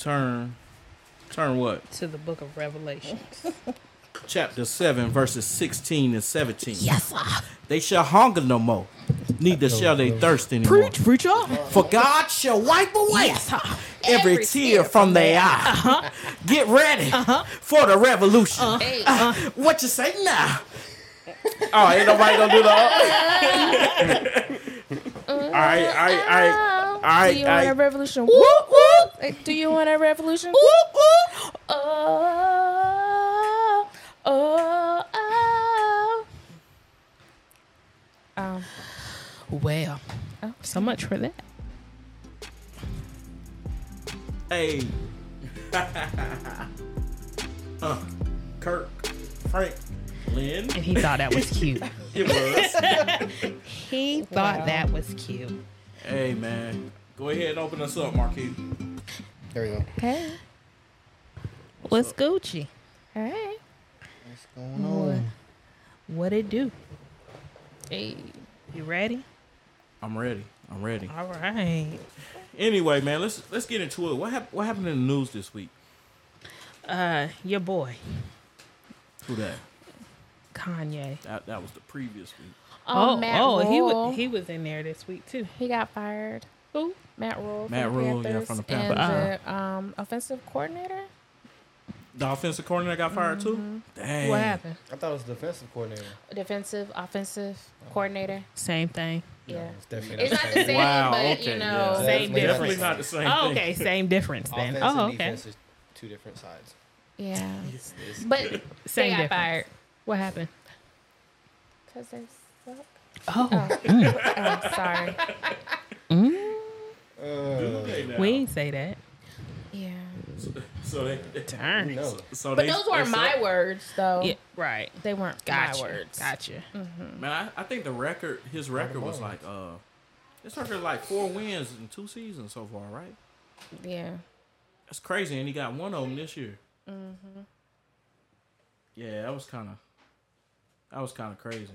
turn, turn what? To the book of Revelations. Chapter 7, verses 16 and 17. yes, sir. They shall hunger no more, neither shall they thirst anymore. Preach, preacher. For God shall wipe away Yes, sir. every, Every tear tear from their eye. Uh-huh. Get ready uh-huh. for the revolution. Uh-huh. Hey, Uh, what you say now? oh, ain't nobody gonna do that. all right, all right, all right, all right. Do you all want a right. revolution? Whoop whoop. Do you want a revolution? Whoop whoop. Oh, oh, oh. Um, Well, so much for that. Hey. uh, Kirk, Frank, Lynn. And he thought that was cute. It was. he thought that was cute. hey, man. Go ahead and open us up, Marquis. There we go. hey, What's Gucci? hey, What's going on? What it do? hey. You ready? I'm ready. I'm ready. All right. Anyway, man, let's let's get into it. What hap- What happened in the news this week? Uh, your boy Who that? Kanye. That that was the previous week. Oh, Matt oh, he Rhule. was he was in there this week too. He got fired. Who? Matt Rhule. Matt from the Rhule, yeah, Panthers from the And Panthers. the uh-huh. um, offensive coordinator. The offensive coordinator got fired too. Mm-hmm. Dang. What happened? I thought it was defensive coordinator. Defensive, offensive oh. coordinator. Same thing. Yeah. it's definitely It's not not the same, Wow, but okay, you know. yeah. Same Definitely difference. Definitely not the same Oh, okay. Same difference then. Offense Oh, and okay. defense is two different sides. Yeah. It's, it's, But Same they got difference. fired What happened? because they suck. Oh, Oh, mm. oh sorry. Mm. Uh, we ain't say that. Yeah. So they, they Darn. no. so But they, those weren't my suck. words, though. Yeah, right. They weren't Gotcha. my words. Gotcha. Man, I, I think the record, his record was like uh, his record like four wins in two seasons so far, right? Yeah. That's crazy, and he got one of them this year. Yeah, that was kind of that was kind of crazy.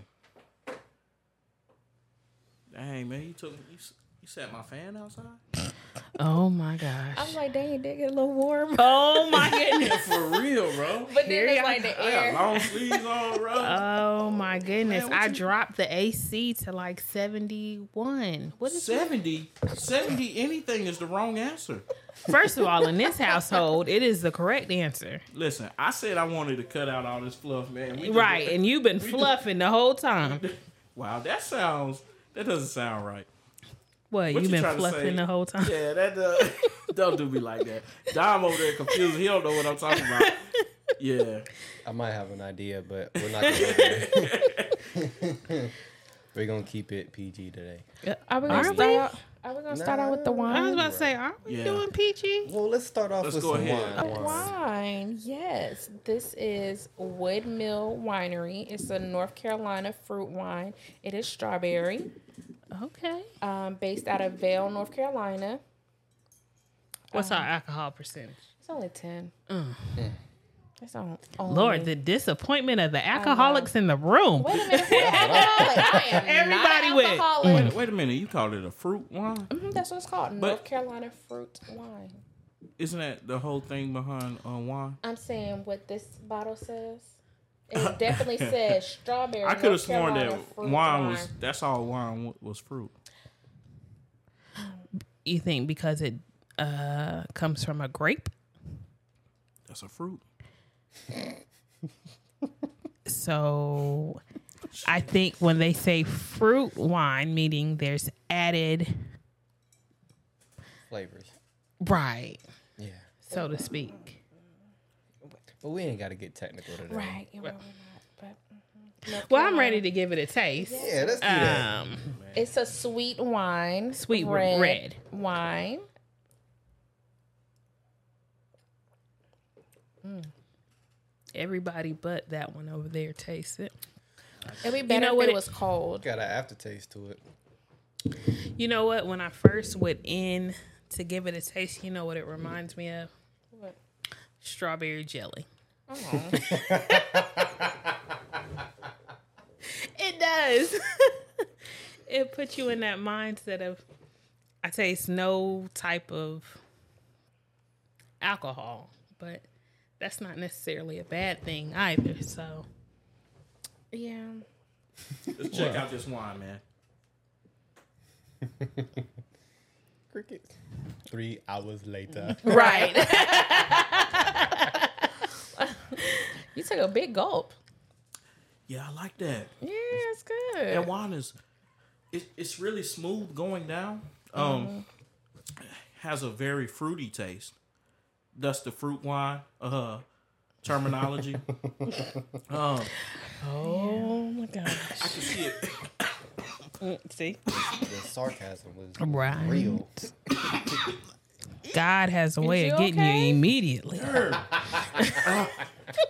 Dang man, you took you, s- you set my fan outside Oh my gosh. I gosh. was like, dang, it did get a little warm. Oh my goodness. for real, bro. But Here then it's like the I got air. long sleeves on, bro. Oh my goodness. Man, I you- dropped the AC to like 71. What is 70, 70 anything is the wrong answer. First of all, in this household, it is the correct answer. Listen, I said I wanted to cut out all this fluff, man. We just- Right. And you've been fluffing the whole time. Wow, that sounds that doesn't sound right. What, What you've you been fluffing the whole time? Yeah, that uh, don't do me like that. Dom over there confused. He don't know what I'm talking about. Yeah. I might have an idea, but we're not going to. We're going to keep it PG today. Are we Are gonna we? start out? Are we gonna start out with the wine? I was wine? about to say, aren't we Yeah. doing peachy? Well, let's start off Let's with go some ahead. wine. Wine, yes. This is Woodmill Winery. It's a North Carolina fruit wine. It is strawberry, Okay. um, based out of Vale, North Carolina. What's our alcohol percentage? It's only ten. It's on. Lord, the disappointment of the alcoholics in the room. Wait a minute. Who the alcoholic? I am Everybody not with- Wait, wait a minute. You called it a fruit wine? Mhm, That's what it's called. But- North Carolina fruit wine. Isn't that the whole thing behind uh, wine? I'm saying what this bottle says. It definitely says strawberry. I could have sworn Carolina that fruit wine was. That's all wine was fruit. You think because it uh, comes from a grape? That's a fruit. So I think when they say fruit wine, meaning there's added, Flavors. right, Yeah. so to speak. But we ain't got to get technical today. Right. You're right, we're not, but, mhm. Well, I'm ready to give it a taste. Yeah, let's do that. Um, It's a sweet wine. Sweet red, red. wine. everybody but that one over there tastes it. It'd be better know if what it, it- was cold. Got an aftertaste to it. You know what? When I first went in to give it a taste, you know what it reminds me of? What? Strawberry jelly. It does. it puts you in that mindset of I taste no type of alcohol, but that's not necessarily a bad thing either. So Yeah. Let's check out this wine, man. Crickets. Three hours later. Right. you took a big gulp. Yeah, I like that. Yeah, it's good. That wine is, it, it's really smooth going down. Um, has a very fruity taste. That's the fruit wine uh terminology. um, Oh my gosh. I can see it. See? the sarcasm was Right. real. God has a way of getting okay? you immediately.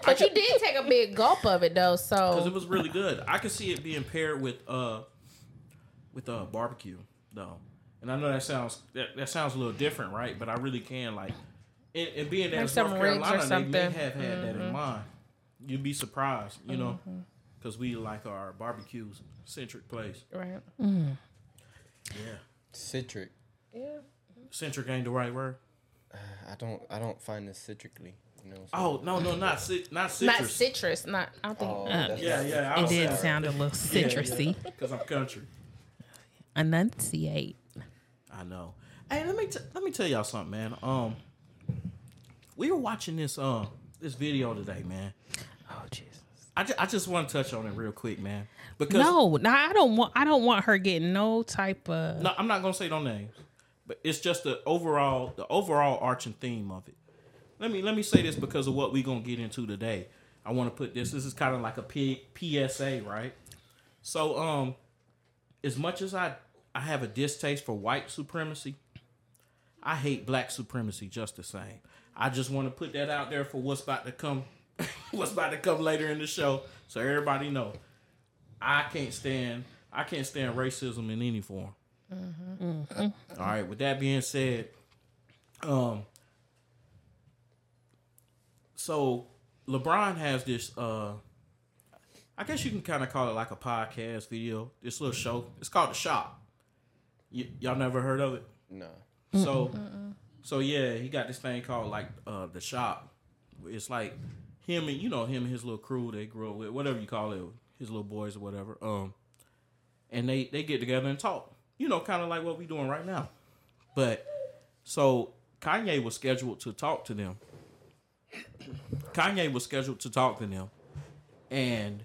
But you did take a big gulp of it though, because so it was really good. I could see it being paired with uh with uh barbecue though, and I know that sounds that, that sounds a little different, right? But I really can like, and, and being that Like it's some North or Carolina, they may something. Mm-hmm. have had that in mind. You'd be surprised, you know, because we like our barbecues centric place. right. Yeah, Citric. Yeah. Centric ain't the right word. I don't. I don't find this citrically. You know. so- Oh no, no, not cit, not citrus Not citrus. citrus. Not. I don't think. Oh, Uh, yeah, yeah, I It did saying- sound a little citrusy. because I'm country. Enunciate. I know. Hey, let me t- let me tell y'all something, man. Um, we were watching this um this video today, man. Oh Jesus. I, ju- I just want to touch on it real quick, man. Because No, no, I don't want. I don't want her getting no type of. no, I'm not gonna say no names, but it's just the overall the overall arching theme of it. Let me let me say this because of what we're gonna get into today. I want to put this. This is kind of like a P- PSA, right? So, um, as much as I I have a distaste for white supremacy, I hate black supremacy just the same. I just want to put that out there for what's about to come, what's about to come later in the show, so everybody know. I can't stand I can't stand racism in any form. All right. With that being said, um, so LeBron has this. uh I guess you can kind of call it like a podcast video. This little show. It's called The Shop. Y- y'all never heard of it? No. So, so yeah, he got this thing called like uh the shop. It's like him and you know him and his little crew they grew up with, whatever you call it, his little boys or whatever. Um, and they they get together and talk. You know, kind of like what we're doing right now. But so Kanye was scheduled to talk to them. Kanye was scheduled to talk to them, and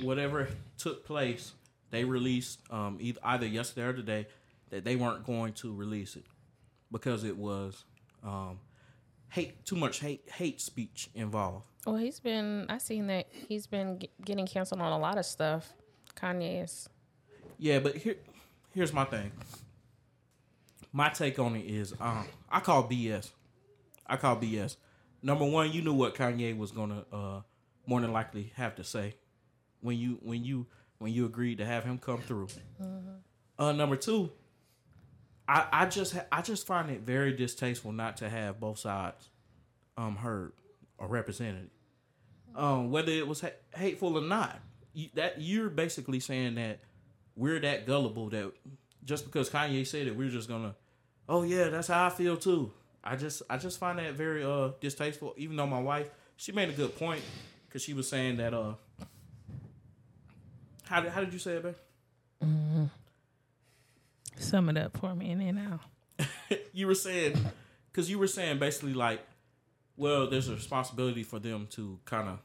whatever took place, they released um, either, yesterday or today that they weren't going to release it because it was um, hate too much hate hate speech involved. Well, he's been. I seen that he's been getting canceled on a lot of stuff. Kanye is. Yeah, but here here's my thing. My take on it is um, I call BS. I call BS. Number one, you knew what Kanye was gonna uh, more than likely have to say when you when you when you agreed to have him come through. Uh, number two, I I just I just find it very distasteful not to have both sides um heard or represented. Um, whether it was ha- hateful or not, you, that you're basically saying that we're that gullible that just because Kanye said it, we're just gonna, oh yeah, that's how I feel too. I just I just find that very uh distasteful. Even though my wife, she made a good point because she was saying that uh, how did how did you say it, babe? Sum it up for me and then I'll. you were saying because you were saying basically like well there's a responsibility for them to kind of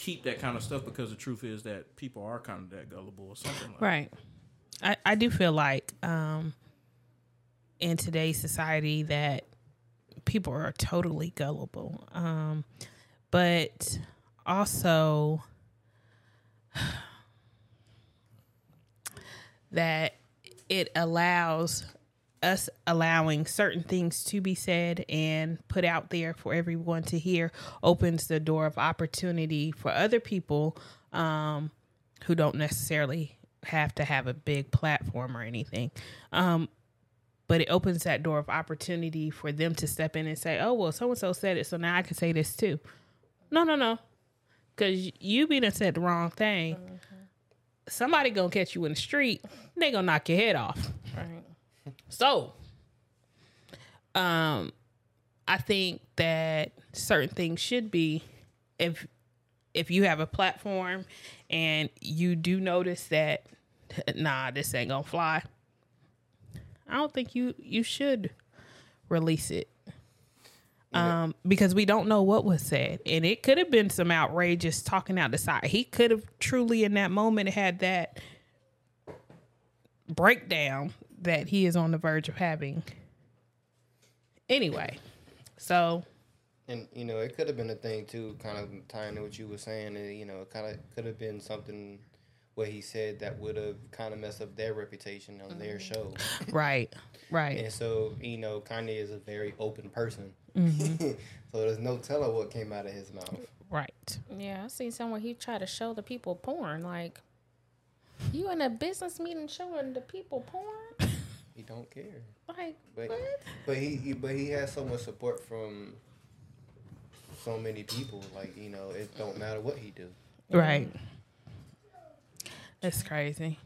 keep that kind of stuff because the truth is that people are kind of that gullible or something like Right. I, I do feel like um, in today's society that people are totally gullible. Um, but also that it allows us allowing certain things to be said and put out there for everyone to hear opens the door of opportunity for other people um, who don't necessarily have to have a big platform or anything. Um, but it opens that door of opportunity for them to step in and say, oh, well, so and so said it, so now I can say this too. No, no, no. Because you be done said the wrong thing. Somebody gonna catch you in the street, they gonna knock your head off. Right. So, um, I think that certain things should be if if you have a platform and you do notice that nah, this ain't gonna fly. I don't think you you should release it. Um, because we don't know what was said, and it could have been some outrageous talking out the side. He could have truly, in that moment, had that breakdown that he is on the verge of having. Anyway, so And you know, it could have been a thing too, kind of tying to what you were saying. And, you know, it kind of could have been something what he said that would have kind of messed up their reputation on their show. right, right, And so, you know, Kanye is a very open person. Mm-hmm. so there's no telling what came out of his mouth. right. Yeah, I seen somewhere he tried to show the people porn. Like, you in a business meeting showing the people porn? He don't care. Like, But what? but he, he but he has so much support from so many people. Like you know, it don't matter what he do. Right. That's crazy.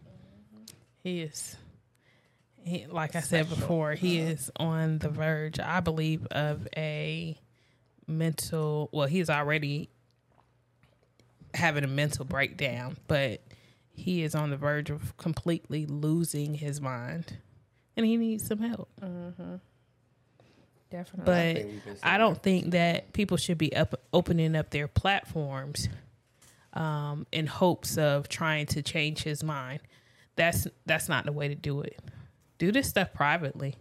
He is he like I said before, he is on the verge, I believe, of a mental well, he's already having a mental breakdown, but he is on the verge of completely losing his mind. And he needs some help. Mm-hmm. Definitely. But think I don't think that people should be up opening up their platforms um, in hopes of trying to change his mind. That's that's not the way to do it. Do this stuff privately.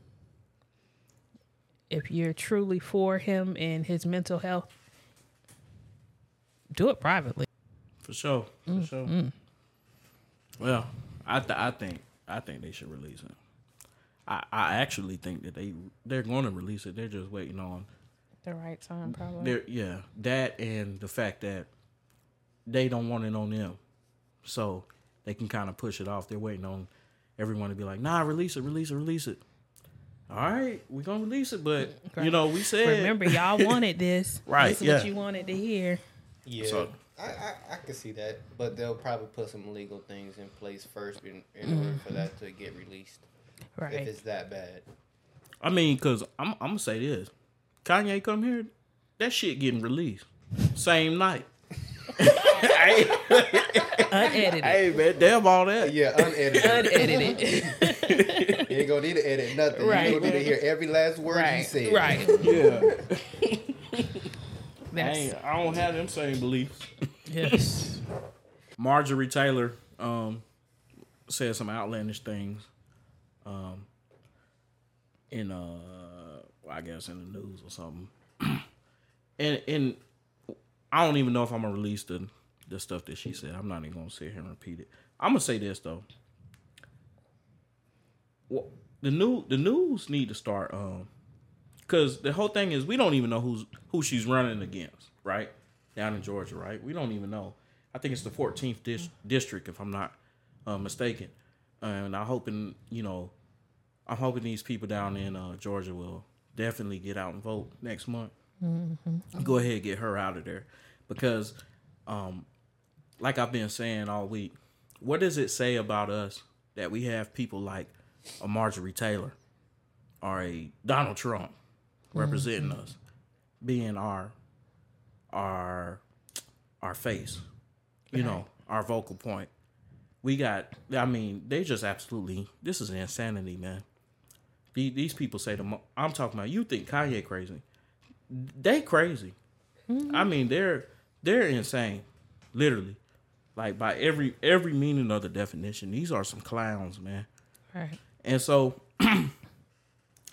If you're truly for him and his mental health, do it privately. For sure. For mm, sure. Mm. Well, I th- I think I think they should release it. I, I actually think that they they're going to release it. They're just waiting on the right time, probably. They're, yeah, that and the fact that they don't want it on them, so they can kind of push it off. They're waiting on everyone to be like, "Nah, release it, release it, release it." All right, we're gonna release it, but you know, we said Remember, y'all wanted this. Right, This is yeah. what you wanted to hear. Yeah, So- I, I I can see that, but they'll probably put some legal things in place first in, in order for mm-hmm. that to get released. Right. If it's that bad, I mean, cause I'm I'm gonna say this: Kanye come here, that shit getting released same night. Unedited. hey, man, damn all that. yeah, unedited. Unedited. you ain't gonna need to edit nothing. Right. You gonna need to hear every last word he right. said. Right. Yeah, I, That's, ain't, I don't have them same beliefs. yes. Marjorie Taylor um, said some outlandish things um, in uh, I guess in the news or something. and and I don't even know if I'm gonna release the the stuff that she said. I'm not even gonna sit here and repeat it. I'm gonna say this though. Well, the new the news need to start um because the whole thing is we don't even know who's who she's running against, right? Down in Georgia, right? We don't even know. I think it's the 14th dis- district, if I'm not uh, mistaken. And I'm hoping, you know, I'm hoping these people down in uh, Georgia will definitely get out and vote next month. Go ahead, and get her out of there, because, um, like I've been saying all week, what does it say about us that we have people like a Marjorie Taylor or a Donald Trump representing mm-hmm. us, being our our our face, you know, our vocal point. We got, I mean, they just absolutely. This is insanity, man. These, these people say the. mo- I'm talking about. You think Kanye crazy? They crazy. Mm-hmm. I mean, they're they're insane, literally. Like by every every meaning of the definition, these are some clowns, man. Right. And so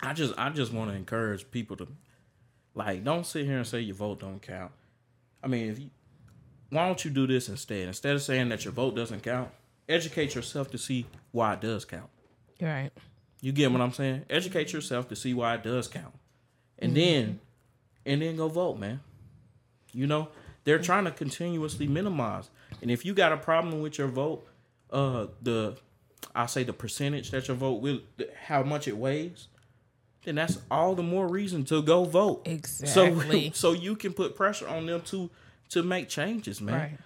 I just I just want to encourage people to like don't sit here and say your vote don't count. I mean, if you why don't you do this instead? Instead of saying that your vote doesn't count, educate yourself to see why it does count. Right. You get what I'm saying? Educate yourself to see why it does count. And then and then go vote, man. You know, they're trying to continuously minimize. And if you got a problem with your vote, uh the I say the percentage that your vote will how much it weighs, then that's all the more reason to go vote. Exactly. So so you can put pressure on them to to make changes, man. Right.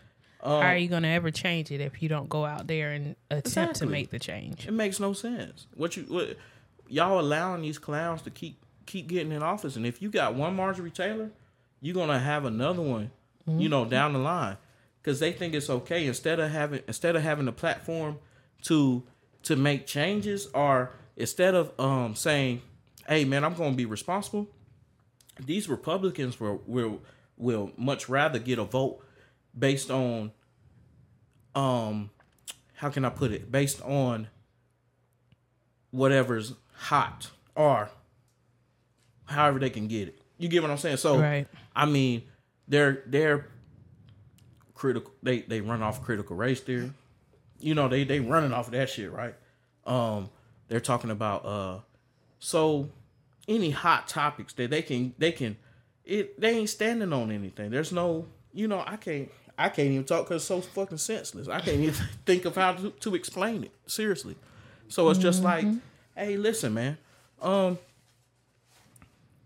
How are you going to ever change it if you don't go out there and attempt to make the change? It makes no sense. What you what y'all allowing these clowns to keep keep getting in office. And if you got one Marjorie Taylor, you're gonna have another one, you know, down the line, because they think it's okay instead of having instead of having a platform to to make changes, or instead of um saying, "Hey, man, I'm gonna be responsible." These Republicans will will will much rather get a vote based on um how can I put it based on whatever's hot or however they can get it. You get what I'm saying? So Right. I mean, they're they're critical. They they run off critical race theory. You know they they running off of that shit, right? Um, they're talking about uh, so any hot topics that they can they can it they ain't standing on anything. There's no you know I can't I can't even talk because it's so fucking senseless. I can't even think of how to, to explain it seriously. So it's just like, hey, listen, man. Um,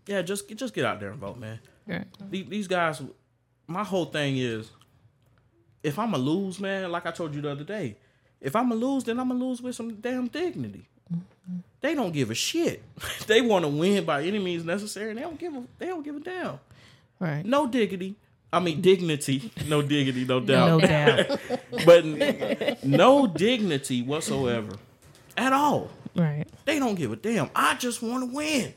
yeah, just just get out there and vote, man. Right. These, these guys, my whole thing is, if I'm a lose, man, like I told you the other day, if I'm a lose, then I'm a lose with some damn dignity. They don't give a shit. they want to win by any means necessary. And they don't give a they don't give a damn. Right. No dignity. I mean dignity. No dignity. No doubt. No doubt. but no dignity whatsoever at all. right. They don't give a damn. I just want to win.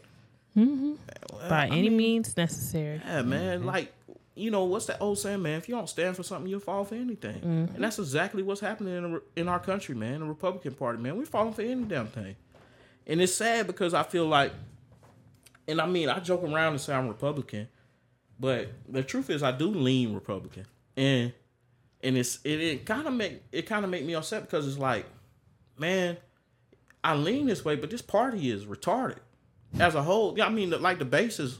Mm-hmm. By any means necessary. Yeah, man. Mm-hmm. Like, you know, what's that old saying, man? If you don't stand for something, you'll fall for anything. Mm-hmm. And that's exactly what's happening in, the, in our country, man. The Republican Party, man. We're falling for any damn thing. And it's sad because I feel like, and I mean, I joke around and say I'm Republican, but the truth is I do lean Republican. And and it's it, it kind of make it kind of make me upset because it's like, man, I lean this way, but this party is retarded as a whole. Yeah, I mean, like the basis.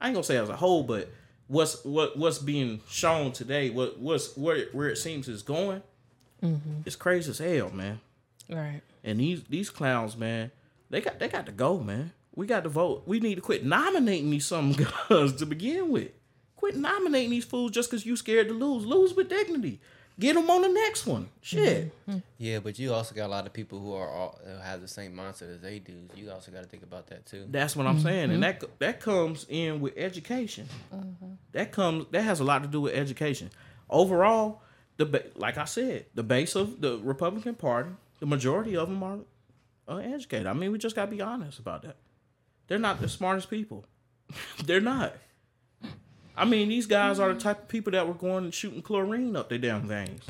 I ain't gonna say as a whole, but what's what what's being shown today, what what's where it, where it seems is going, mm-hmm. it's crazy as hell, man. Right. And these these clowns, man, they got they got to go, man. We got to vote. We need to quit nominating these some guns to begin with. Quit nominating these fools just because you scared to lose. Lose with dignity. Get them on the next one. Shit. Mm-hmm. Yeah, but you also got a lot of people who are all, who have the same mindset as they do. You also got to think about that too. That's what I'm mm-hmm. saying, and that that comes in with education. Mm-hmm. That comes that has a lot to do with education. Overall, the ba- like I said, the base of the Republican Party, the majority of them are uneducated. I mean, we just got to be honest about that. They're not the smartest people. They're not. I mean, these guys are the type of people that were going and shooting chlorine up their damn veins.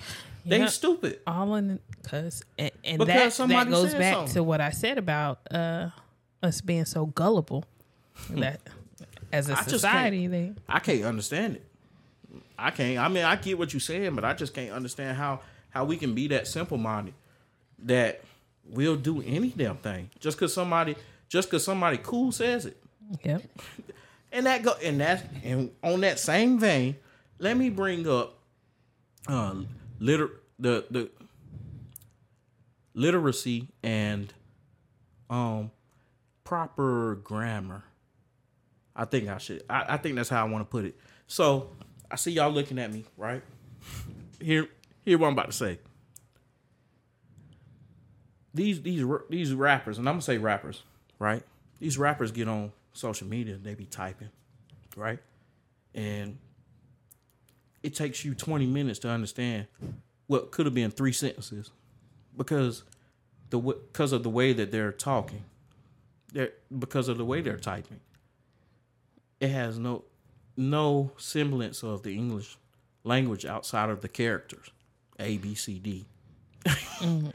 They Yeah. stupid. All in because and, and Because that that goes back something. to what I said about uh us being so gullible that as a I society they I can't understand it. I can't. I mean, I get what you're saying, but I just can't understand how how we can be that simple minded that we'll do any damn thing just because somebody just because somebody cool says it. yep And that go and that and on that same vein, let me bring up uh liter the the literacy and um proper grammar. I think I should I, I think that's how I want to put it. So I see y'all looking at me, right? Here here what I'm about to say. These these these rappers, and I'm gonna say rappers, right? These rappers get on social media, and they be typing, right? And it takes you 20 minutes to understand what could have been three sentences because the because of the way that they're talking. They're because of the way they're typing. It has no no semblance of the English language outside of the characters. A B C D. Mm-hmm.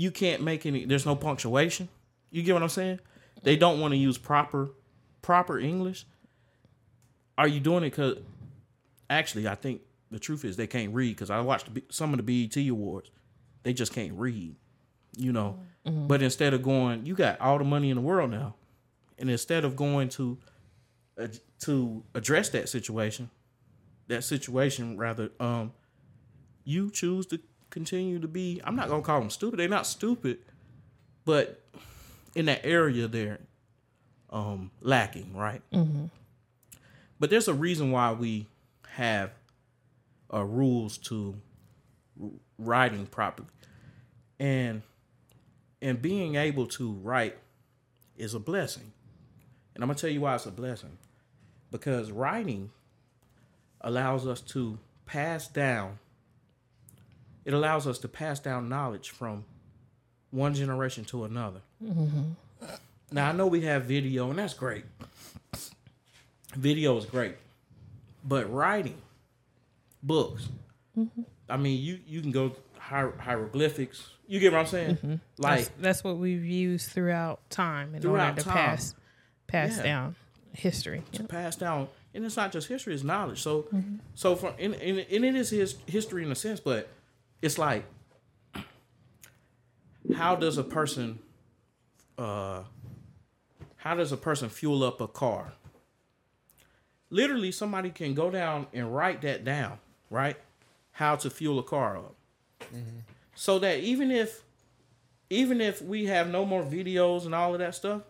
You can't make any there's no punctuation. You get what I'm saying? They don't want to use proper proper English. Are you doing it cuz actually I think the truth is they can't read cuz I watched the some of the BET awards. They just can't read. You know. But instead of going, you got all the money in the world now. And instead of going to uh, to address that situation, that situation rather um you choose to continue to be I'm not going to call them stupid. They're not stupid, but in that area they're um lacking, right? But there's a reason why we have uh, rules to writing properly. And and being able to write is a blessing. And I'm gonna tell you why it's a blessing. Because writing allows us to pass down it allows us to pass down knowledge from one generation to another. Mm-hmm. Now I know we have video, and that's great. Video is great, but writing, books. Mm-hmm. I mean, you you can go hier- hieroglyphics. You get what I'm saying? Mm-hmm. Like That's, that's what we've used throughout time in Throughout order to time. pass pass Yeah. down history. to pass down, and it's not just history; it's knowledge. So, so from and, and, and it is his history in a sense, but it's like, how does a person, uh, how does a person fuel up a car? Literally, somebody can go down and write that down, right? How to fuel a car up, so that even if, even if we have no more videos and all of that stuff,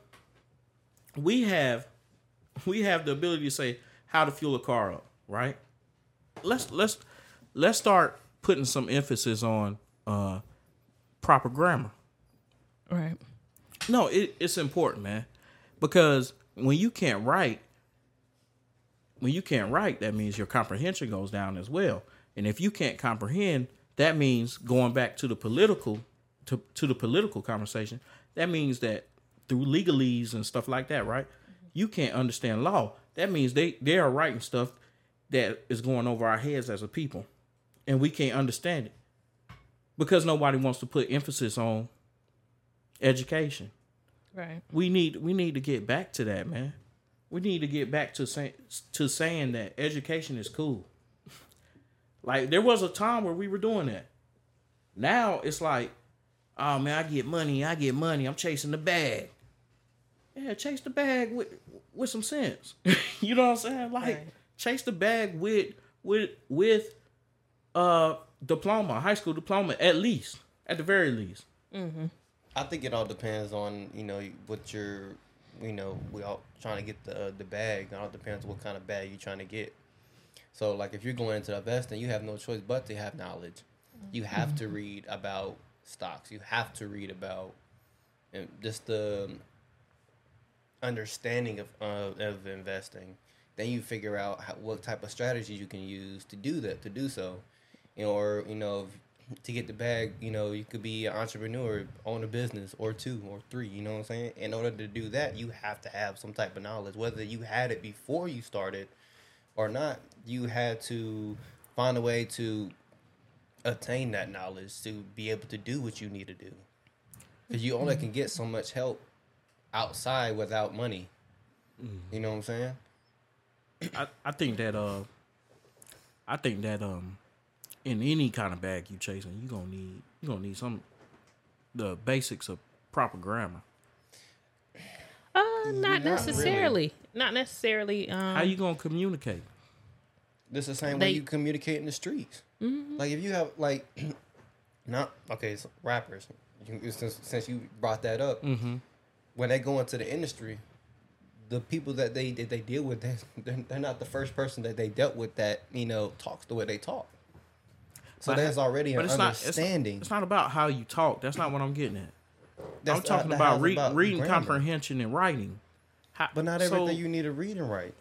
we have we have the ability to say how to fuel a car up, right? Let's let's let's start putting some emphasis on uh proper grammar. Right. No, it, it's important, man, because when you can't write, when you can't write, that means your comprehension goes down as well. And if you can't comprehend, that means going back to the political to to the political conversation. That means that through legalese and stuff like that, right? You can't understand law. That means they they are writing stuff that is going over our heads as a people, and we can't understand it because nobody wants to put emphasis on education Right. we need we need to get back to that, man. We need to get back to say, to saying that education is cool. like there was a time where we were doing that. Now it's like, oh man, I get money, I get money, I'm chasing the bag. Yeah, chase the bag with with some sense. you know what I'm saying? Like Right. chase the bag with with with uh diploma, high school diploma at least, at the very least. I think it all depends on you know what you're, you know, we all trying to get the uh, the bag. It all depends on what kind of bag you're trying to get. So like if you're going into investing, you have no choice but to have knowledge. You have to read about stocks. You have to read about and just the understanding of of, of investing. Then you figure out how, what type of strategies you can use to do that to do so. You know, or you know, to get the bag, you know, you could be an entrepreneur, own a business or two or three, you know what I'm saying? In order to do that, you have to have some type of knowledge. Whether you had it before you started or not, you had to find a way to attain that knowledge to be able to do what you need to do. Because you only can get so much help outside without money. You know what I'm saying? I, I think that uh I think that um in any kind of bag you chasing, you gonna need you gonna need some the basics of proper grammar. Uh, not not really. necessarily. Not necessarily. Um, How you gonna communicate? This the same They- way you communicate in the streets. Like if you have like, not okay, so rappers. You, since since you brought that up, Mm-hmm. when they go into the industry, the people that they that they deal with, they they're, they're not the first person that they dealt with that you know talks the way they talk. So But- there's already an But it's not it's, understanding. it's not about how you talk. That's not what I'm getting at. That's I'm talking about, re- about reading grammar. comprehension and writing. How, But not so everything you need to read and write.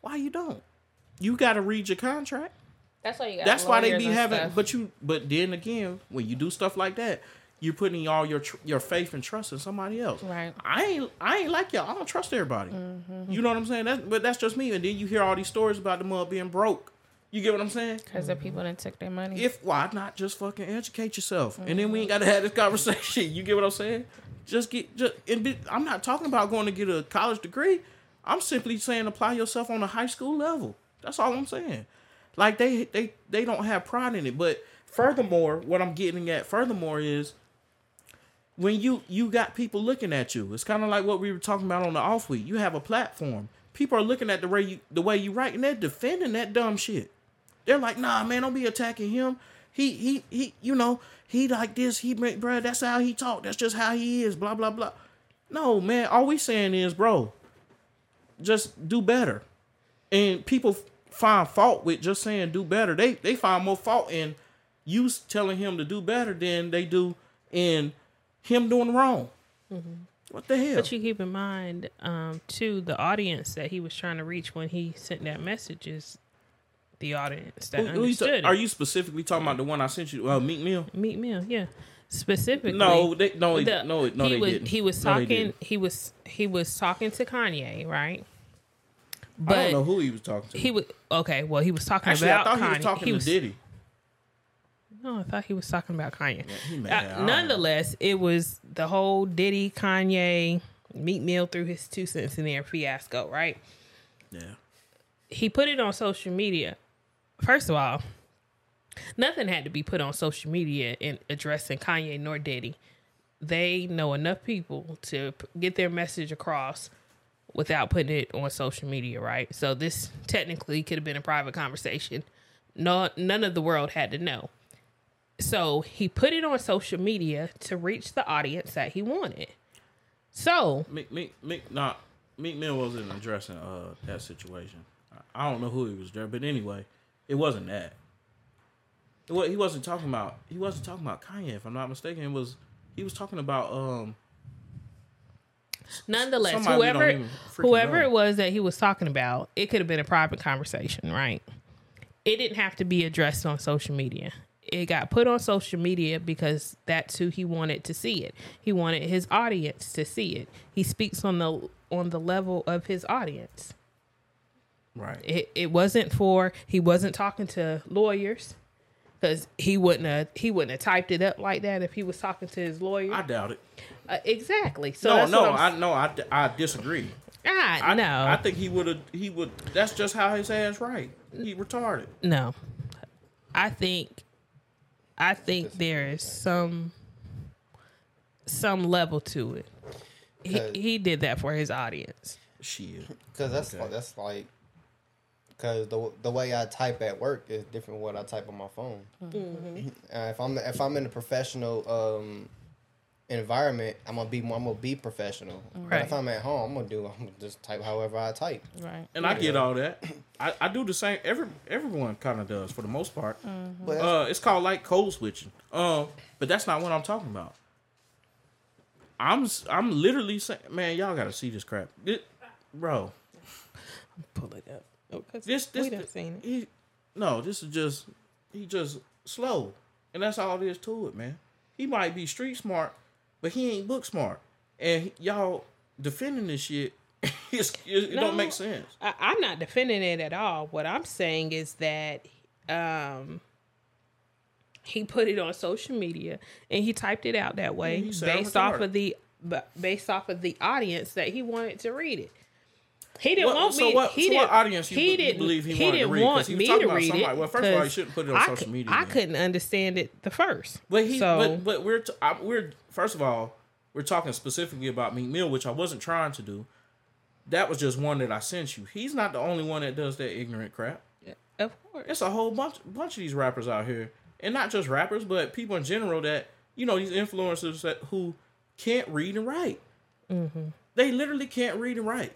why you don't? You got to read your contract. That's why you got. That's why they be having. stuff. But you, but then again, when you do stuff like that, you're putting all your tr- your faith and trust in somebody else. Right. I ain't I ain't like y'all. I don't trust everybody. Mm-hmm. You know what I'm saying? That, but that's just me. And then you hear all these stories about the mother being broke. You get what I'm saying? Because the people that took their money. If why not just fucking educate yourself, and then we ain't mm-hmm. got to have this conversation. You get what I'm saying? Just get just. And be, I'm not talking about going to get a college degree. I'm simply saying apply yourself on a high school level. That's all I'm saying. Like they they they don't have pride in it. But furthermore, what I'm getting at furthermore is when you you got people looking at you. It's kind of like what we were talking about on the off week. You have a platform. People are looking at the way you the way you write, and they're defending that dumb shit. They're like, nah, man, don't be attacking him. He he he, you know, he like this. He, bro, that's how he talk. That's just how he is. Blah blah blah. No, man. All we saying is, bro, just do better. And people find fault with just saying do better. They they find more fault in you telling him to do better than they do in him doing wrong. What the hell? But you keep in mind, um, too, the audience that he was trying to reach when he sent that message is the audience that Who- who ta- are you specifically talking about the one I sent you? Uh, Meek Mill. Meek Mill? Yeah, specifically. No, they, no, the- no, no, he they was didn't. he was talking didn't. he was he was talking to Kanye, right? But I don't know who he was talking to. he was okay. Well, he was talking Actually, about I thought Kanye. he was talking to Diddy. No, I thought he was talking about Kanye. he Uh, nonetheless, it was the whole Diddy Kanye Meek Mill through his two cents in there fiasco, right? Yeah. he put it on social media. First of all, nothing had to be put on social media in addressing Kanye nor Diddy. They know enough people to get their message across without putting it on social media, right? So this technically could have been a private conversation. No, none of the world had to know. So he put it on social media to reach the audience that he wanted. So Meek, Meek, not Meek Mill wasn't addressing uh that situation. I- I don't know who he was there, but anyway, it wasn't that. It he wasn't talking about. He wasn't talking about Kanye, if I'm not mistaken. It was he was talking about um Nonetheless, Somebody we don't whoever whoever know. it was that he was talking about, it could have been a private conversation, right? It didn't have to be addressed on social media. It got put on social media because that's who he wanted to see it. He wanted his audience to see it. He speaks on the on the level of his audience. Right. It it wasn't for he wasn't talking to lawyers because he wouldn't have he wouldn't have typed it up like that if he was talking to his lawyer. I doubt it. Uh, exactly. So no, that's no, what I'm I no, I, I disagree. Ah, I, no, I think he would have. He would. That's just how his ass right. He retarded. no. I think, I think there is some, some level to it. He he did that for his audience. Shit. Because that's Okay. like, that's like because the the way I type at work is different from what I type on my phone. Uh, if I'm if I'm in a professional um, environment, I'm gonna be more, I'm gonna be professional. But if I'm at home, I'm gonna do I'm gonna just type however I type. Right. And I get all that. I, I do the same. Every everyone kind of does for the most part. But that's- Uh, it's called like code switching. Um, but that's not what I'm talking about. I'm s- I'm literally saying, man, y'all got to see this crap, It- bro. Pull it up. Oh, This this we seen it. he no, this is just he just slow, and that's all it is to it, man. He might be street smart, but he ain't book smart, and y'all defending this shit. it, No. don't make sense. I, I'm not defending it at all. What I'm saying is that um, he put it on social media and he typed it out that way Yeah, based off of the but based off of the audience that he wanted to read it. He didn't What- want so me. what- he so didn't, what audience you he didn't, believe he wanted to didn't read? 'Cause want he was me talking to about read somebody- it. well, first of all, he 'cause shouldn't put it on I social media I couldn't understand it the first. But he, so but, but we're t- I, we're first of all, we're talking specifically about Meek Mill, which I wasn't trying to do. That was just one that I sent you. He's not the only one that does that ignorant crap. Yeah, of course, It's a whole bunch bunch of these rappers out here, and not just rappers, but people in general that you know these influencers that who can't read and write. Mm-hmm. They literally can't read and write.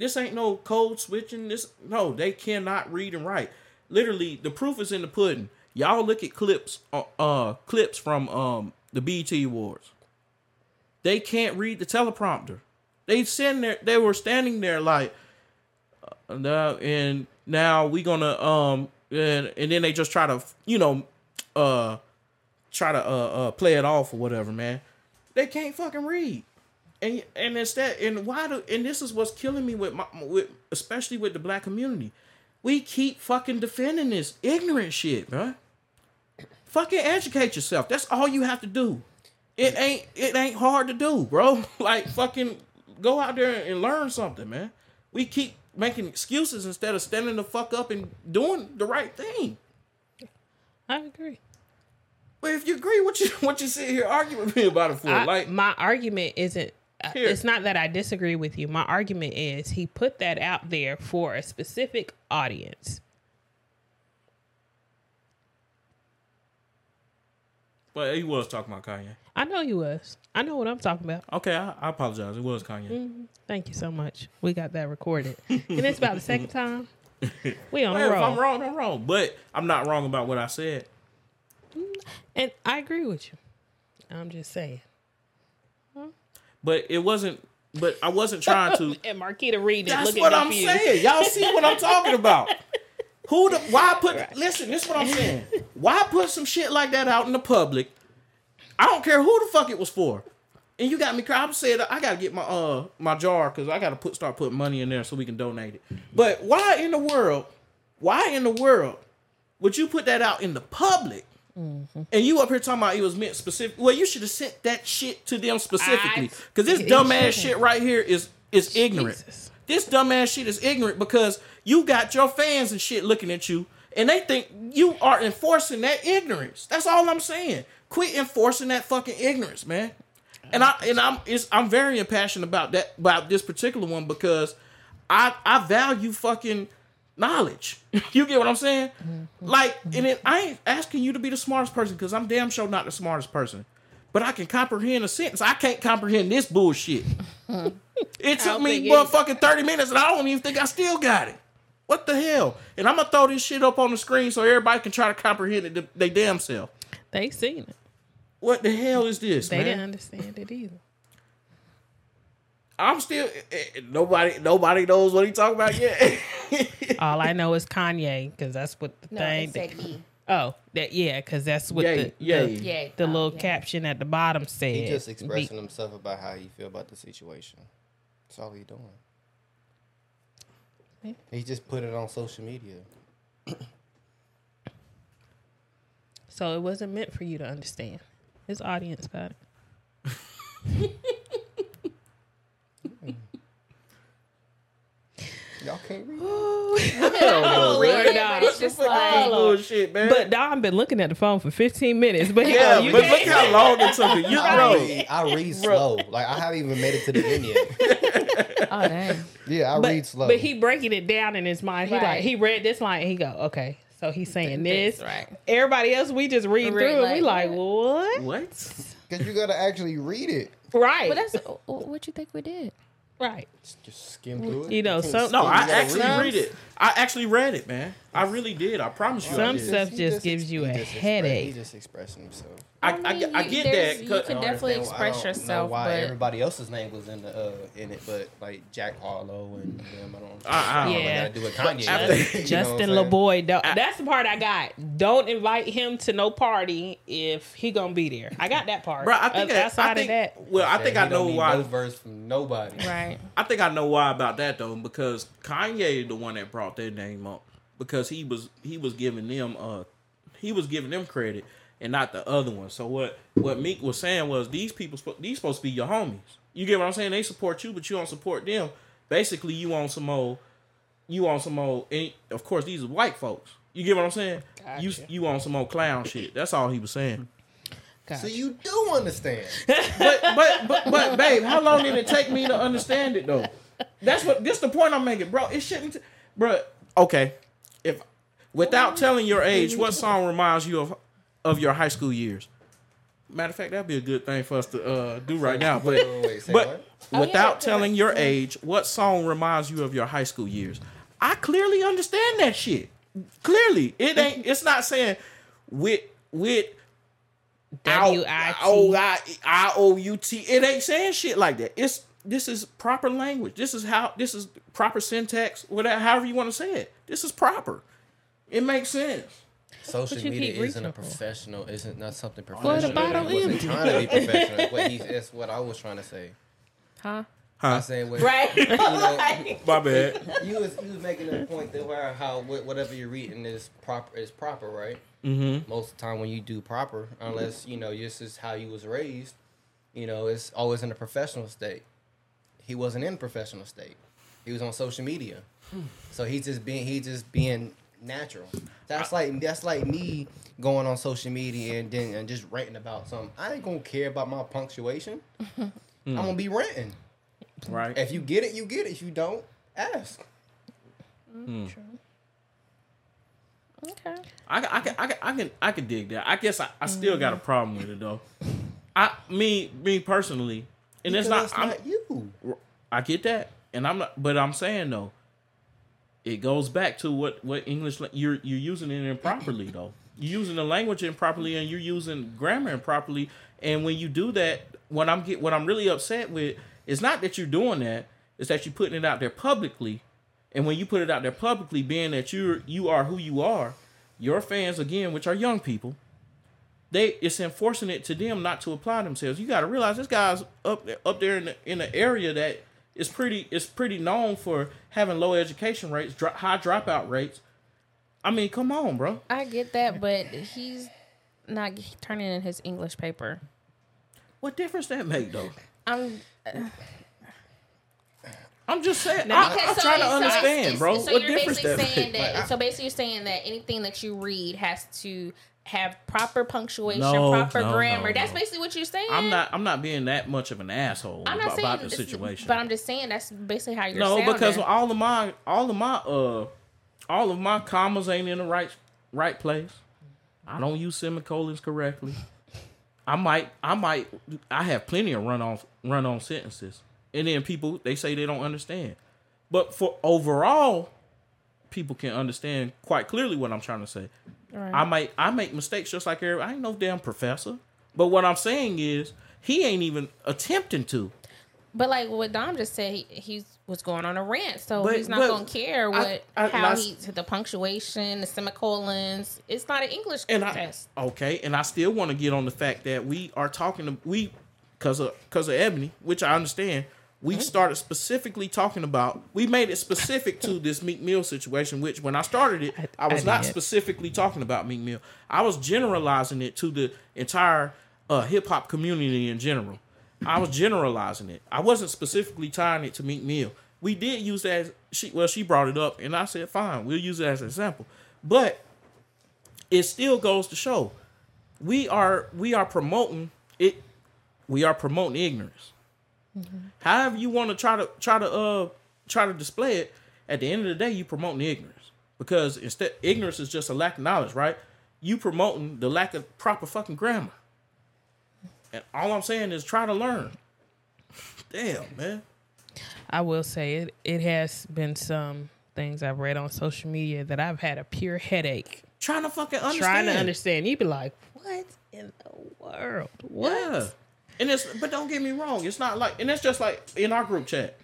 This ain't no code switching. This no, they cannot read and write. Literally, the proof is in the pudding. Y'all look at clips, uh, uh clips from um the BET Awards. They can't read the teleprompter. They sitting there. They were standing there like, uh, now and now we gonna um and and then they just try to you know uh try to uh, uh play it off or whatever man they can't fucking read and and instead and why do and this is what's killing me with my with especially with the black community. We keep fucking defending this ignorant shit bro fucking educate yourself. That's all you have to do. It ain't it ain't hard to do bro. Like fucking go out there and learn something man. We keep making excuses instead of standing the fuck up and doing the right thing. I agree. but if you agree what you what you sit here arguing with me about it for? I- like my argument isn't. Uh, Here. It's not that I disagree with you. My argument is he put that out there for a specific audience. but he was talking about Kanye I know he was. I know what I'm talking about. okay I, I apologize it was Kanye Thank you so much. We got that recorded, and it's about the second time. We on Well, if I'm wrong I'm wrong but I'm not wrong about what I said and I agree with you. I'm just saying. But it wasn't. But I wasn't trying to. And Marquita reading it, That's looking what I'm confused. saying. Y'all see what I'm talking about? Who the why put listen, this is what I'm saying. Why put some shit like that out in the public? I don't care who the fuck it was for. And you got me crying. I'm saying I gotta get my uh my jar because I gotta put start putting money in there so we can donate it. But why in the world, why in the world would you put that out in the public? Mm-hmm. And you up here talking about it was meant specific. Well, you should have sent that shit to them specifically. Because this it dumbass shit right here is is ignorant. Jesus. This dumbass shit is ignorant because you got your fans and shit looking at you, and they think you are enforcing that ignorance. That's all I'm saying. Quit enforcing that fucking ignorance, man. And I and I'm it's I'm very impassioned about that about this particular one because I I value fucking knowledge. you get what I'm saying? Mm-hmm. Like, and it, I ain't asking you to be the smartest person because I'm damn sure not the smartest person. But I can comprehend a sentence. I can't comprehend this bullshit. it took me it- 30 minutes and I don't even think I still got it. What the hell? And I'm gonna throw this shit up on the screen so everybody can try to comprehend it they damn self. They seen it. What the hell is this, They man? didn't understand it either. I'm still eh, eh, nobody nobody knows what he talking about yet. All I know is Kanye because that's what the No, thing. it said E. oh, that yeah, because that's what Yay, the yay. the, Yeah. the oh, little yeah. caption at the bottom said. He just Be- expressing himself about how he feel about the situation. That's all he doing. He just put it on social media. So it wasn't meant for you to understand. His audience got it. Y'all can't read. Oh, Lord, Lord, God. It's just Fuck like- this bullshit, man. But Don been looking at the phone for 15 minutes. But yeah, you but can't- look how long it took me. You I read, I read slow. Like I haven't even made it to the end yet. Oh dang. Yeah, I but, read slow. but he breaking it down in his mind. He like he read this line and he go, okay, so he's saying this. This, right. Everybody else, we just read Read through and we like, like, what? What? Because you gotta actually read it. Right. But that's what you think we did. right. Just skim through it. You know, can't some- No, I actually read. read it. I actually read it, man. I really did. I promise you. Some did. stuff He just gives ex- you he a just express- headache. He just expressing himself. I, I, mean, I you- get that. You can definitely understand- express I don't know yourself, why but everybody else's name was in the uh, in it, but like Jack Harlow and them, I don't. I- I don't know what Yeah. that got to do with Kanye. after- you know Justin saying? LaBoy, don't, that's the part I got. Don't invite him to no party if he gonna be there. I got that part. Bro, I think Uh, I, outside I think, of that, Well, I Said think I know why. No verse from nobody. right. I think I know why about that though, because Kanye the one that brought their name up because he was he was giving them uh he was giving them credit and not the other one. So what what Meek was saying was these people these supposed to be your homies. You get what I'm saying? They support you, but you don't support them. Basically, you on some old you on some old and of course these are white folks. You get what I'm saying? You you on some old clown shit. That's all he was saying. Gotcha. So you do understand. but but but but babe, how long did it take me to understand it though? That's what this the point I'm making, bro. It shouldn't, bro. Okay, if without telling your age, what song reminds you of of your high school years? Matter of fact, that'd be a good thing for us to uh, do right now. But but? Oh, without telling your age, what song reminds you of your high school years? I clearly understand that shit. Clearly, it ain't. It's not saying with with W O I I I O U T. It ain't saying shit like that. It's this is proper language. This is how this is proper syntax. Whatever, however you want to say it. This is proper. It makes sense. Social media isn't a reaching for? professional. Isn't not something the professional. bottle He wasn't empty. trying to be professional. what he's, that's what I was trying to say. Huh? I say, saying when, Right. you know, My bad. you was you was making a point that where how whatever you're reading is proper is proper, right? Mm-hmm. Most of the time when you do proper, unless you know this is how you was raised, you know it's always in a professional state. He wasn't in a professional state. He was on social media, so he's just being he's just being natural. That's like that's like me going on social media and then and just ranting about something. I ain't gonna care about my punctuation. I'm gonna be ranting. Right. If you get it, you get it. If you don't, ask. Mm, hmm. True. Okay. I, can- I, can, I, can, I can I can dig that. I guess I, I still got a mm-hmm. problem with it though. I me me personally, and it's not. Because I'm, you. I get that, and I'm not. But I'm saying though, it goes back to what what English you're you're using it improperly though. You're using the language improperly, and you're using grammar improperly. And when you do that, what I'm get what I'm really upset with is not that you're doing that, it's that you're putting it out there publicly. And when you put it out there publicly, being that you're you are who you are, your fans again, which are young people, they it's enforcing it to them not to apply themselves. You got to realize this guy's up there, up there in the, in the area that is pretty is pretty known for having low education rates, dro- high dropout rates. I mean, come on, bro. I get that, but he's not turning in his English paper. What difference that make though? I'm I'm just saying. Now- I, Okay, I'm so trying to it's- so understand, it's- bro. So what you're difference basically that saying make? that. So basically, you're saying that anything that you read has to have proper punctuation, No, proper no, grammar. no, That's no. basically what you're saying. I'm not. I'm not being that much of an asshole I'm not about, saying about the situation. but I'm just saying that's basically how you're. no, sounding. because all of my all of my uh all of my commas ain't in the right right place. I don't use semicolons correctly. I might I might I have plenty of run on run on sentences. And then people they say they don't understand. But for overall people can understand quite clearly what I'm trying to say. Right. I might I make mistakes just like every I ain't no damn professor. But what I'm saying is he ain't even attempting to. But like what Dom just said, he, he was going on a rant, so But- he's not going to care what I- how that's- he the punctuation, the semicolons. It's not an English and I, test. okay, and I still want to get on the fact that we are talking to we because of because of Ebony, which I understand. We Mm-hmm. started specifically talking about. We made it specific to this Meek Mill situation, which when I started it, I, was I not did. specifically talking about Meek Mill. I was generalizing it to the entire uh, hip hop community in general. I was generalizing it. I wasn't specifically tying it to Meek Mill. We did use that. As, she well, she brought it up, and I said, "Fine, we'll use it as an example." But it still goes to show we are we are promoting it we are promoting ignorance however you want to try to try to uh try to display it at the end of the day you promoting ignorance because instead ignorance is just a lack of knowledge right you promoting the lack of proper fucking grammar and all i'm saying is try to learn damn man I will say it. It has been some things I've read on social media that I've had a pure headache trying to fucking understand trying to understand. You'd be like, "What in the world? What?" Yeah. And it's but don't get me wrong, it's not like and it's just like in our group chat.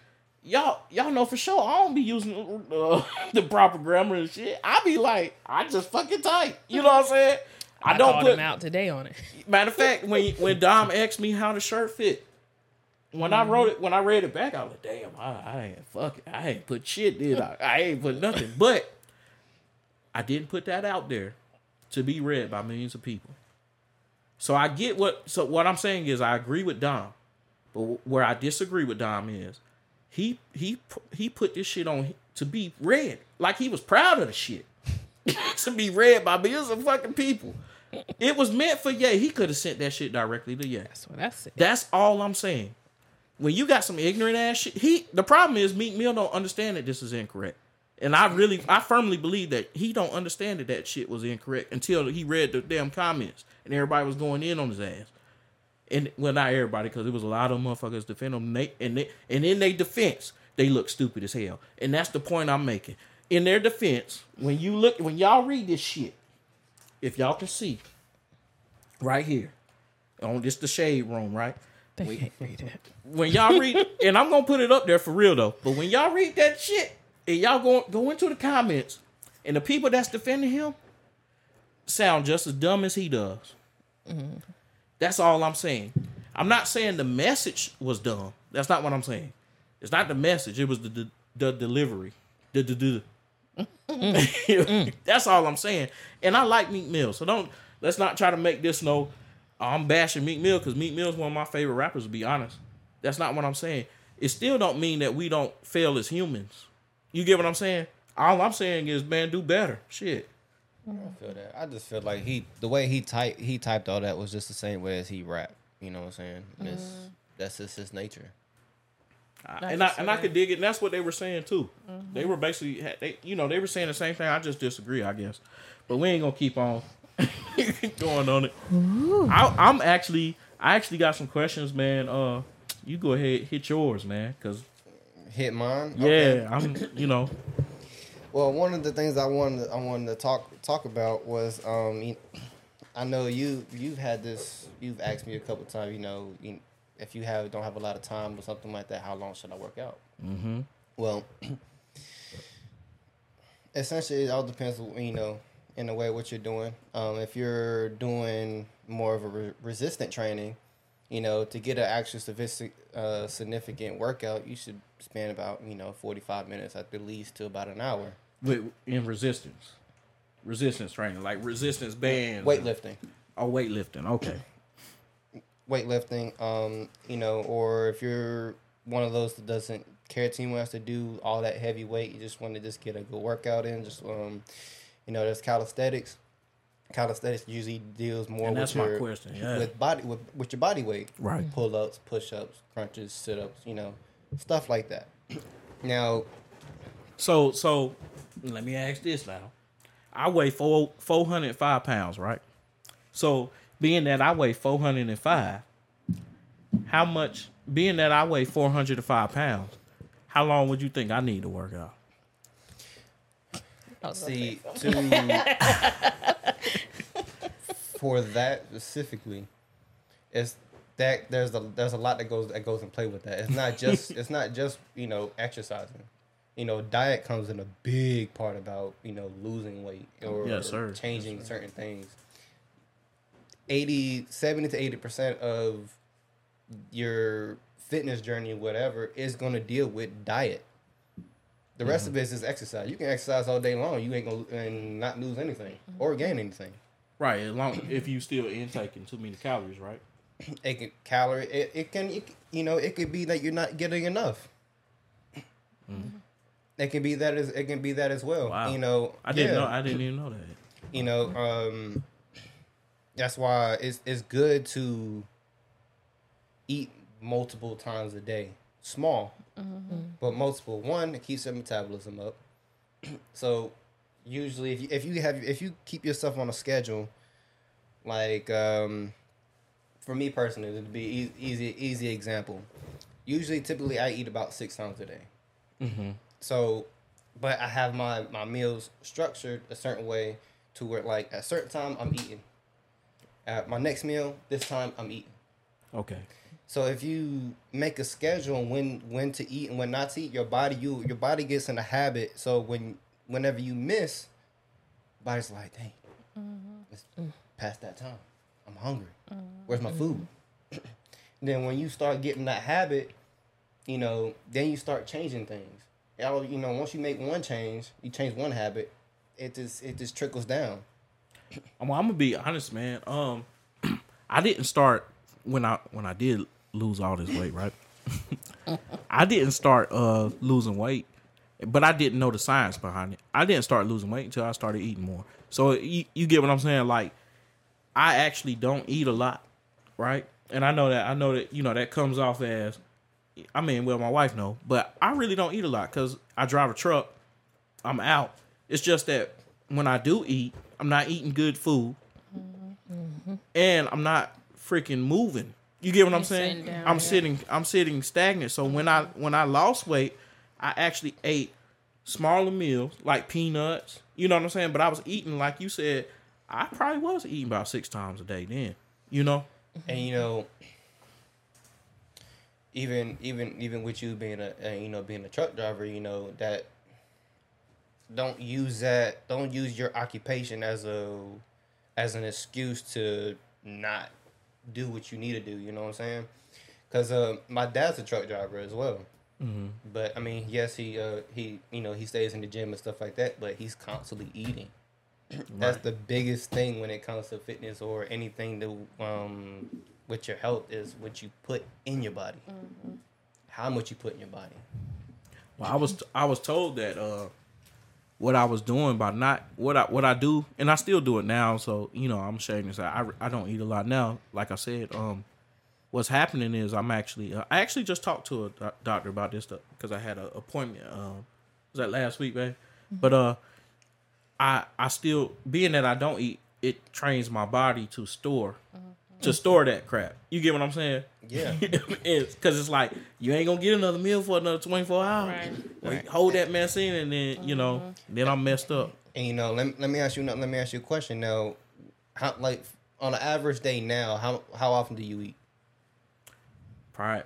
Y'all y'all know for sure I don't be using uh, the proper grammar and shit. I be like, I just fucking type. You know what I'm saying? I, I don't called put him out today on it. matter of fact, when when Dom asked me how the shirt fit, when I wrote it, when I read it back, I was like, damn, I, I ain't fuck it. I ain't put shit, did I? I ain't put nothing. But I didn't put that out there to be read by millions of people. So I get what so what I'm saying is I agree with Dom, but where I disagree with Dom is he he he put this shit on to be read like he was proud of the shit to be read by millions of fucking people. It was meant for Ye. He could have sent that shit directly to Ye. That's what I said. That's all I'm saying. When you got some ignorant ass shit, he the problem is Meek Mill don't understand that this is incorrect. And I really I firmly believe that he don't understand that that shit was incorrect until he read the damn comments and everybody was going in on his ass. And well not everybody because it was a lot of motherfuckers defend him and they and they and in their defense they look stupid as hell. And that's the point I'm making. In their defense, when you look when y'all read this shit, if y'all can see right here on this the shade room, right? They can't read it. when y'all read, and I'm gonna put it up there for real though. But when y'all read that shit, and y'all go go into the comments, and the people that's defending him sound just as dumb as he does. Mm-hmm. That's all I'm saying. I'm not saying the message was dumb. That's not what I'm saying. It's not the message. It was the the, the delivery. The, the, the. Mm. Mm. That's all I'm saying. And I like Meek Mill, so don't let's not try to make this no. Oh, I'm bashing Meek Mill because Meek Mill is one of my favorite rappers. To be honest, that's not what I'm saying. It still don't mean that we don't fail as humans. You get what I'm saying? All I'm saying is, man, do better. Shit. I don't feel that. I just feel like he, the way he typed, he typed all that was just the same way as he rapped. You know what I'm saying? And it's, mm-hmm. that's just his nature. I- and I and I could dig it. And that's what they were saying too. They were basically, they, you know, they were saying the same thing. I just disagree, I guess. But we ain't gonna keep on going on it. I, I'm actually, I actually got some questions, man. Uh, you go ahead, hit yours, man, because Hit mine. yeah, I'm, you know, Well, one of the things I wanted I wanted to talk talk about was um, you- I know you you've had this you've asked me a couple times. You know, you, if you have don't have a lot of time or something like that, how long should I work out? Mm-hmm. Well, essentially, it all depends. You know, in a way, what you're doing. Um, if you're doing more of a re- resistant training, you know, to get an actual sophistic, uh, significant workout, you should spend about you know 45 minutes at the least to about an hour. With in resistance, resistance training, like resistance bands, Weightlifting. Oh, weightlifting. Okay. Weightlifting, um, you know, or if you're one of those that doesn't care too much to do all that heavy weight, you just want to just get a good workout in, just um, you know, there's calisthenics. Calisthenics usually deals more And with that's my your question, yeah. with body with, with your body weight, Right. Pull ups, push ups, crunches, sit ups, you know, stuff like that. Now, So so let me ask this now. I weigh four four hundred and five pounds, right? So being that I weigh four hundred and five, how much being that I weigh four hundred and five pounds, how long would you think I need to work out? see to for that specifically, it's that there's a there's a lot that goes that goes in play with that. It's not just it's not just you know exercising. You know, diet comes in a big part about you know losing weight or Yes, sir. changing certain things. 80, 70 to eighty percent of your fitness journey, whatever, is going to deal with diet. The rest mm-hmm. of it is just exercise. You can exercise all day long. You ain't gonna and not lose anything mm-hmm. or gain anything. Right, as long if you still intaking too many calories, right? It can calorie. It, it can it, you know it could be that you're not getting enough. Mm-hmm. It can be that as it can be that as well. Wow. You know I didn't yeah. know I didn't even know that. you know um that's why it's it's good to eat multiple times a day. Small but multiple. One it keeps your metabolism up. So usually if you, if you have if you keep yourself on a schedule like um for me personally it'd be e- easy easy example. Usually typically i eat about six times a day. Mm-hmm. so, but I have my my meals structured a certain way to where like at a certain time I'm eating. At my next meal, this time I'm eating. Okay. So if you make a schedule on when when to eat and when not to eat, your body you your body gets in a habit. So when whenever you miss, body's like, dang, mm-hmm. it's past that time. I'm hungry. Where's my mm-hmm. food? then when you start getting that habit, you know, then you start changing things. You know, once you make one change, you change one habit, it just it just trickles down. Well, I'm gonna be honest, man. Um, I didn't start when I when I did lose all this weight, right? I didn't start uh losing weight, but I didn't know the science behind it. I didn't start losing weight until I started eating more. So you, you get what I'm saying? Like, I actually don't eat a lot, right? And I know that I know that you know that comes off as, I mean, well, my wife know, but I really don't eat a lot because I drive a truck. I'm out. It's just that when I do eat, I'm not eating good food, and I'm not freaking moving. You get what I'm saying? sitting down, I'm yeah. sitting. I'm sitting stagnant. So when I when I lost weight, I actually ate smaller meals like peanuts. You know what I'm saying? But I was eating like you said. I probably was eating about six times a day then. You know? And you know, even even even with you being a, uh, you know being a truck driver, you know that don't use that don't use your occupation as a as an excuse to not do what you need to do. You know what I'm saying? Because uh, my dad's a truck driver as well. Mm-hmm. But I mean, yes, he uh, he you know he stays in the gym and stuff like that. But he's constantly eating. That's the biggest thing when it comes to fitness or anything to um with your health is what you put in your body. How much you put in your body. Well, I was I was told that uh, what I was doing by not what I what I do, and I still do it now. So you know, I'm sharing this. I I don't eat a lot now. Like I said, um, what's happening is I'm actually uh, I actually just talked to a doc- doctor about this stuff because I had an appointment. Um, was that last week, man? But uh, I I still being that I don't eat, it trains my body to store to store that crap. You get what I'm saying? Yeah. Because it's like you ain't gonna get another meal for another 24 hours. Right. Like, Hold that mess in, and then you know, then I'm messed up. And you know, let, me- let me ask you let me ask you a question now. How like on an average day now, how how often do you eat? Right.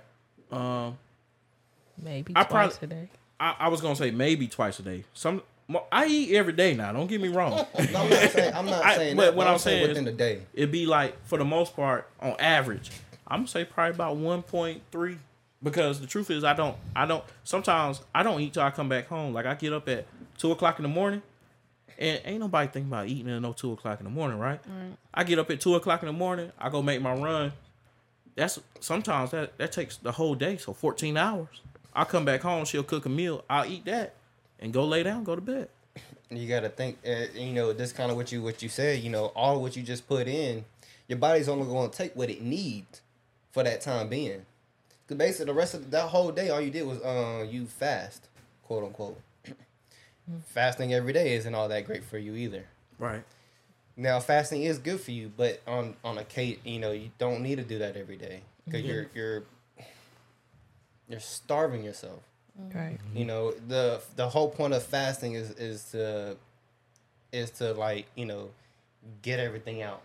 Um, Maybe I twice probably- a day. I, I was gonna say maybe twice a day. Some mo- I eat every day now. Don't get me wrong. No, I'm not saying I'm not I- saying but that. what but I'm saying is- within the day. It'd be like for the most part on average. I'm gonna say probably about 1.3 because the truth is I don't I don't sometimes I don't eat till I come back home. Like I get up at two o'clock in the morning. And ain't nobody thinking about eating at no two o'clock in the morning, right? I get up at two o'clock in the morning. I go make my run. That's sometimes that that takes the whole day, so fourteen hours. I come back home. She'll cook a meal. I'll eat that and go lay down, go to bed. you got to think uh, you know this kind of what you what you said you know all what you just put in your body's only going to take what it needs for that time being. Because basically the rest of that whole day all you did was uh you fast quote unquote. Fasting every day isn't all that great for you either. Right. now fasting is good for you but on on a case you know you don't need to do that every day because you're you're you're starving yourself Right. you know the the whole point of fasting is is to is to like you know get everything out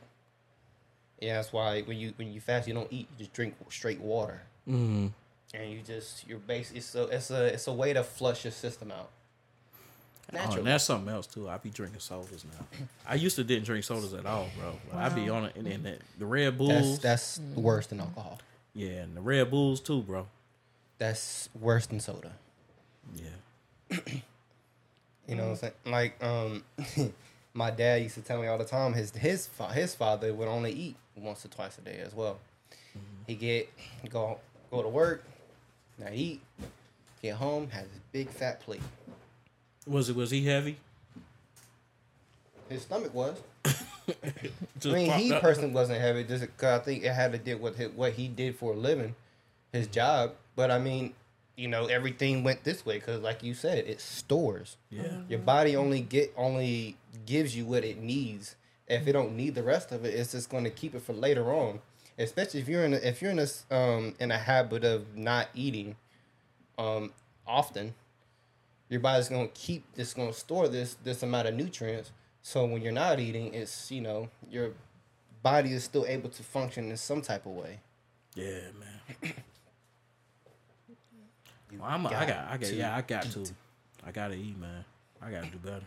yeah that's why when you when you fast you don't eat you just drink straight water Mm. and you just you're basically so it's a it's a way to flush your system out Oh, and that's something else too. I be drinking sodas now. I used to didn't drink sodas at all, bro. But I be on it, and then that, the Red Bulls, that's that's worse than alcohol yeah, and the Red Bulls too, bro. That's worse than soda Yeah, You know what I'm saying? Like, um, my dad used to tell me all the time his his fa- his father would only eat once or twice a day as well. He get go go to work, now eat, get home, has this big fat plate. was it was he heavy? His stomach was. I mean, he up? personally wasn't heavy. Just cause I think it had to do with his, what he did for a living, his job. But I mean, you know, everything went this way because, like you said, it stores. Yeah, Your body only get only gives you what it needs. If it don't need the rest of it, it's just going to keep it for later on. Especially if you're in a, if you're in a um in a habit of not eating, um often, your body's going to keep this going to store this this amount of nutrients. So when you're not eating, it's you know your body is still able to function in some type of way. yeah, man. You Well, I'm, a, I got got, I got, to yeah, I got to, I gotta eat, man. I gotta do better.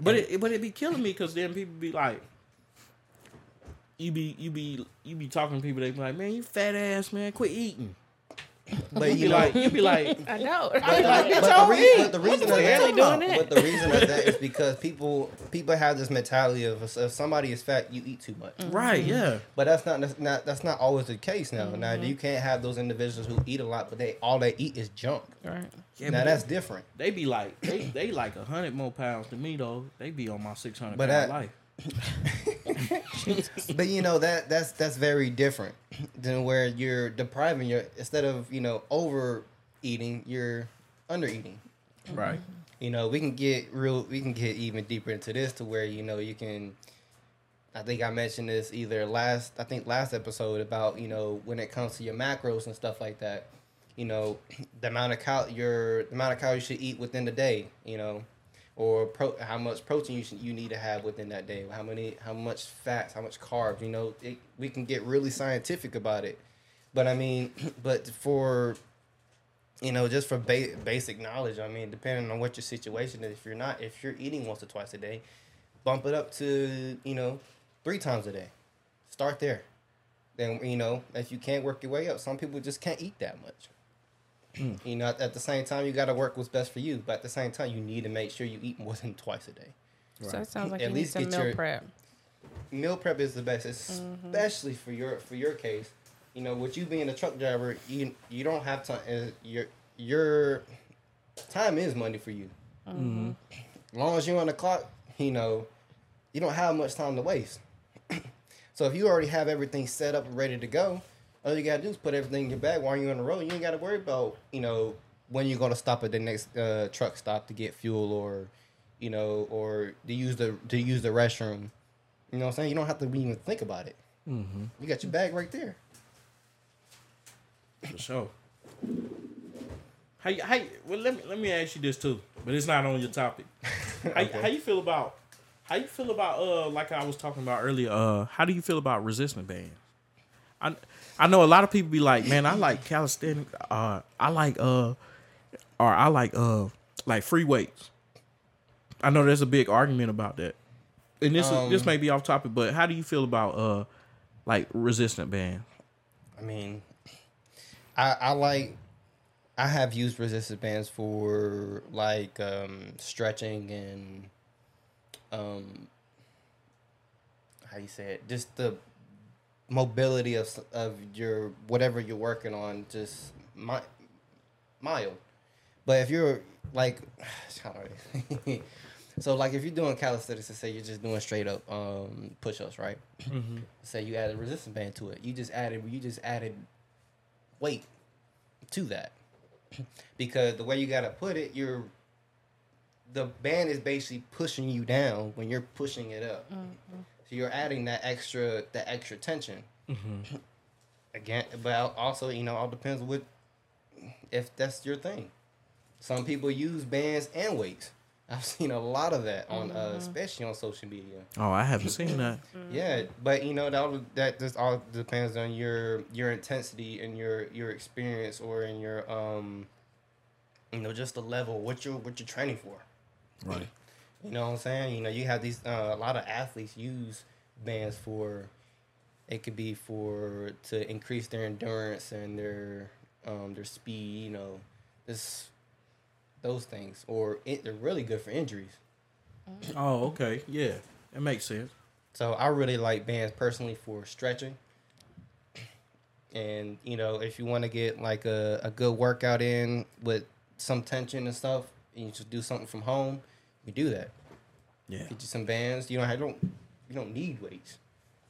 But it, but it be killing me because then people be like, you be, you be, you be talking to people. They be like, man, you fat ass man, quit eating. But You you be like, you be like, I know. But, like, like, but, the don't re- eat. but the reason of What the that, doing that? but the reason of that is because people people have this mentality of if somebody is fat, you eat too much. Mm-hmm. right, yeah, But that's not that's not that's not always the case now. Now mm-hmm. you can't have those individuals who eat a lot, but they all they eat is junk. Right. yeah. now but that's different. they be like, they, they like a hundred more pounds than me though. They be on my six hundred But pound that- life. But you know that that's that's very different than where you're depriving your instead of you know overeating, you're under eating. Right. you know we can get real we can get even deeper into this to where you know you can i think i mentioned this either last i think last episode about you know when it comes to your macros and stuff like that you know the amount of cal your the amount of calories you should eat within the day you know or pro, how much protein you you need to have within that day how many how much fats how much carbs you know it, we can get really scientific about it but i mean but for you know, just for ba- basic knowledge. I mean, depending on what your situation is, if you're not, if you're eating once or twice a day, bump it up to you know three times a day. Start there. Then you know, if you can't work your way up, some people just can't eat that much. You know, at, at the same time, you got to work what's best for you, but at the same time, you need to make sure you eat more than twice a day. So it sounds like At you need least some get meal your- prep. Meal prep is the best, especially for your for your case. You know, with you being a truck driver, you you don't have time. Uh, your your time is money for you. Mm-hmm. As long as you're on the clock, you know, you don't have much time to waste. so if you already have everything set up and ready to go, all you gotta do is put everything in your bag while you're on the road. You ain't gotta worry about, you know, when you're gonna stop at the next uh, truck stop to get fuel or, you know, or to use the to use the restroom. You know what I'm saying? You don't have to even think about it. You got your bag right there. For sure. How you, how you, well let me let me ask you this too, but it's not on your topic. How, you- how you feel about how you feel about uh like I was talking about earlier, uh how do you feel about resistance bands? I I know a lot of people be like, man, I like calisthenics, uh I like uh or I like uh like free weights. I know there's a big argument about that. And this is, this Um, may be off topic, but how do you feel about uh like resistant bands? I mean, I I like I have used resistance bands for like um, stretching and um how you say it, just the mobility of of your whatever you're working on, just mi- mild. But if you're like, how do I- so like if you're doing calisthenics, let's say you're just doing straight up um, push-ups, right? say you added resistance band to it. You just added you just added weight to that. because the way you gotta put it, you're the band is basically pushing you down when you're pushing it up. So you're adding that extra that extra tension. Again, but also you know all depends what if that's your thing. Some people use bands and weights. I've seen a lot of that on, uh, especially on social media. Oh, I haven't seen that. Yeah, but you know that that just all depends on your your intensity and your your experience or in your um you know just the level what you're what you're training for. Right. You know what I'm saying? You know you have these uh, a lot of athletes use bands for it could be for to increase their endurance and their um their speed. You know, this those things or it, they're really good for injuries. Oh, okay. Yeah. It makes sense. So I really like bands personally for stretching. And you know, if you want to get like a, a good workout in with some tension and stuff, and you just do something from home, you do that. Yeah. Get you some bands. You don't have, you don't you don't need weights.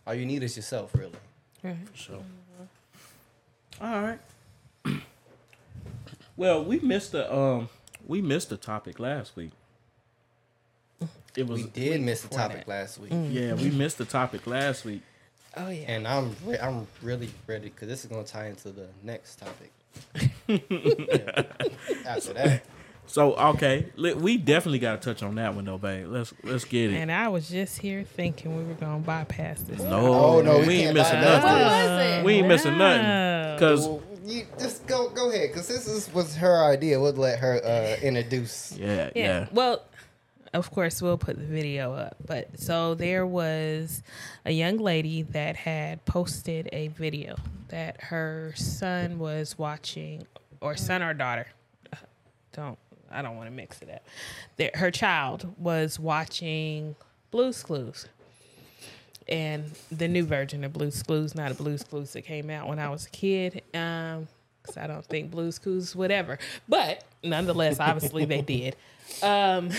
All you need is yourself, really. Right. So. All right. Well, we missed the um we missed the topic last week. It was We did miss the topic that. last week, yeah, we missed the topic last week. Oh yeah. and I'm re- I'm really ready because this is gonna tie into the next topic. Yeah. After that, So okay, we definitely got to touch on that one though, babe. Let's let's get it. and I was just here thinking we were gonna bypass this. no, Oh, no, we, we ain't missing nothing. What was it? We ain't missing nothing because Well, you just go go ahead because this is was her idea. We'll let her uh, introduce. yeah, Yeah. yeah, Well, of course, we'll put the video up. But so there was a young lady that had posted a video that her son was watching, or son or daughter. Don't I don't want to mix it up. That her child was watching Blue's Clues. And the new version of Blue's Clues, not a Blue's Clues that came out when I was a kid. Um, because I don't think Blue's Clues would ever. But nonetheless, obviously they did. Um,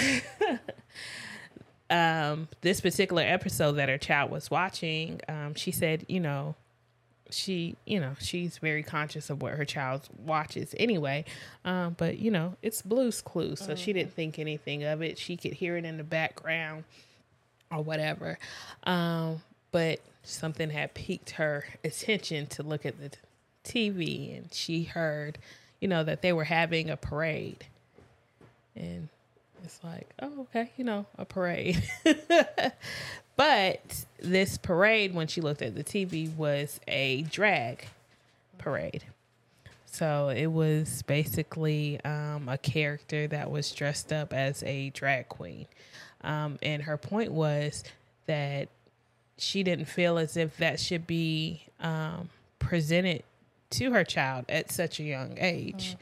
um, this particular episode that her child was watching, um, she said, you know, she, you know, she's very conscious of what her child watches anyway. Um, but you know, it's Blue's Clues, so she didn't think anything of it. She could hear it in the background or whatever. Um, but something had piqued her attention to look at the TV, and she heard, you know, that they were having a parade, and it's like, oh, okay, you know, a parade. but this parade, when she looked at the TV, was a drag parade. So it was basically um, a character that was dressed up as a drag queen. Um, and her point was that she didn't feel as if that should be um, presented to her child at such a young age.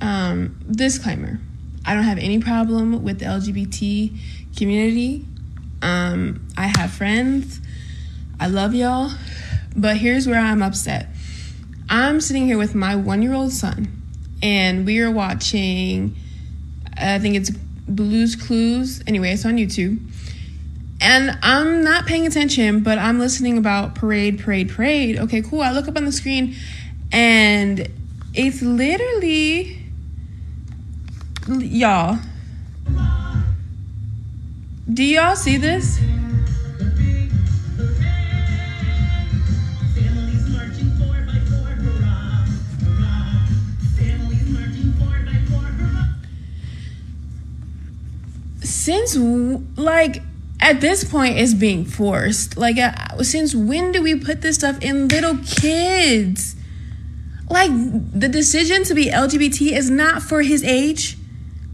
um, disclaimer I don't have any problem with the LGBT community. Um, I have friends. I love y'all. But here's where I'm upset. I'm sitting here with my one year old son, and we are watching, I think it's Blues Clues. Anyway, it's on YouTube. And I'm not paying attention, but I'm listening about parade, parade, parade. Okay, cool. I look up on the screen, and it's literally y'all. Do y'all see this? Since, like, at this point, it's being forced. Like, uh, since when do we put this stuff in little kids? Like, the decision to be LGBT is not for his age.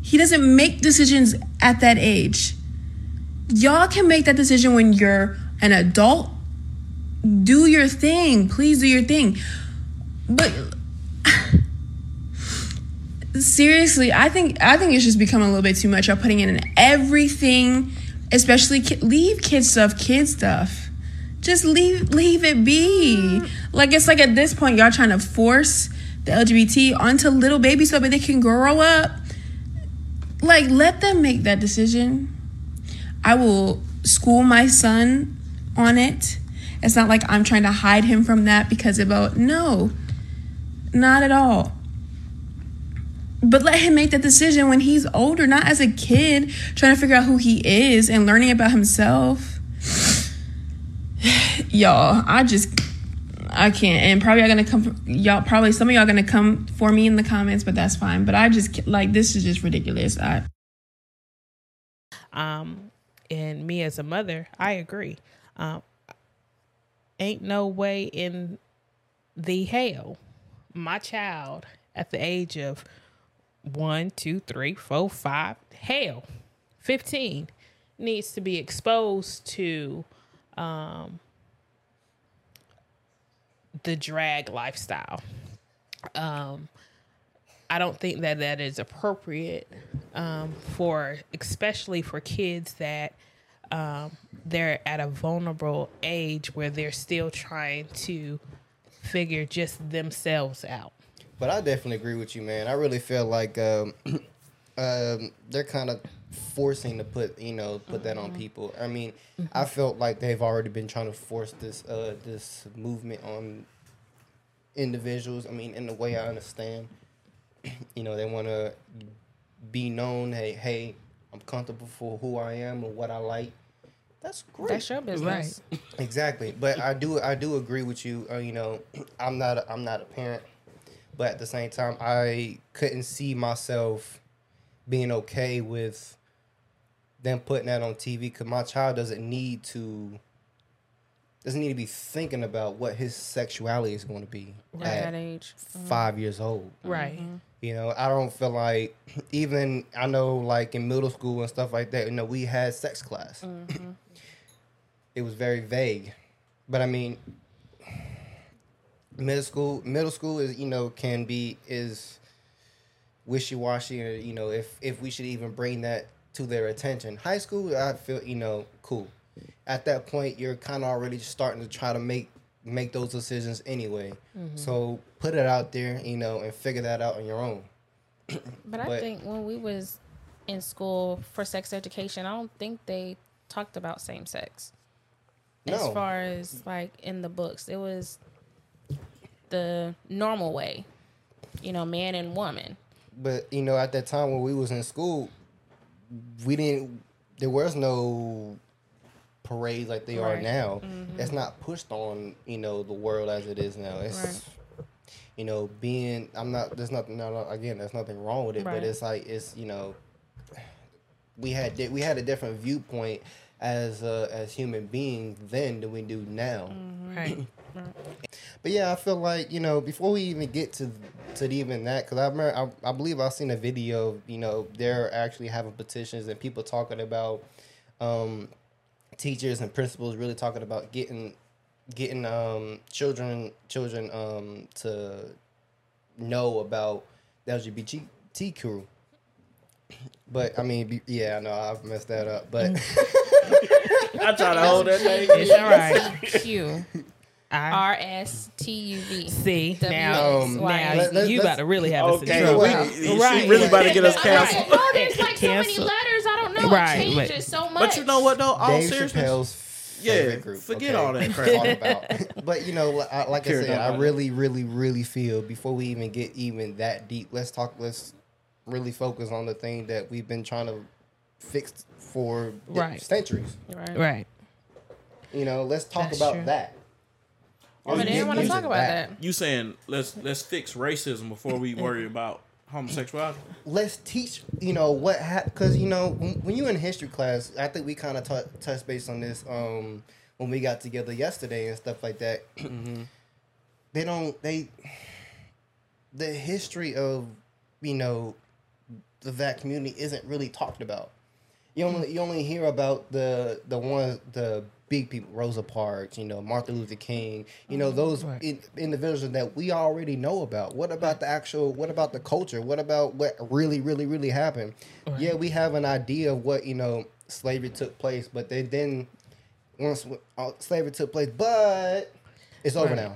He doesn't make decisions at that age y'all can make that decision when you're an adult. Do your thing. Please do your thing. But seriously i think i think it's just becoming a little bit too much y'all putting in everything especially ki- leave kid stuff kid stuff. Just leave leave it be. Mm. Like it's like at this point y'all trying to force the lgbt onto little babies so that they can grow up. Like let them make that decision i will school my son on it it's not like i'm trying to hide him from that because about no not at all but let him make that decision when he's older, not as a kid trying to figure out who he is and learning about himself. y'all, I just I can't. And probably y'all gonna come y'all probably some of y'all gonna come for me in the comments, but that's fine. But I just like this is just ridiculous. I Um, and me as a mother, I agree. Um, ain't no way in the hell my child at the age of one, two, three, four, five, hell, 15 needs to be exposed to um, the drag lifestyle. Um, I don't think that that is appropriate um, for, especially for kids that um, they're at a vulnerable age where they're still trying to figure just themselves out. But I definitely agree with you, man. I really feel like um, um, they're kind of forcing to put you know put that on people. I mean, I felt like they've already been trying to force this uh, this movement on individuals. I mean, in the way I understand, you know, they want to be known. Hey, hey, I'm comfortable for who I am and what I like. That's great. That's your business. Exactly, but I do I do agree with you. Uh, you know, I'm not a, I'm not a parent, but at the same time, I couldn't see myself being okay with them putting that on TV because my child doesn't need to doesn't need to be thinking about what his sexuality is going to be At at that age. five years old. Right. You know, I don't feel like even I know like in middle school and stuff like that. You know, we had sex class. Mm-hmm. it was very vague, but I mean, middle school middle school is you know can be is wishy washy. Uh, you know, if if we should even bring that to their attention. High school, I feel you know cool. At that point, you're kind of already starting to try to make make those decisions anyway. Mm-hmm. So put it out there, you know, and figure that out on your own. But I think when we was in school for sex education, I don't think they talked about same sex. As far as like in the books, it was the normal way, you know, man and woman. But you know, at that time when we was in school, we didn't. There was no parades like they are Right. now. It's not pushed on you know the world as it is now. It's Right. you know being. I'm not. There's nothing. No, no, again, there's nothing wrong with it. Right. But it's like it's you know. We had we had a different viewpoint as uh, as human beings then than we do now. Right. But yeah, I feel like you know before we even get to to even that, because I remember I, I believe I've seen a video. You know, they're actually having petitions and people talking about um, teachers and principals really talking about getting getting um, children children um, to know about the LGBT crew. But I mean, be- yeah, I know I've messed that up, but I try to hold that thing. It's all right. Q I R S T U V. see now. Um, now let- let- you let's- about to really have us in Okay, trouble. Wow. we, she really about to get us Right. canceled. No, there's like so many letters. I don't know. Right, It but- changes so much. But you know what though? All Dave seriousness, Chappelle's Yeah, favorite group. forget okay? all that crap. But you know, I- like I said, I really, really, really feel before we even get even that deep, let's talk. Let's really focus on the thing that we've been trying to fix for Right. centuries. Right. Right. You know, let's talk That's about true. that. But they Use- didn't want to talk about back. that. You saying let's let's fix racism before we worry about homosexuality. let's teach you know what happened. because you know when, when you in history class i think we kind of t- touched base on this um when we got together yesterday and stuff like that they don't they the history of you know the that community isn't really talked about you only you only hear about the the one the big people rosa parks you know martin luther king you know mm-hmm. those Right. in, individuals that we already know about what about the actual what about the culture what about what really really really happened yeah we have an idea of what you know slavery took place but they then once uh, slavery took place but it's over Right. now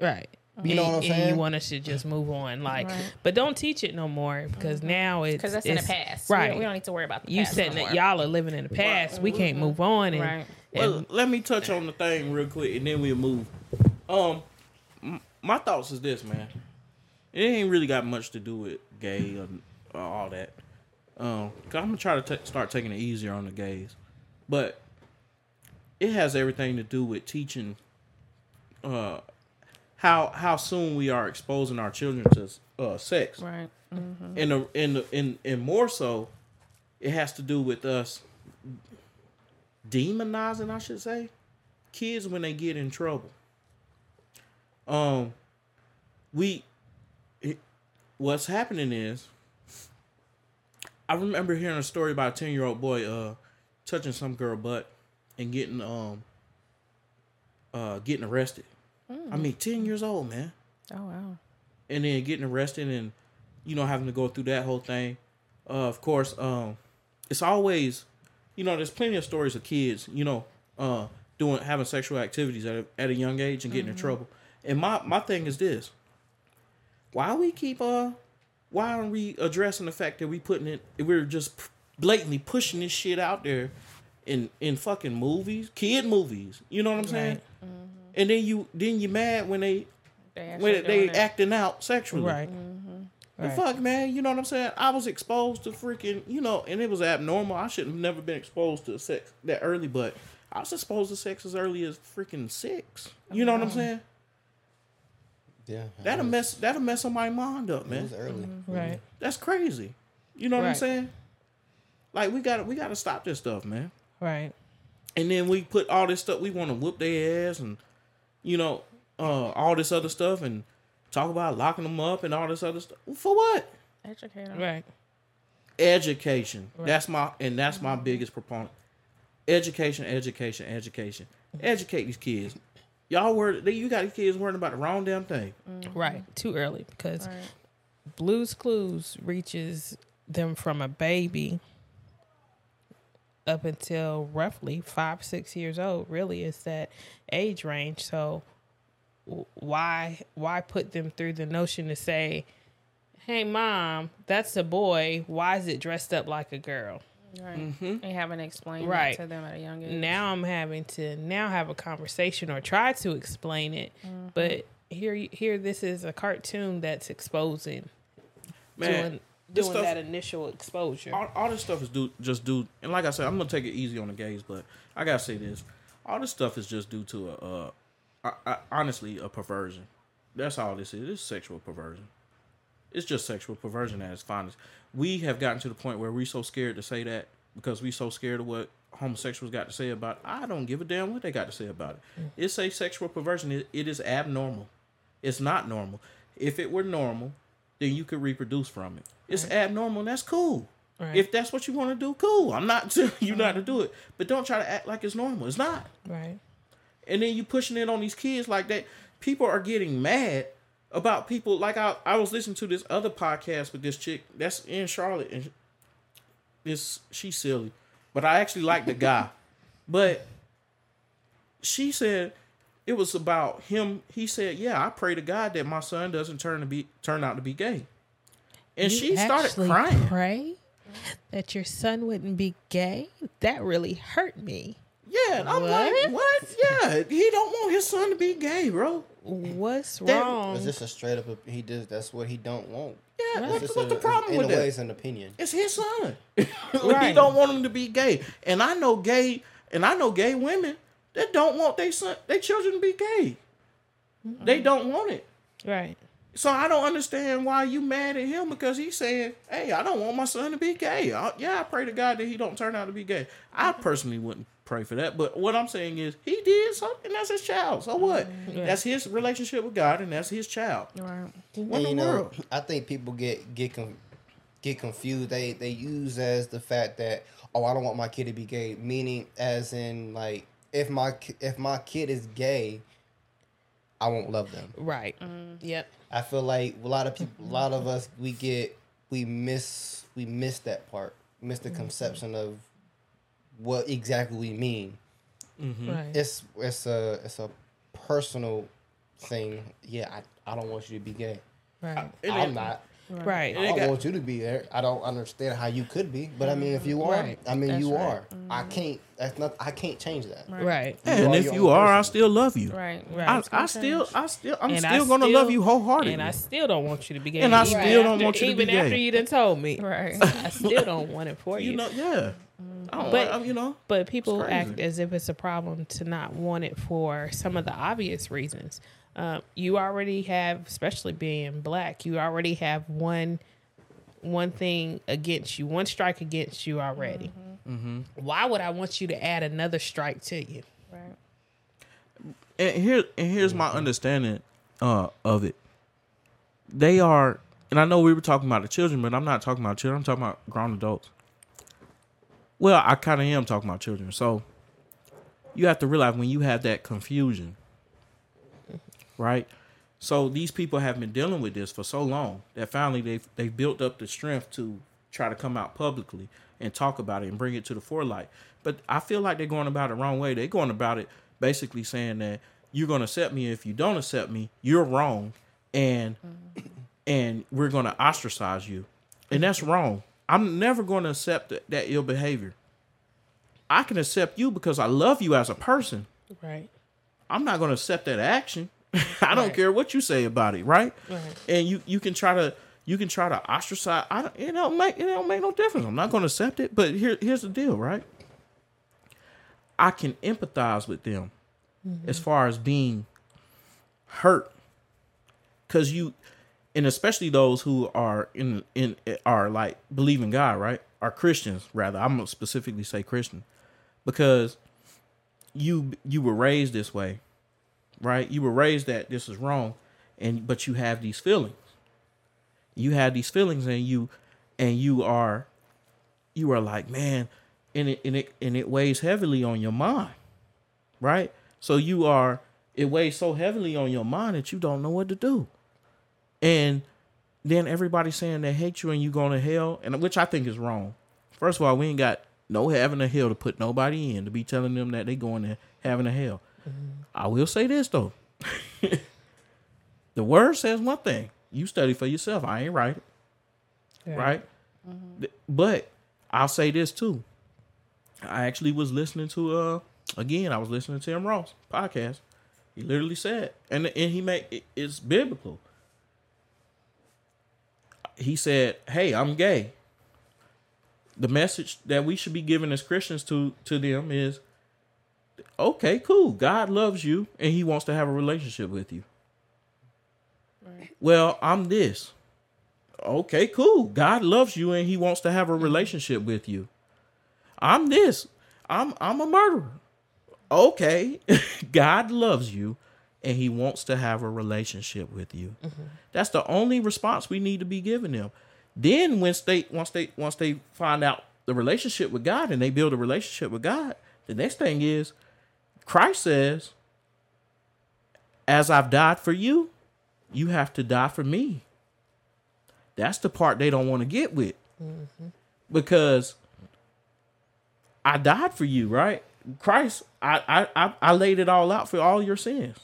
Right. You know what I'm And- And saying? you want us to just move on, like, Right. but don't teach it no more because mm-hmm. now it's Because that's in the it's- past. We don't- right? We don't need to worry about the you past. setting no it. more. Y'all are living in the past. We can't mm-hmm. move on. And, Right. Well, let me touch on the thing real quick, and then we'll move. Um, my thoughts is this, man. It ain't really got much to do with gay or, or all that. Um, i I'm gonna try to ta start taking it easier on the gays, but it has everything to do with teaching. Uh, how how soon we are exposing our children to uh sex Right. and the, and the, and and more so, it has to do with us demonizing, I should say, kids when they get in trouble. Um, we, it, what's happening is, I remember hearing a story about a ten year old boy uh touching some girl butt and getting um uh getting arrested. I mean, ten years old, man Oh wow. and then getting arrested and you know having to go through that whole thing. Uh, of course, um, it's always you know there's plenty of stories of kids you know uh, doing having sexual activities at a, at a young age and getting in trouble. And my my thing is this: why we keep uh why aren't we addressing the fact that we putting it we're just blatantly pushing this shit out there in in fucking movies, kid movies. You know what I'm saying? And then you then you mad when they They when they doing it. acting out sexually. right, The Right. fuck, man. You know what I'm saying? I was exposed to freaking, you know, and it was abnormal. I should have never been exposed to sex that early, but I was exposed to sex as early as freaking six. You know what I'm saying? yeah That'll was, mess. That'll mess somebody's mind up, it man. was early right, That's crazy. You know what I'm saying? Like we got to we got to stop this stuff, man. right, And then we put all this stuff. We want to whoop their ass and, you know, uh, all this other stuff and talk about locking them up and all this other stuff. For what? Educate 'em. right, education that's my and that's my biggest proponent education education education educate these kids y'all worried you got these kids worrying about the wrong damn thing mm-hmm. right. Too early because Right. Blue's Clues reaches them from a baby up until roughly five, six years old. Really, is that age range. So w- why why put them through the notion to say, "Hey, mom, that's a boy. Why is it dressed up like a girl?" Right. Mm-hmm. And having to explain Right. that to them at a young age. Now I'm having to now have a conversation or try to explain it, but here here this is a cartoon that's exposing man doing doing stuff- that initial exposure. all, all this stuff is do just do and like i said i'm gonna take it easy on the gays but i gotta say this all this stuff is just due to a uh I, I, honestly a perversion. That's all this is. It's sexual perversion. It's just sexual perversion at its finest. We have gotten to the point where we're so scared to say that because we're so scared of what homosexuals got to say about it. i don't give a damn what they got to say about it. It's a sexual perversion. It, it is abnormal. It's not normal. If it were normal then you could reproduce from it. It's abnormal and that's cool. Right. if that's what you want to do, cool. I'm not telling you not to do it, but don't try to act like it's normal. It's not. right. And then you pushing it on these kids like that. People are getting mad about people. Like I, I was listening to this other podcast with this chick that's in Charlotte, and this she's silly, but I actually like the guy. But she said it was about him. He said, "Yeah, I pray to God that my son doesn't turn to be turn out to be gay." And You she started crying. Pray that your son wouldn't be gay. That really hurt me. Yeah, I'm like, What? what? Yeah, he don't want his son to be gay, bro. What's That- wrong? it's just a straight up he does that's what he don't want Yeah, It's what's, just what's a- the problem in with a that? way it's an opinion It's his son. he Right. don't want him to be gay, and I know gay, and I know gay women that don't want their son, their children to be gay. They mm-hmm. don't want it. right. So I don't understand why you mad at him because he's saying, "Hey, I don't want my son to be gay." I, yeah, I pray to God that he don't turn out to be gay. I mm-hmm. personally wouldn't pray for that, but what I'm saying is he did something. That's his child. So what? Mm-hmm. That's his relationship with God, and that's his child. Right. What And, in you the know, world? I think people get get com- get confused. They they use as the fact that oh, I don't want my kid to be gay, meaning as in like if my if my kid is gay, I won't love them. Right. Mm. Yep. I feel like a lot of people, a lot of us, we get we miss we miss that part, miss the mm-hmm. conception of what exactly we mean. Mm-hmm. Right. It's it's a it's a personal thing. Yeah, I, I don't want you to be gay. right. It I'm not. Right. I don't want you to be there. I don't understand how you could be, but I mean, if you are, Right. I mean, That's you right. are. I mm-hmm. can't. That's not. I can't change that. Right. Yeah, You and if you own are, I still love you. Right. Right. I, I still. I still, I'm And I still gonna love you wholeheartedly. And I still don't want you to be gay. And I even still don't after- want you to be gay. even after gay. you done told me. Right. I still don't want it for you. you know, yeah. Mm-hmm. I don't But- like, you know, But people act as if it's a problem to not want it for some of the obvious reasons. Um, you already have, especially being black, you already have one one thing against you, one strike against you already. Mm-hmm. Why would I want you to add another strike to you? Right. and here and here's my understanding uh, of it. They are, and I know we were talking about the children, but I'm not talking about children. I'm talking about grown adults. Well, I kind of am talking about children. So you have to realize when you have that confusion, right? So these people have been dealing with this for so long that finally they've they've built up the strength to try to come out publicly and talk about it and bring it to the forelight. But I feel like they're going about it the wrong way. They're going about it basically saying that you're going to accept me. If you don't accept me, you're wrong, and mm-hmm. and we're going to ostracize you, and that's wrong. I'm never going to accept that, that ill behavior. I can accept you because I love you as a person. Right. I'm not going to accept that action. I don't Right. care what you say about it, right? Right. And you you can try to you can try to ostracize. I don't, it don't make it don't make no difference. I'm not going to accept it. But here here's the deal, right? I can empathize with them mm-hmm. as far as being hurt, because you, and especially those who are in in are like believe in God, right? Are Christians rather. I'm gonna specifically say Christian, because you you were raised this way right? You were raised that this is wrong, and but you have these feelings. You have these feelings, and you and you are you are like, man, and it and it and it weighs heavily on your mind, right? So you are it weighs so heavily on your mind that you don't know what to do, and then everybody's saying they hate you and you going to hell, and which I think is wrong. First of all, we ain't got no heaven or hell to put nobody in to be telling them that they going to heaven or hell. I will say this though. the word says one thing. You study for yourself. I ain't right. Right? Th- But I'll say this too. I actually was listening to uh again, I was listening to Tim Ross podcast. He literally said, and and he made it, it's biblical. He said, "Hey, I'm gay." The message that we should be giving as Christians to to them is okay, cool. God loves you and he wants to have a relationship with you. Well, I'm this. Okay, cool. God loves you and he wants to have a relationship with you. I'm this. I'm I'm a murderer. Okay. God loves you and he wants to have a relationship with you. Mm-hmm. That's the only response we need to be giving them. Then once they once they once they find out the relationship with God and they build a relationship with God, the next thing is Christ says, As I've died for you, you have to die for me. That's the part they don't want to get with. Mm-hmm. Because I died for you, right? Christ, I, I, I, I laid it all out for all your sins.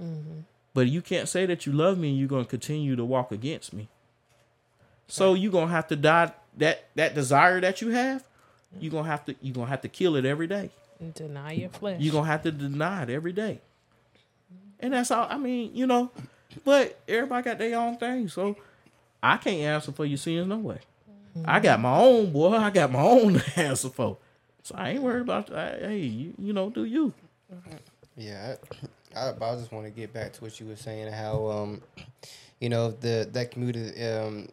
Mm-hmm. But you can't say that you love me and you're going to continue to walk against me. So you're going to have to die that that desire that you have, you're going to have to you're going to have to kill it every day. Deny your flesh. You're gonna have to deny it every day. And that's all I mean, you know. But everybody got their own thing. So I can't answer for your sins no way. I got my own boy, I got my own to answer for. So I ain't worried about that. Hey, you, you know, do you. Yeah, I, I, I just want to get back to what you were saying, how um, you know the that community um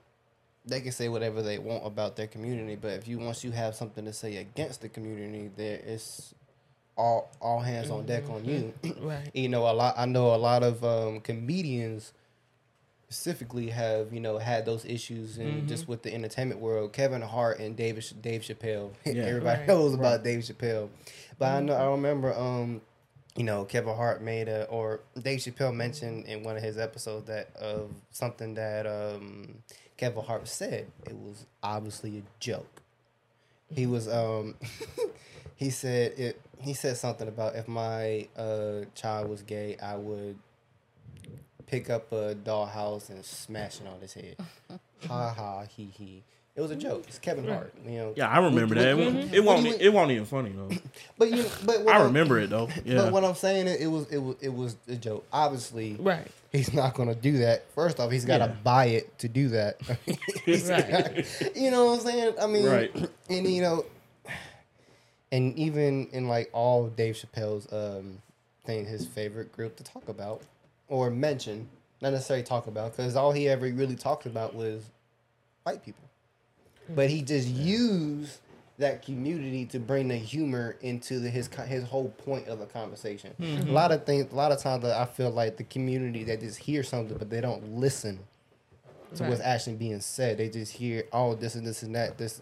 they can say whatever they want about their community but if you once you have something to say against the community there is all all hands on deck on you Right. you know a lot i know a lot of um comedians specifically have you know had those issues and just with the entertainment world kevin hart and david dave chappelle Yeah. everybody Right. knows about dave chappelle but i know i remember um you know, Kevin Hart made a or Dave Chappelle mentioned in one of his episodes that of something that um Kevin Hart said. It was obviously a joke. He was um he said it he said something about if my uh child was gay, I would pick up a dollhouse and smash it on his head. ha ha he he. It was a joke. It's Kevin Hart, you know. Yeah, I remember that. It, what- it won't. what do you- It won't even funny though. But you, but what I I'm- remember it though. Yeah. But what I'm saying, it, it was it was it was a joke. Obviously, Right. he's not gonna do that. First off, he's got to Yeah. buy it to do that. He's Right. got- you know what I'm saying? I mean, Right. and you know, and even in like all Dave Chappelle's um thing, his favorite group to talk about or mention, not necessarily talk about, because all he ever really talked about was white people. But he just used that community to bring the humor into the, his his whole point of the conversation. A lot of things, a lot of times, that I feel like the community that just hear something, but they don't listen to what's actually being said. They just hear, oh, this and this and that, this,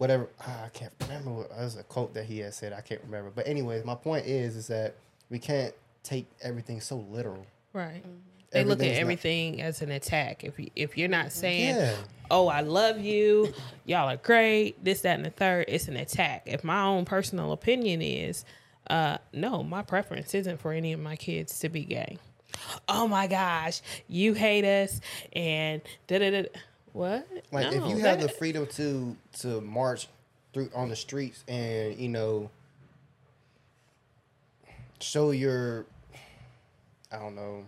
whatever. ah, I can't remember. What, was a quote that he had said. I can't remember. But anyways, my point is, is that we can't take everything so literal. Right. They look at Everything's not- everything as an attack. If you, if you're not saying, Yeah. "Oh, I love you," y'all are great, this, that, and the third, it's an attack. If my own personal opinion is, uh, no, my preference isn't for any of my kids to be gay. Oh my gosh, you hate us, and da da da. What? Like if No, you have the freedom to to march through on the streets and you know show your I don't know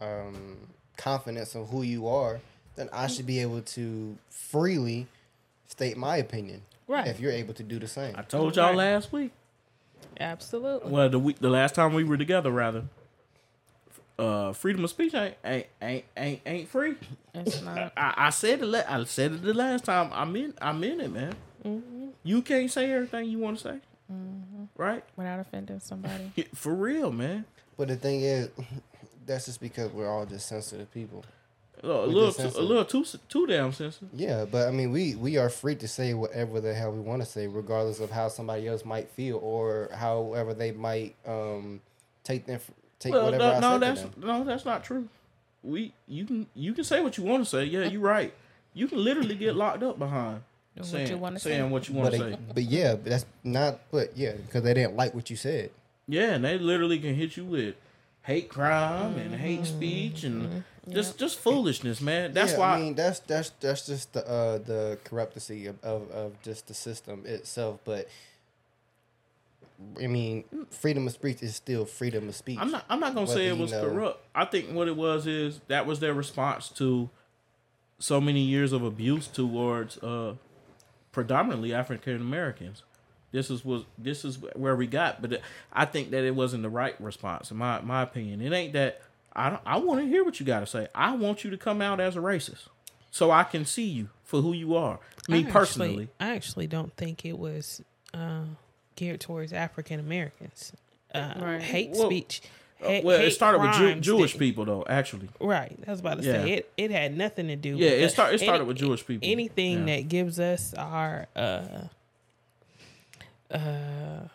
um, confidence of who you are, then I should be able to freely state my opinion. Right. If you're able to do the same. I told y'all Right. last week. absolutely. Well, the week, the last time we were together, rather. Uh, freedom of speech ain't ain't ain't ain't, ain't free. It's not. I, I said it. I said it the last time. I'm in. I'm in it, man. You can't say everything you want to say, right? Without offending somebody. For real, man. But the thing is, that's just because we're all just sensitive people. A little, a little, too, a little too too damn sensitive. Yeah, but I mean, we we are free to say whatever the hell we want to say, regardless of how somebody else might feel or however they might um take them take Well, whatever no, I no, say that's to them. no, that's not true. We you can you can say what you want to say. Yeah, you're right. You can literally get locked up behind What saying, you wanna say. what you want But to say. but yeah, but that's not. But yeah, because they didn't like what you said. Yeah, and they literally can hit you with hate crime and hate Mm-hmm. speech and just just foolishness, man. That's Yeah, why I mean that's that's that's just the uh the corruptcy of, of of just the system itself. But I mean, freedom of speech is still freedom of speech. I'm not I'm not gonna say Whether it you was know- corrupt. I think what it was is that was their response to so many years of abuse towards uh predominantly African Americans. This is was this is where we got, but I think that it wasn't the right response in my my opinion. It ain't that I don't, I want to hear what you got to say. I want you to come out as a racist, so I can see you for who you are. Me I actually- personally, I actually don't think it was uh, geared towards African Americans. Uh, Right. Hate Well, speech. Uh, hate- well, it started with Jew, Jewish that- people though. Actually, Right. I was about to Yeah. say it. It had nothing to do. Yeah, with it the- start- it started with Jewish people. Anything Yeah. that gives us our uh, uh,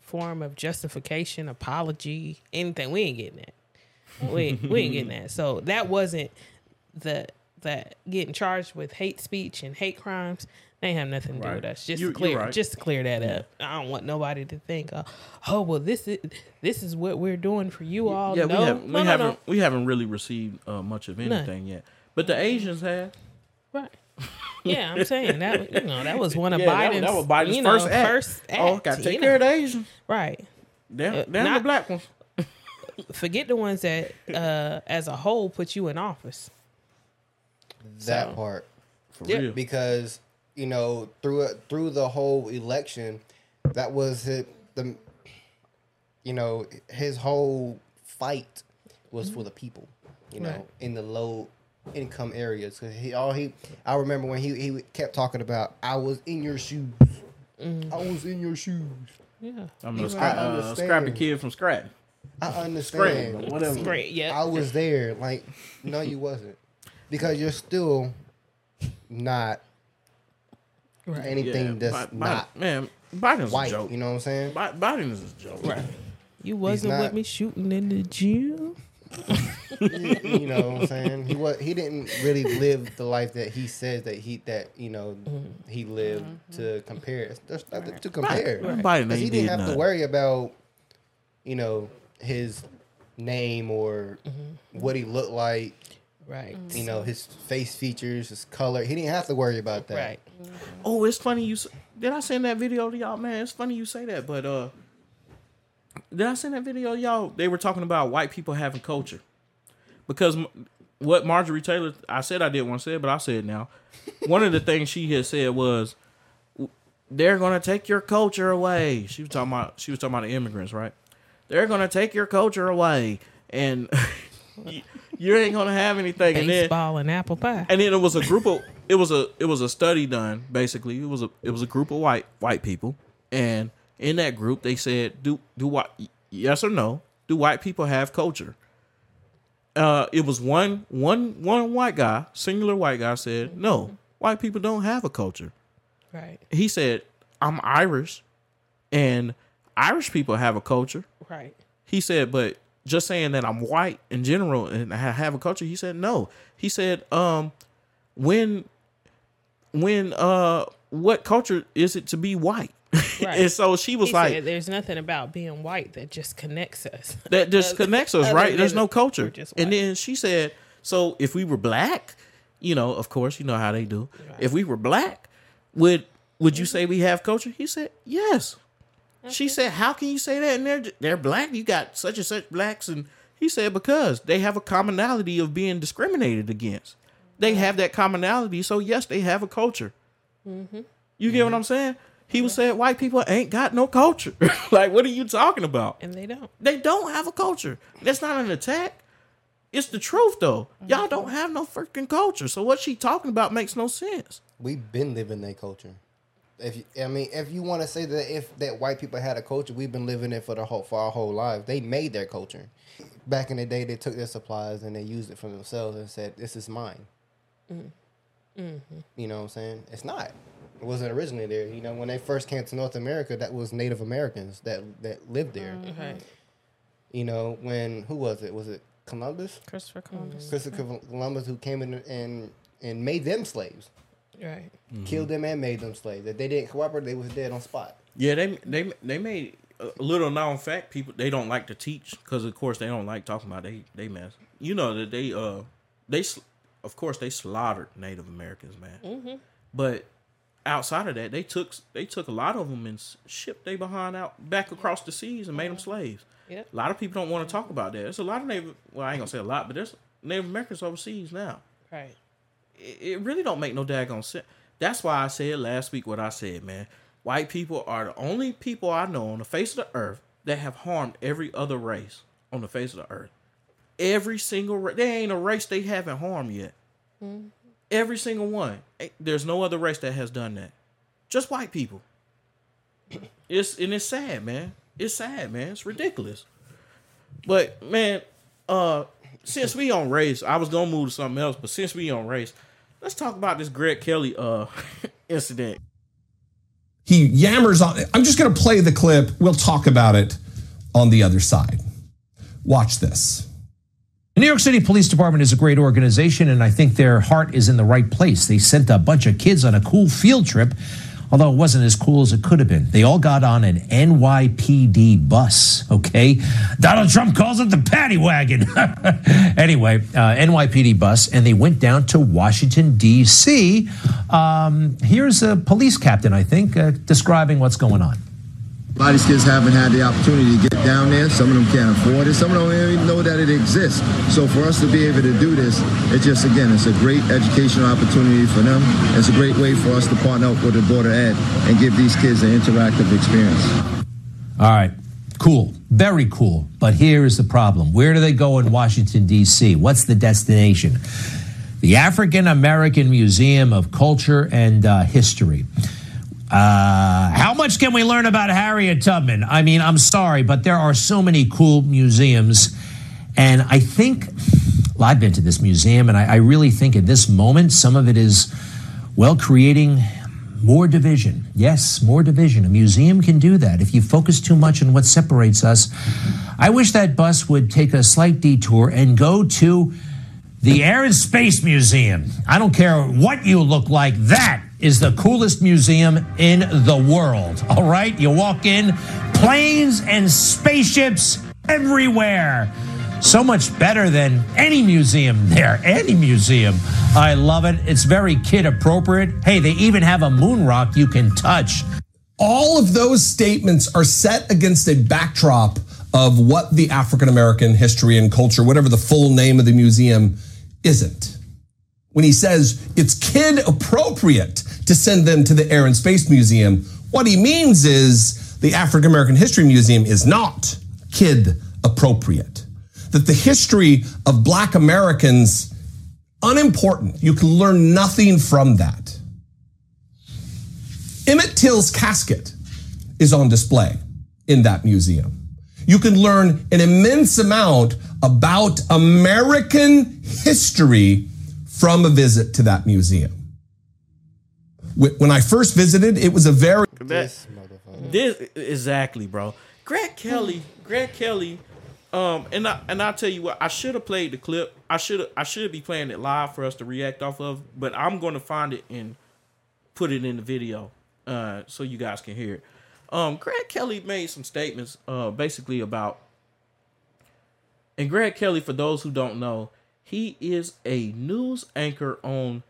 form of justification, apology, anything, we ain't getting that. We we ain't getting that. So that wasn't the that getting charged with hate speech and hate crimes. They ain't have nothing to do with us. Just You- to clear, right. just to clear that up. I don't want nobody to think, uh, oh well, this is this is what we're doing for you all. yeah, no, we haven't no, we no, haven't no. we haven't really received uh, much of anything yet. But the Asians have. Right. Yeah, I'm saying that you know that was one of Yeah, that was- Biden's, that was Biden's you know, first act. first Oh, got to take you care of the Asians. Right. Damn, Uh, damn the not- black ones. Forget the ones that, uh, as a whole, put you in office. that So- part. For Yeah, real. because you know through through the whole election, that was it. The you know his whole fight was for the people. you know, Right. in the low income areas. Cause he all he, I remember when he he kept talking about, I was in your shoes. I was in your shoes. Yeah. I'm a I scra- uh, understand. scrappy kid from Scratton. I understand. Scranton, whatever. Great. Yeah. I was there. Like, no, you wasn't, because you're still not right. anything that's Bi- Bi- not man. Biden's white. a joke. You know what I'm saying? Bi- Biden is a joke. Right. You wasn't not- with me shooting in the gym. you, you know what I'm saying? He was he didn't really live the life that he says that he that you know mm-hmm. he lived to compare. There's nothing to compare. Biden Because ain't he did didn't have to worry about you know his name or mm-hmm. what he looked like. Right. You know his face features, his color. He didn't have to worry about that. Right. Oh, it's funny you did I send that video to y'all, man? It's funny you say that, but uh, did I send that video to y'all? They were talking about white people having culture because what Marjorie Taylor I said I didn't want to say it, but I said it now. One of the things she had said was they're gonna take your culture away. She was talking about she was talking about the immigrants, right? They're gonna take your culture away, and you, ain't gonna have anything. And then Baseball and apple pie. and then it was a group of it was a it was a study done basically it was a it was a group of white white people and in that group they said do do what yes or no do white people have culture uh it was one one one white guy singular white guy said no white people don't have a culture Right. he said i'm irish and irish people have a culture Right. he said, but just saying that I'm white in general and I have a culture, he said no. He said, um, when when uh what culture is it to be white? Right. and so she was He like, said, "There's nothing about being white that just connects us." that just connects us, right? There's no culture. And then she said, so if we were black, you know, of course, you know how they do. If we were black, would would you say we have culture? He said, yes. She said, how can you say that? And they're they're black. You got such and such blacks, and he said because they have a commonality of being discriminated against. They have that commonality, so yes, they have a culture. Mm-hmm. You get what I'm mm-hmm. saying? He was saying white people ain't got no culture. like, what are you talking about? And they don't. They don't have a culture. That's not an attack. It's the truth though. Mm-hmm. Y'all don't have no freaking culture. So what she talking about makes no sense. We've been living their culture. If you, I mean, if you want to say that if that white people had a culture, we've been living it for the whole for our whole lives. They made their culture. Back in the day, they took their supplies and they used it for themselves and said, "This is mine." Mm-hmm. Mm-hmm. You know what I'm saying? It's not. It wasn't originally there. You know, when they first came to North America, that was Native Americans that that lived there. Mm-hmm. Right. You know, when who was it? Was it Columbus? Christopher Columbus. Christopher Columbus who came in and and made them slaves, Right. Mm-hmm. killed them and made them slaves. If they didn't cooperate, they was dead on spot. Yeah, they they they made a little known fact. People they don't like to teach because of course they don't like talking about they they mess. You know that they uh they of course they slaughtered Native Americans, man. Mm-hmm. But outside of that, they took they took a lot of them and shipped they behind out back across the seas and made them mm-hmm. slaves. Yep. A lot of people don't want to talk about that. There's a lot of Native. Well, I ain't gonna say a lot, but there's Native Americans overseas now. Right. It, really don't make no daggone sense. That's why I said last week what I said, man. White people are the only people I know on the face of the earth that have harmed every other race on the face of the earth. Every single ra- there ain't a race they haven't harmed yet. Every single one. There's no other race that has done that. Just white people. It's and it's sad, man. It's sad, man. It's ridiculous. But man, uh, since we on race, I was gonna move to something else, but since we on race, let's talk about this Greg Kelly uh incident. he yammers on. I'm just going to play the clip. We'll talk about it on the other side. Watch this. The New York City Police Department is a great organization, and I think their heart is in the right place. They sent a bunch of kids on a cool field trip, although it wasn't as cool as it could have been. They all got on an NYPD bus, okay? Donald Trump calls it the paddy wagon. anyway, uh, NYPD bus, and they went down to Washington, D.C. Um, here's a police captain, I think, uh, describing what's going on. A lot of these kids haven't had the opportunity to get down there. Some of them can't afford it. Some of them don't even know that it exists. So for us to be able to do this, it's just, again, it's a great educational opportunity for them. It's a great way for us to partner up with the Board of Ed and give these kids an interactive experience. All right. Cool, very cool. But here is the problem where do they go in Washington, D.C.? What's the destination? The African American Museum of Culture and uh, History. Uh, how much can we learn about Harriet Tubman? I mean, I'm sorry, but there are so many cool museums. And I think, well, I've been to this museum, and I, I really think at this moment, some of it is, well, creating more division. Yes, more division. A museum can do that. If you focus too much on what separates us, I wish that bus would take a slight detour and go to the Air and Space Museum. I don't care what you look like, that is the coolest museum in the world. All right? You walk in, planes and spaceships everywhere. So much better than any museum there. Any museum. I love it. It's very kid appropriate. Hey, they even have a moon rock you can touch. All of those statements are set against a backdrop of what the African American history and culture, whatever the full name of the museum, isn't. When he says it's kid appropriate to send them to the Air and Space Museum, what he means is the African American History Museum is not kid appropriate. That the history of black Americans unimportant. You can learn nothing from that. Emmett Till's casket is on display in that museum. You can learn an immense amount about American history from a visit to that museum. When I first visited, it was a very This This exactly, bro. Greg Kelly, Greg Kelly, um, and I and I tell you what, I should have played the clip. I should I should be playing it live for us to react off of, but I'm going to find it and put it in the video, uh, so you guys can hear it. Um, Greg Kelly made some statements, uh, basically about, and Greg Kelly, for those who don't know, he is a news anchor on,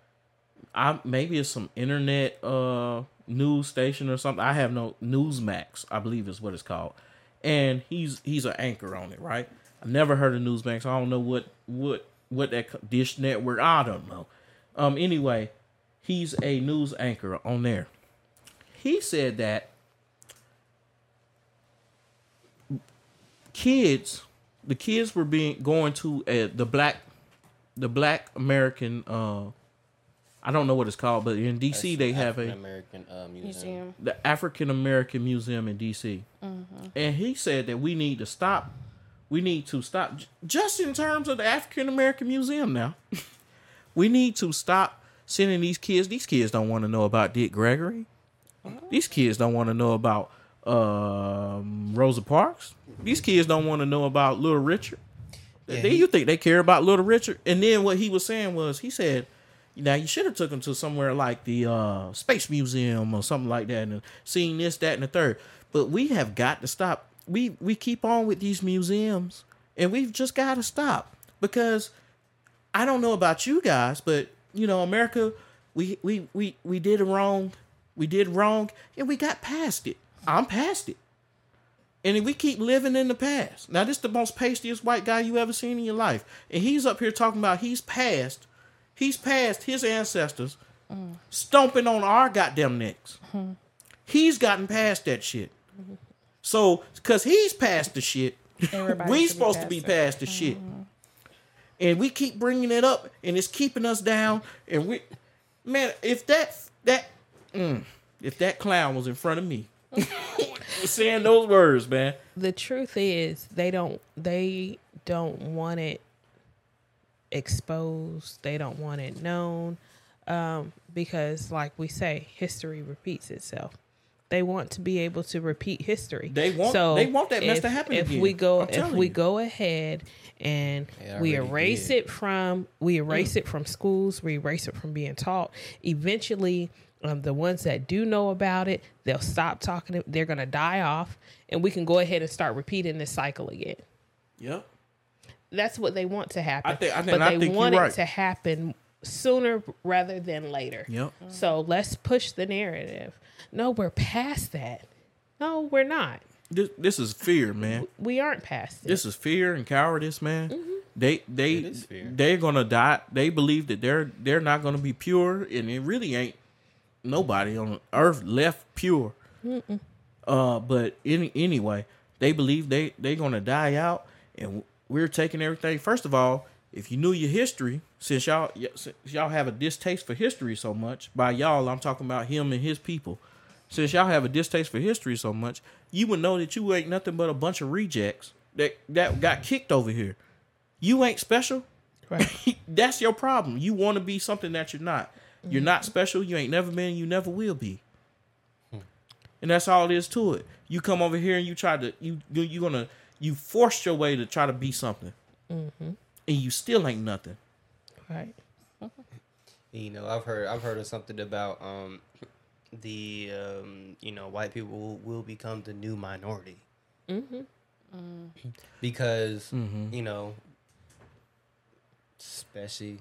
I maybe it's some internet uh news station or something. I have no Newsmax, I believe is what it's called, and he's he's an anchor on it, right? I've never heard of Newsmax. I don't know what what what that Dish Network. I don't know. Um. Anyway, he's a news anchor on there. He said that kids, the kids were being going to uh, the black, the Black American. uh I don't know what it's called, but in DC they have a American uh, museum. Museum. the African American Museum in DC, and he said that we need to stop. We need to stop j- just in terms of the African American Museum. Now, we need to stop sending these kids. These kids don't want to know about Dick Gregory. These kids don't want to know about um, Rosa Parks. These kids don't want to know about Little Richard. Yeah, Do he- you think they care about Little Richard? And then what he was saying was, he said, "Now you should have took them to somewhere like the uh, Space Museum or something like that, and seen this, that, and the third. But we have got to stop. We we keep on with these museums, and we've just got to stop because I don't know about you guys, but you know, America, we we we we did wrong. We did wrong, and we got past it. I'm past it. And we keep living in the past. Now, this is the most pastiest white guy you ever seen in your life. And he's up here talking about he's past, he's past his ancestors stomping on our goddamn necks. He's gotten past that shit. So, because he's past the shit, we should be supposed to be past it. past the shit. And we keep bringing it up, and it's keeping us down. And we, man, if that that, mm, if that clown was in front of me, saying those words, man, the truth is they don't they don't want it exposed they don't want it known um, because like we say history repeats itself they want to be able to repeat history They want- So they want that mess if, to happen if again. we go I'm if we you. go ahead and It we erase did. it from we erase it from schools we erase it from being taught eventually um, the ones that do know about it they'll stop talking they're going to die off and we can go ahead and start repeating this cycle again yep. That's what they want to happen I think- I think- but I they think you're want right. it to happen sooner rather than later Yep. so let's push the narrative no we're past that no we're not This, this is fear, man. we aren't past it This is fear and cowardice, man. Mm-hmm. They they It is fear. they're gonna die. They believe that they're they're not gonna be pure, and it really ain't nobody on earth left pure. Uh, but any anyway, They believe they they gonna die out, and we're taking everything. First of all, if you knew your history, since y'all y- since y'all have a distaste for history so much, by y'all I'm talking about him and his people. Since y'all have a distaste for history so much, you would know that you ain't nothing but a bunch of rejects that that got kicked over here. You ain't special. Right. That's your problem. You want to be something that you're not. You're not special. You ain't never been. You never will be. Hmm. And that's all it is to it. You come over here and you try to you you you gonna you forced your way to try to be something, mm-hmm. and you still ain't nothing. Right. You know, I've heard I've heard of something about um the um you know white people will, will become the new minority. Mm-hmm. Mm-hmm. Because you know, especially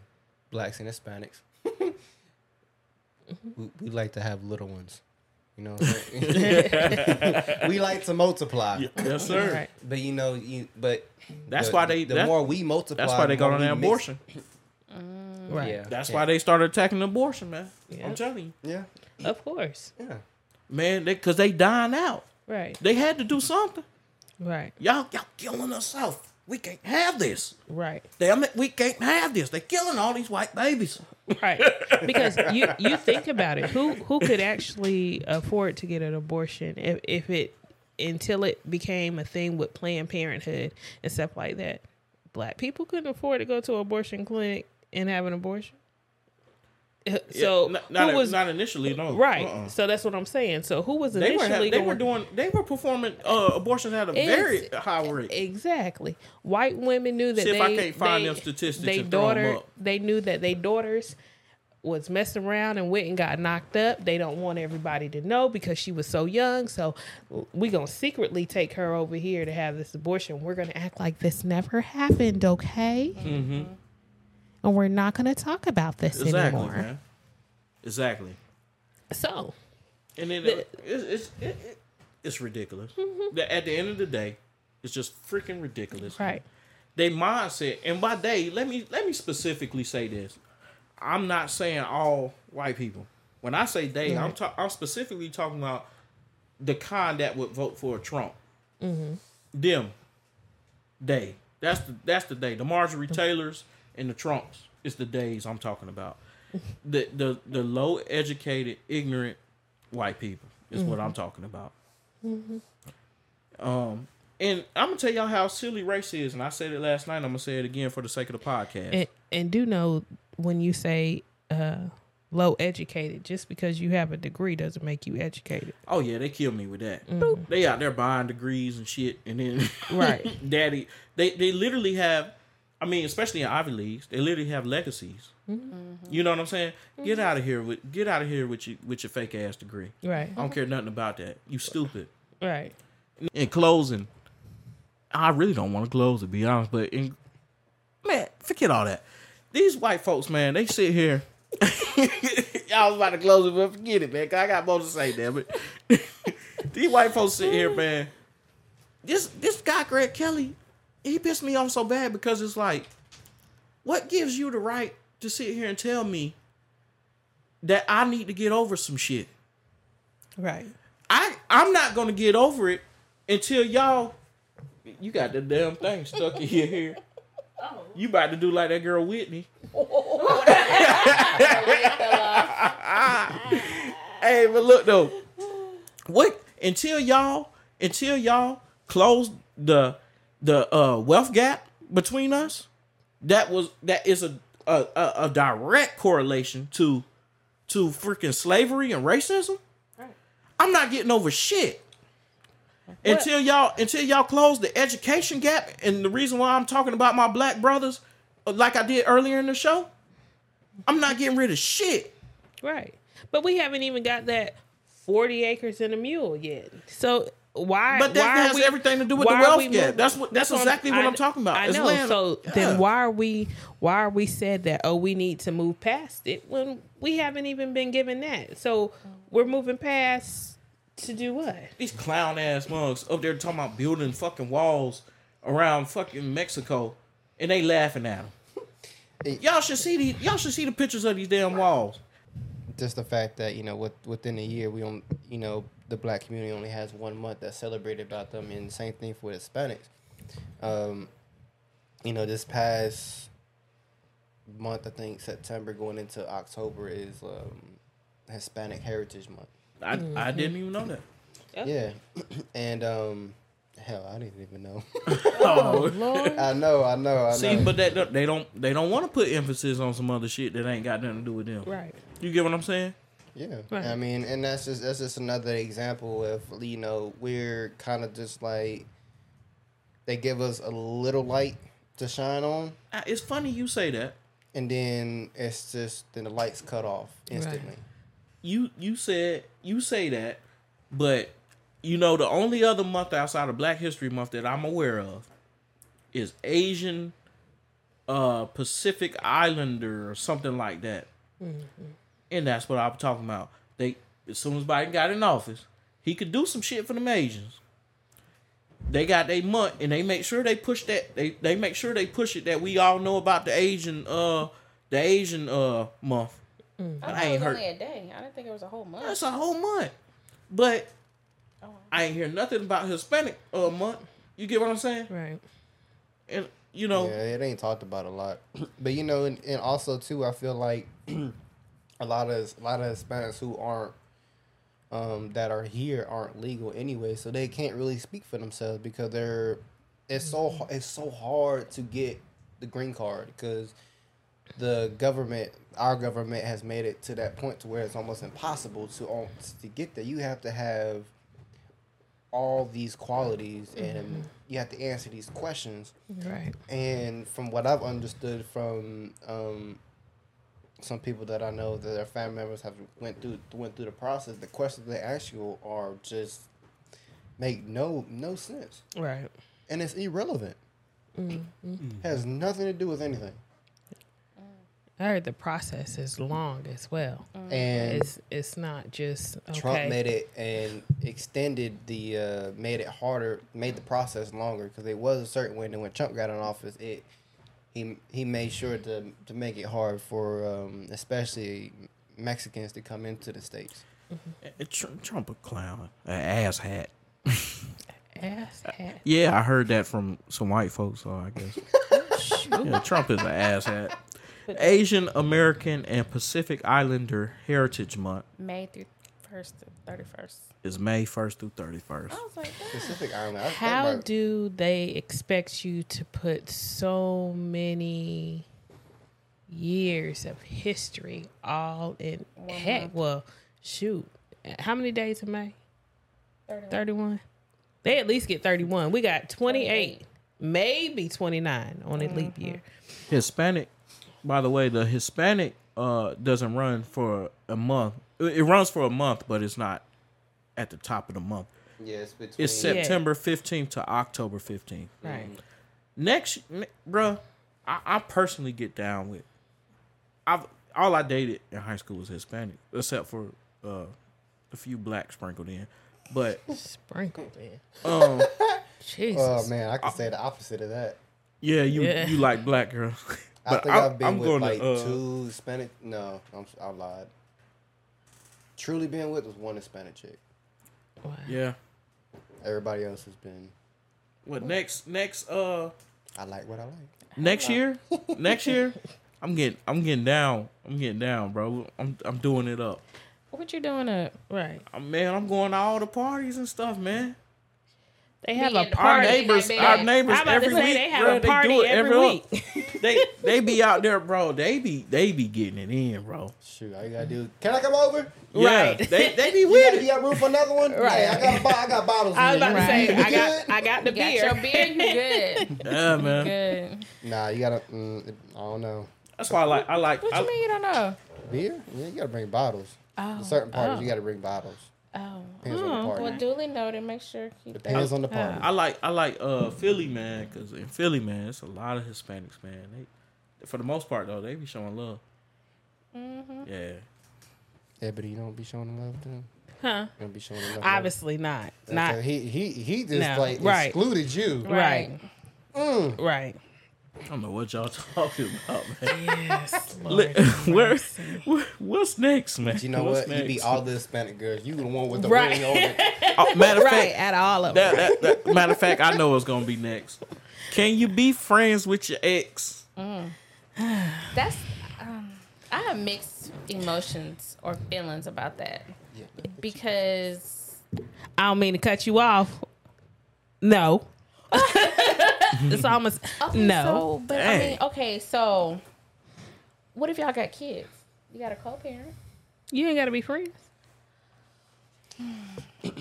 blacks and Hispanics, we, we like to have little ones. You know, what I'm saying? we like to multiply. Yes, sir. Right. But you know, you but That's the- why they- the that- more we multiply, That's why they the go on we that mix- abortion. Right. Yeah, That's yeah. why they started attacking abortion, man. Yeah. I'm telling you, Yeah, Of course. yeah. man. They because they dying out. Right. They had to do something. Right. Y'all, y'all killing us off. We can't have this. Right. Damn it, we can't have this. They're killing all these white babies. Right. Because you you think about it, who who could actually afford to get an abortion if if it until it became a thing with Planned Parenthood and stuff like that. Black people couldn't afford to go to an abortion clinic and have an abortion. So Yeah, not, not, who was not initially, no. right? Uh-uh. So that's what I'm saying. So who was They were, initially they were doing. They were performing uh, abortions at a very high rate. Exactly. White women knew that See if they, I can't find they, them statistics They and throw 'em daughter, they knew that they daughters was messing around and went and got knocked up. They don't want everybody to know because she was so young. So we gonna secretly take her over here to have this abortion. We're gonna act like this never happened, okay? Mm-hmm. And we're not gonna talk about this exactly, anymore. man. Exactly. So And then it, it's it's it, it, it's ridiculous. Mm-hmm. The- At the end of the day, it's just freaking ridiculous. right, They mindset, and by they, let me let me specifically say this. I'm not saying all white people. When I say they, I'm ta- I'm specifically talking about the kind that would vote for Trump. Mm-hmm. Them, they. That's the that's the day. The Marjorie mm-hmm. Taylors and the Trumps is the days I'm talking about. The the the low educated, ignorant white people is what I'm talking about. Um, and I'm gonna tell y'all how silly race is, and I said it last night. I'm gonna say it again for the sake of the podcast. and and do know when you say uh, low educated, just because you have a degree doesn't make you educated. oh yeah, they kill me with that. They out there buying degrees and shit, and then Right. daddy, they they literally have. I mean, especially in Ivy leagues, they literally have legacies. Mm-hmm. You know what I'm saying? Get mm-hmm. out of here with get out of here with your with your fake ass degree. Right, I don't care nothing about that. You stupid. right. in closing, I really don't want to close to be honest, but in man, forget all that. These white folks, man, they sit here. Y'all was about to close it, but forget it, man. 'cause I got more to say, damn it. These white folks sit here, man. This this guy, Greg Kelly, he pissed me off so bad because it's like, what gives you the right to sit here and tell me that I need to get over some shit? Right. I I'm not gonna get over it until y'all. You got the damn thing stuck in your hair. Oh. You about to do like that girl Whitney. hey, but look though, what until y'all until y'all close the the uh, wealth gap between us, that was that is a a, a, direct correlation to to freaking slavery and racism. I'm not getting over shit. Until y'all until y'all close the education gap and the reason why I'm talking about my black brothers uh, like I did earlier in the show, I'm not getting rid of shit. Right. But we haven't even got that 40 acres and a mule yet. So why? But that why has we- everything to do with the wealth we gap. That's what- that's I'm- exactly what I- I'm talking about. I know. land- So yeah. then why are we? Why are we said that? Oh, we need to move past it when we haven't even been given that. So we're moving past to do what? These clown ass mugs up there talking about building fucking walls around fucking Mexico, and they laughing at them. Y'all should see these. Y'all should see the pictures of these damn walls. just the fact that you know with, within a year we don't you know the black community only has one month that's celebrated about them, and same thing for Hispanics. Um, you know, this past month, I think September going into October is um, Hispanic Heritage Month. I, I didn't even know that. Yeah, and um, hell, I didn't even know. Oh, I know, I know, I know. see, know. but that they don't they don't want to put emphasis on some other shit that ain't got nothing to do with them. Right. You get what I'm saying? Yeah, Right. I mean, and that's just that's just another example of you know we're kind of just like they give us a little light to shine on, Uh, It's funny you say that. and then it's just then the lights cut off instantly. You you said you say that, but you know the only other month outside of Black History Month that I'm aware of is Asian uh Pacific Islander or something like that. And that's what I'm talking about. They as soon as Biden got in office, he could do some shit for the Asians. They got their month and they make sure they push that they they make sure they push it that we all know about the Asian uh the Asian uh month. I But thought I it ain't was heard only a day. I didn't think it was a whole month. that's a whole month. But Oh. I ain't hear nothing about Hispanic uh month. You get what I'm saying? Right. And you know, Yeah, it ain't talked about a lot, but you know, and, and also too, I feel like a lot of a lot of Hispanics who aren't um, that are here aren't legal anyway, so they can't really speak for themselves because they're it's so it's so hard to get the green card because the government our government has made it to that point to where it's almost impossible to um, to get there. You have to have all these qualities and you have to answer these questions Right. and from what I've understood from um, some people that I know that their family members have went through went through the process, the questions they ask you are just make no no sense, Right. and it's irrelevant. Mm-hmm. Has nothing to do with anything. Mm. I heard the process is long as well. Mm. And It's it's not just okay. Trump made it and extended the uh, made it harder, made the process longer because it was a certain window when Trump got in office, it he he made sure to to make it hard for um, especially Mexicans to come into the states. uh, Tr- Trump a clown, an ass hat. ass hat. Yeah, I heard that from some white folks. So I guess yeah, Trump is an ass hat. Asian American and Pacific Islander Heritage Month May through first to thirty first. is May first through thirty first. I was like, that. Pacific Island. I How my- do they expect you to put so many years of history all in heck? Well, shoot. How many days in May? 31. 31. They at least get 31. We got 28, maybe 29 on a leap year. Hispanic, by the way, the Hispanic uh doesn't run for a month. It it runs for a month, but it's not at the top of the month. yeah, it's between. It's September fifteenth to October fifteenth. Right. Next, ne- bruh, I, I personally get down with. I've all I dated in high school was Hispanic, except for uh, a few black sprinkled in. But Sprinkled in. um, Jesus. Oh man, I could say the opposite of that. yeah, you Yeah. you like black girls. I but think I, I've been I'm with going like to uh, two Hispanic. No, I'm I lied. Truly been with was one Hispanic chick. Wow. yeah. Everybody else has been. What next? Next uh. I like what I like. next year next year i'm getting i'm getting down i'm getting down bro i'm i'm doing it up What you doing up? Right. Uh, man i'm going to all the parties and stuff man They have a in the our party. Party, neighbors our neighbors every week they have bro, a party do it every week they they be out there bro they be they be getting it in bro Shoot, all you gotta do. Can I come over? yeah Right. they they be You with you it got room for another one? Right. Yeah, I got a I got bottles. I was here. about to say, I got. I got the You got beer. your beer, you good. yeah man good. Nah, you gotta. Mm, I don't know. that's why i like i like What I, you mean you don't know? Beer? Yeah, you gotta bring bottles. Oh, For certain parties, oh. you gotta bring bottles. Oh. Depends on the party. Well, duly noted. Make sure keep that. Depends on the party. I like I like uh Philly man because in Philly man it's a lot of Hispanics man they for the most part though they be showing love Mm-hmm. yeah Yeah, but you don't be showing love to him. Huh? You don't be showing love. Obviously not. Not Not he he he just No, like right. excluded you. right. Mm. Right. I don't know what y'all talking about, man. Yes, Li- Where, where- what's next, man? You know What's what? You be all the Hispanic girls. You the one with the Right. ring on it. Oh, matter of right fact, at all of them. that, that, that, matter of fact, I know what's gonna be next. Can you be friends with your ex? That's um, I have mixed emotions or feelings about that because I don't mean to cut you off. No. it's almost okay, no. So, but I mean, okay, so what if y'all got kids? You got a co-parent. You ain't got to be friends.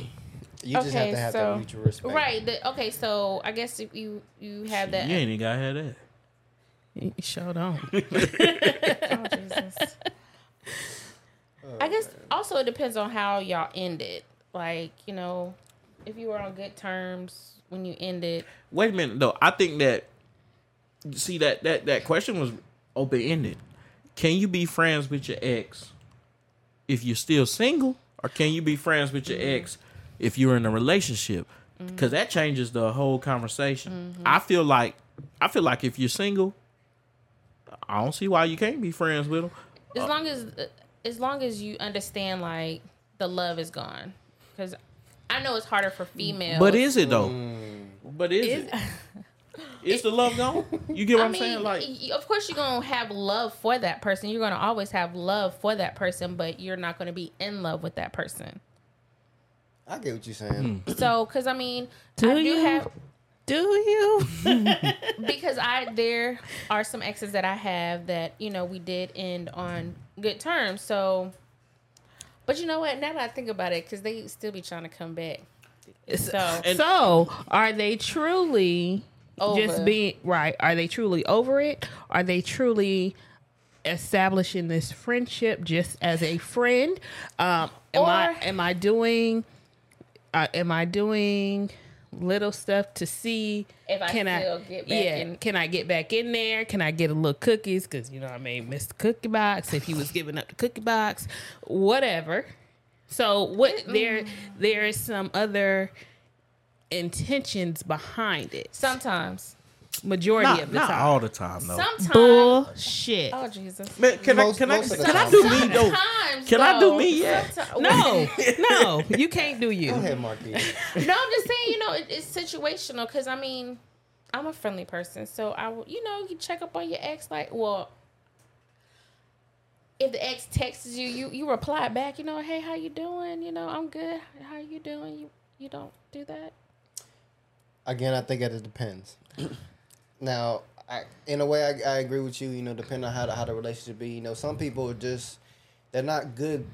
You just have to have so- that mutual respect. Right. The, okay, so I guess if you you have that. You ain't even gotta have that. You sure don't. Oh, Jesus. I guess also it depends on how y'all ended. Like you know, if you were on good terms when you ended. Wait a minute though. I think that see that that that question was open ended. Can you be friends with your ex if you're still single, or can you be friends with your ex if you're in a relationship? Mm-hmm. Because that changes the whole conversation. Mm-hmm. I feel like I feel like if you're single, I don't see why you can't be friends with them. As uh, long as uh, as long as you understand like the love is gone, because I know it's harder for females. But is it though? Mm. But is, it? Is the love gone? You get what I I'm mean, saying? Like, of course you're gonna have love for that person. You're gonna always have love for that person, but you're not gonna be in love with that person. I get what you're saying. Hmm. So, because I mean, Do I do you? have Do you? because I there are some exes that I have that you know we did end on good terms. So, but you know what? Now that I think about it, because they still be trying to come back. So so, are they truly Over. just being right? Are they truly over it? Are they truly establishing this friendship just as a friend? Um, am I am I doing? Uh, am I doing little stuff to see If I can still I get back yeah in- can I get back in there? Can I get a little cookies? Because you know I may miss the cookie box if he was giving up the cookie box, whatever. So what there there is some other intentions behind it. sometimes, Majority not, of the not time. all the time though. sometimes. Bullshit. Oh Jesus! Man, can Most- I can I most can I do me though? Sometimes, Can I do me yet? someti- No, no, you can't do you. Go ahead, Marquis. No, I'm just saying, you know, it, it's situational because I mean, I'm a friendly person, so I, will- you know, you check up on your ex. Like, well, if the ex texts you, you you reply back. You know, hey, how you doing? You know, I'm good. How you doing? You you don't do that. Again, I think that it depends. now, I, in a way, I, I agree with you. You know, depending on how the, how the relationship be. You know, some people are just they're not good.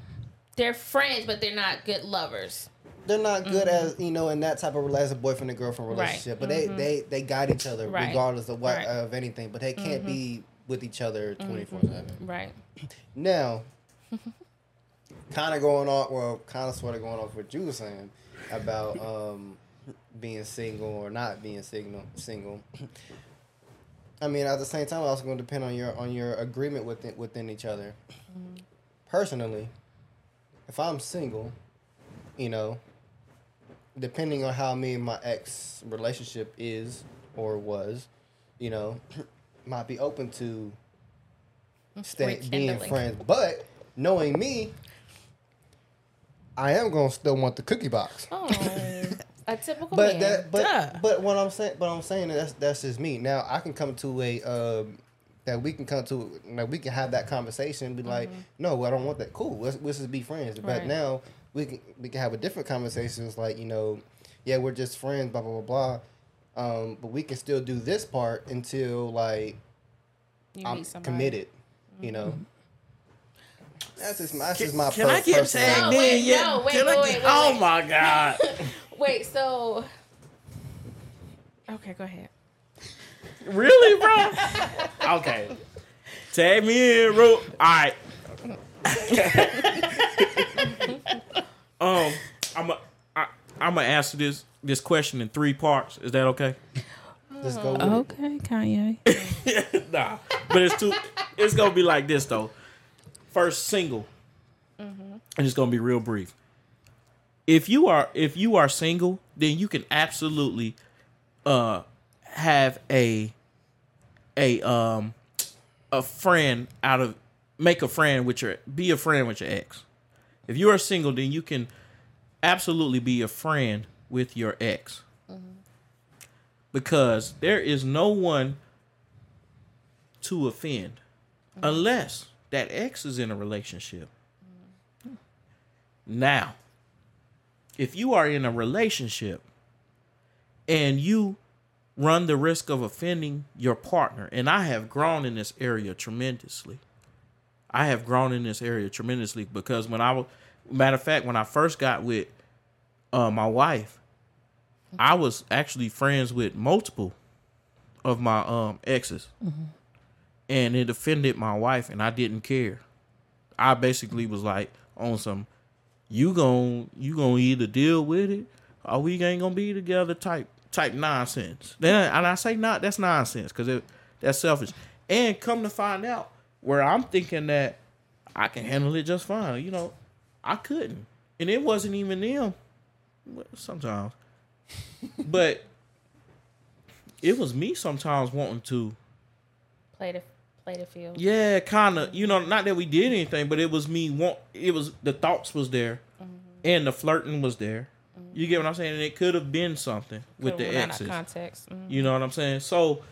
They're friends, but they're not good lovers. They're not good as you know in that type of relationship, boyfriend and girlfriend Mm-hmm. Right. relationship. But they, they they guide each other Right. regardless of what Right. Mm-hmm. of anything. But they can't be with each other twenty four seven. Right. Now, kind of going on, well, kind of sort of going off what you were saying about um, being single or not being single. Single. I mean, at the same time, it's also going to depend on your on your agreement within within each other. Personally, if I'm single, you know, depending on how me and my ex relationship is or was, you know, might be open to stay being friends. But knowing me, I am gonna still want the cookie box. Oh, a typical But man. that, but Duh. but what I'm saying, but I'm saying that's that's just me. Now I can come to a um, that we can come to like we can have that conversation. and Be like, no, I don't want that. Cool, let's let's just be friends. But Mm-hmm. Right. now we can we can have a different conversations. Like you know, yeah, we're just friends. Blah blah blah blah. Um, but we can still do this part until like you I'm meet somebody. committed. You know. That's just my, that's just my Can per- I get personal- tagged No, in yet? no, wait, Can I get- wait, oh wait. my god! Wait, so okay, go ahead. really, bro? Okay, tag me in, bro. All right. um, I'm a, I, I'm gonna answer this this question in three parts. Is that okay? Just go with it. Okay, Kanye. nah, but it's too. It's gonna be like this though. First single, and it's gonna be real brief. If you are if you are single, then you can absolutely uh have a a um a friend out of make a friend with your be a friend with your ex. If you are single, then you can absolutely be a friend with your ex. Because there is no one to offend unless that ex is in a relationship. Now, if you are in a relationship and you run the risk of offending your partner, and I have grown in this area tremendously. I have grown in this area tremendously because when I was, matter of fact, when I first got with uh, my wife, I was actually friends with multiple of my um exes, and it offended my wife, and I didn't care. I basically was like on some, you gon' you gonna either deal with it or we ain't gonna be together type type nonsense. Then and I say not that's nonsense because that's selfish. And come to find out, where I'm thinking that I can handle it just fine, you know, I couldn't, and it wasn't even them. Sometimes, but it was me sometimes wanting to Play the play the field. yeah, kind of. You know, not that we did anything, but it was me. Want it was the thoughts was there, and the flirting was there. You get what I'm saying? And it could have been something with Could've the run out of exes. context. Mhm. You know what I'm saying? So,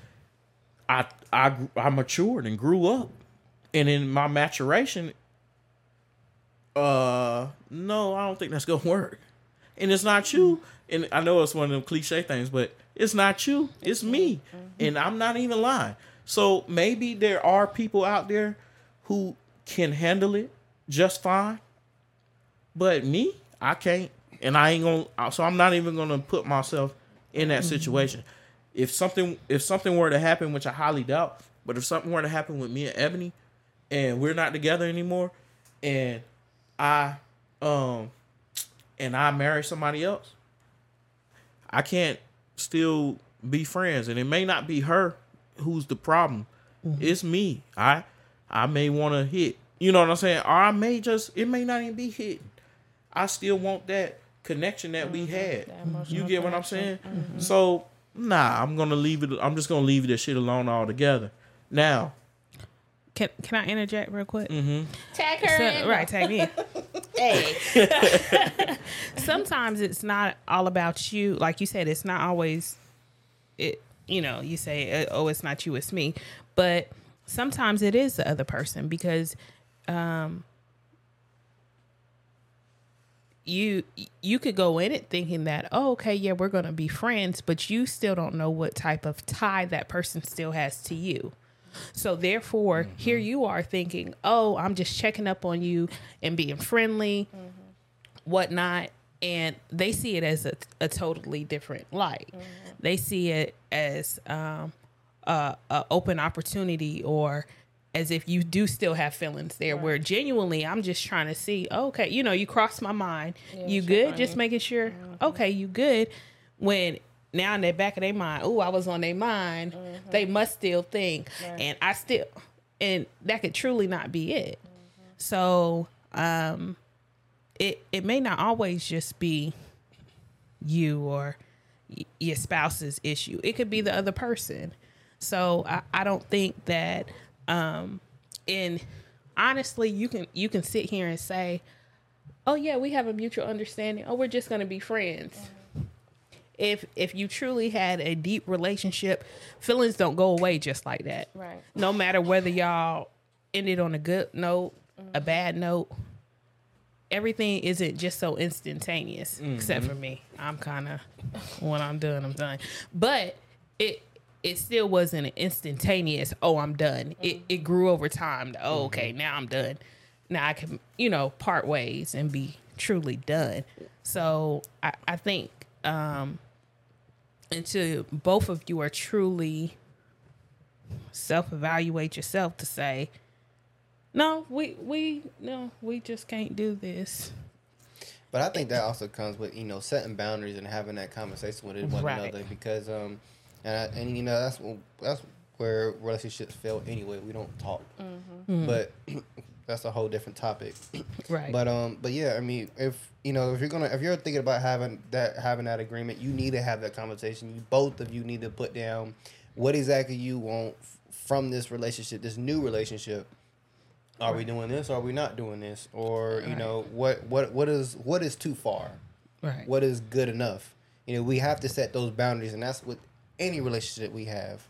I I I matured and grew up, and in my maturation, uh, no, I don't think that's gonna work. And it's not you. And I know it's one of them cliche things, but it's not you. It's me, and I'm not even lying. So maybe there are people out there who can handle it just fine, but me, I can't, and I ain't gonna. So I'm not even gonna put myself in that situation. If something if something were to happen, which I highly doubt, but if something were to happen with me and Ebony, and we're not together anymore, and I um and I marry somebody else, I can't still be friends, and it may not be her who's the problem. Mm-hmm. It's me. I I may want to hit. You know what I'm saying? Or I may just it may not even be hitting. I still want that connection that we had. You get what I'm saying? So nah, I'm gonna leave it. I'm just gonna leave that shit alone altogether. Now, Can can I interject real quick? Tag her So- in. right, tag me. Hey. Sometimes it's not all about you. Like you said, it's not always it. You know, you say, uh, "Oh, it's not you, it's me," but sometimes it is the other person because um, you you could go in it thinking that, "Oh, okay, yeah, we're gonna be friends," but you still don't know what type of tie that person still has to you. So therefore, here you are thinking, "Oh, I'm just checking up on you and being friendly." whatnot. And they see it as a, a totally different light. They see it as um, a, a open opportunity or as if you do still have feelings there where genuinely i'm just trying to see okay you know you cross my mind. You good? just making sure. Okay you good? When now in the back of their mind oh i was on their mind they must still think and i still and that could truly not be it so um it it may not always just be you or y- your spouse's issue. It could be the other person. So I, I don't think that um and honestly you can you can sit here and say, Oh yeah, we have a mutual understanding. Oh, we're just gonna be friends. If if you truly had a deep relationship, feelings don't go away just like that. Right. No matter whether y'all ended on a good note, a mm-hmm. bad note, everything isn't just so instantaneous mm-hmm. except for me. I'm kind of when i'm done i'm done. But it it still wasn't an instantaneous oh i'm done. It, mm-hmm. it grew over time to, oh okay now i'm done. Now i can you know part ways and be truly done. So i, I think um until both of you are truly self-evaluate yourself to say no, we we no, we just can't do this. But I think that also comes with you know setting boundaries and having that conversation with one Right. another because um and I, and you know that's that's where relationships fail anyway. We don't talk, but that's a whole different topic. Right. But um, but yeah, I mean, if you know, if you're gonna, if you're thinking about having that, having that agreement, you need to have that conversation. You both of you need to put down what exactly you want f- from this relationship, this new relationship. Are we doing this? Or are we not doing this? Or you know what what what is what is too far? Right. What is good enough? You know, we have to set those boundaries, and that's with any relationship we have,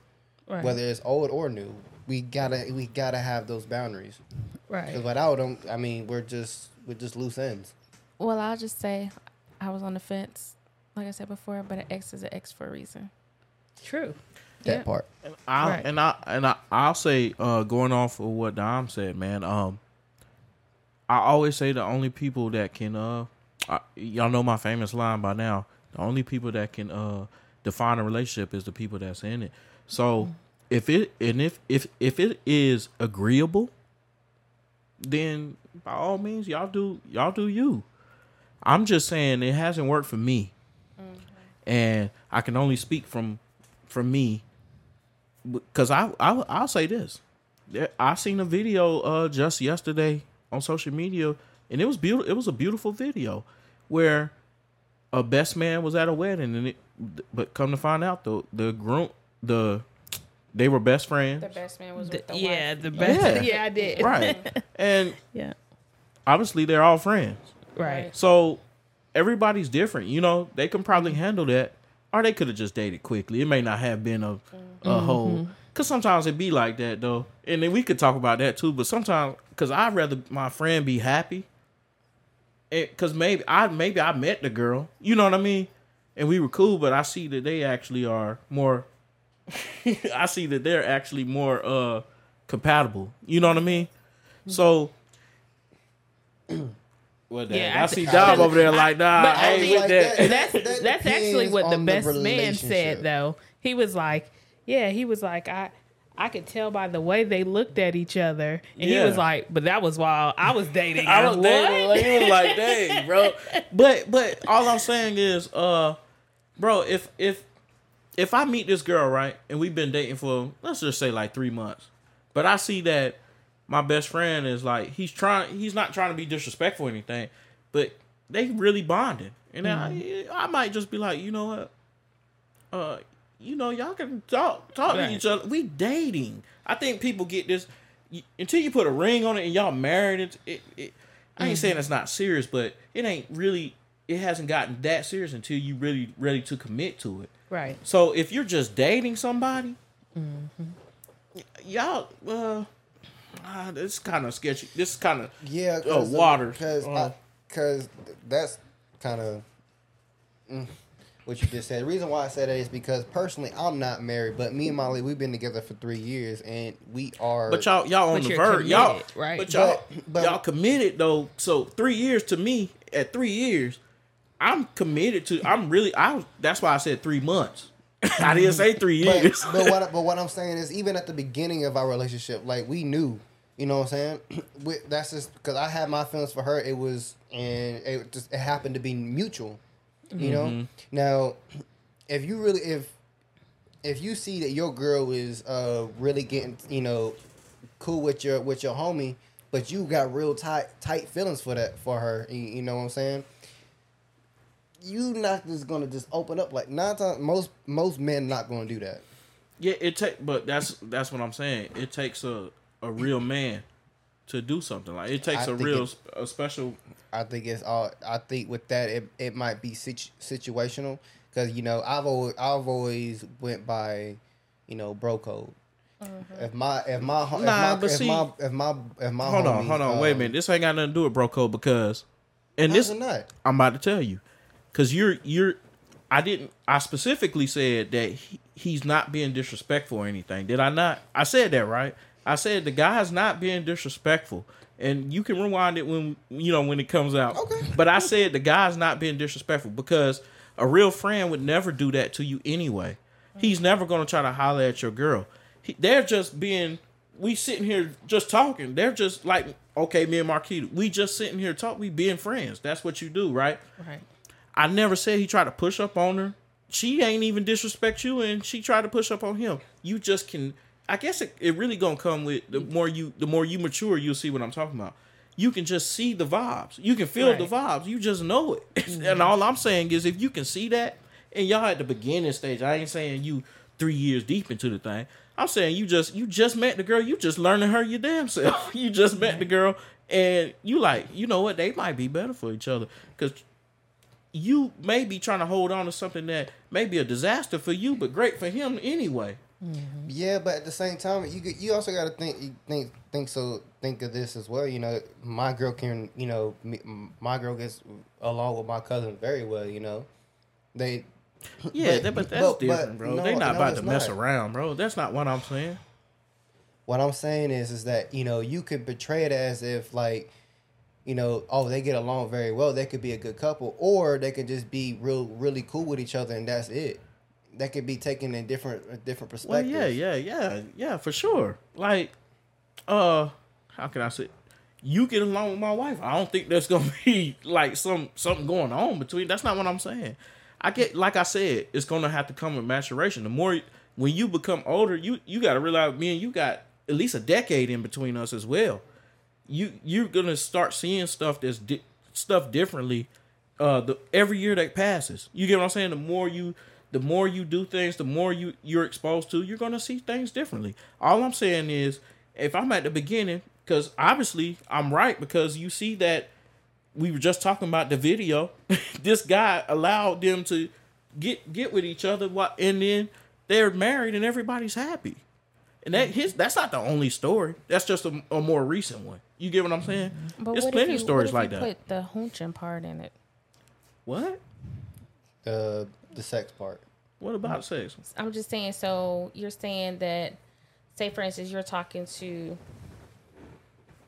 Right. whether it's old or new. We gotta we gotta have those boundaries. Right. Because without them, I mean, we're just we're just loose ends. Well, I'll just say I was on the fence, like I said before, but an X is an X for a reason. True. That Yeah. part. I, Right. And I and I I'll say uh, going off of what Dom said, man. Um, I always say the only people that can uh, I, y'all know my famous line by now. The only people that can uh define a relationship is the people that's in it. So if it and if if if it is agreeable, then by all means y'all do y'all do you. I'm just saying it hasn't worked for me, and I can only speak from from me because I, I I'll say this. I seen a video uh just yesterday on social media, and it was beautiful. It was a beautiful video where a best man was at a wedding, and it, but come to find out, the the groom the they were best friends, The best man was The- with the yeah, wife. the best. Yeah. Yeah. I did. right? and Yeah. obviously they're all friends. Right. So everybody's different. You know, they can probably handle that, or they could have just dated quickly. It may not have been a a mm-hmm. whole. Cause sometimes it be like that though, and then we could talk about that too. But sometimes, cause I'd rather my friend be happy. It, cause maybe I maybe I met the girl, you know what I mean, and we were cool. But I see that they actually are more. I see that they're actually more uh compatible. You know what I mean? So. Well, Yeah, I, I see thi- Dom over there like, nah, But I I ain't think- with that. That's That that's actually what the on the best man said though. He was like, yeah, he was like, I I could tell by the way they looked at each other, and Yeah. he was like, but that was while I was dating. I her. was What? dating, like, he was like, dang, bro. But but all I'm saying is, uh, bro, if if if I meet this girl right, and we've been dating for let's just say like three months, but I see that my best friend is like he's trying, he's not trying to be disrespectful or anything, but they really bonding, and I I might just be like, you know what, uh, you know, y'all can talk talk to each other. We dating. I think people get this until you put a ring on it and y'all married. It, it, it I ain't saying it's not serious, but it ain't really. It hasn't gotten that serious until you really ready to commit to it. Right. So if you're just dating somebody, y- y'all, uh, ah, this kind of sketchy. This is kind of Yeah, Oh, water. Because Uh. because that's kind of mm, what you just said. The reason why I said that is because personally, I'm not married, but me and Molly, we've been together for three years, and we are. But y'all, y'all on the verge, y'all, committed, right? But y'all, But- but- y'all committed though. So three years to me, at three years, I'm committed to. I'm really. I. That's why I said three months. I didn't say three but, years. but what but what I'm saying is, even at the beginning of our relationship, like we knew, you know what I'm saying. that's just because I had my feelings for her. It was and it just it happened to be mutual, you know. Now, if you really if if you see that your girl is uh really getting you know cool with your with your homie, but you got real tight tight feelings for that for her, you, you know what I'm saying? You not just gonna just open up like nine times most most men not gonna do that. yeah, it take. But that's that's what I'm saying. It takes a a real man to do something like. It takes I a real it- a special. I think it's all. I think with that, it, it might be situ- situational because you know I've always I've always went by, you know, bro code. If my if my if Nah, my, but if see- my if my if my Hold on, hold on. Wait a um, minute. This ain't got nothing to do with bro code because, and this it not? I'm about to tell you, because you're you're. I didn't. I specifically said that he, he's not being disrespectful or anything. Did I not? I said that right. I said the guy's not being disrespectful, and you can rewind it when you know when it comes out. Okay. But I said the guy's not being disrespectful because a real friend would never do that to you anyway. He's never gonna try to holler at your girl. He, they're just being. We sitting here just talking. They're just like, okay, me and Marquita, we just sitting here talk. We being friends. That's what you do, right? Right. I never said he tried to push up on her. She ain't even disrespect you, and she tried to push up on him. You just can. I guess it, it really gonna come with the more you the more you mature, you'll see what I'm talking about. You can just see the vibes. You can feel the vibes. You just know it. Mm-hmm. and all I'm saying is, if you can see that, and y'all at the beginning stage, I ain't saying you three years deep into the thing. I'm saying you just you just met the girl, you just learning her your damn self. You just met the girl, and you like you know what they might be better for each other because you may be trying to hold on to something that may be a disaster for you, but great for him anyway. Mm-hmm. Yeah, but at the same time, you get- you also got to think think think so think of this as well. You know, my girl can you know me, my girl gets along with my cousin very well. You know, they Yeah, But- that, but that's but- different, but bro. no, they not no, about it's to mess around, bro. That's not what I'm saying. what I'm saying is is that you know you could portray it as if like you know oh they get along very well they could be a good couple or they could just be real really cool with each other and that's it. That could be taken in different different Well, yeah, yeah, yeah, yeah, for sure. Like, uh, how can I say? You get along with my wife. I don't think there's gonna be like some something going on between. That's not what I'm saying. I get, like I said, it's gonna have to come with maturation. The more when you become older, you you got to realize, me and you got at least a decade in between us as well. You you're gonna start seeing stuff that's di- stuff differently. Uh, the every year that passes, you get what I'm saying. The more you the more you do things, the more you you're exposed to, you're gonna see things differently. All I'm saying is, if I'm at the beginning, because obviously I'm right, because you see that we were just talking about the video. this guy allowed them to get get with each other, and then they're married, and everybody's happy. And that his that's not the only story. That's just a, a more recent one. You get what I'm saying? But There's plenty if of you, what stories if like you that. Put the hunching part in it. What? Uh, the sex part. What about sex? I'm just saying. So you're saying that, say for instance, you're talking to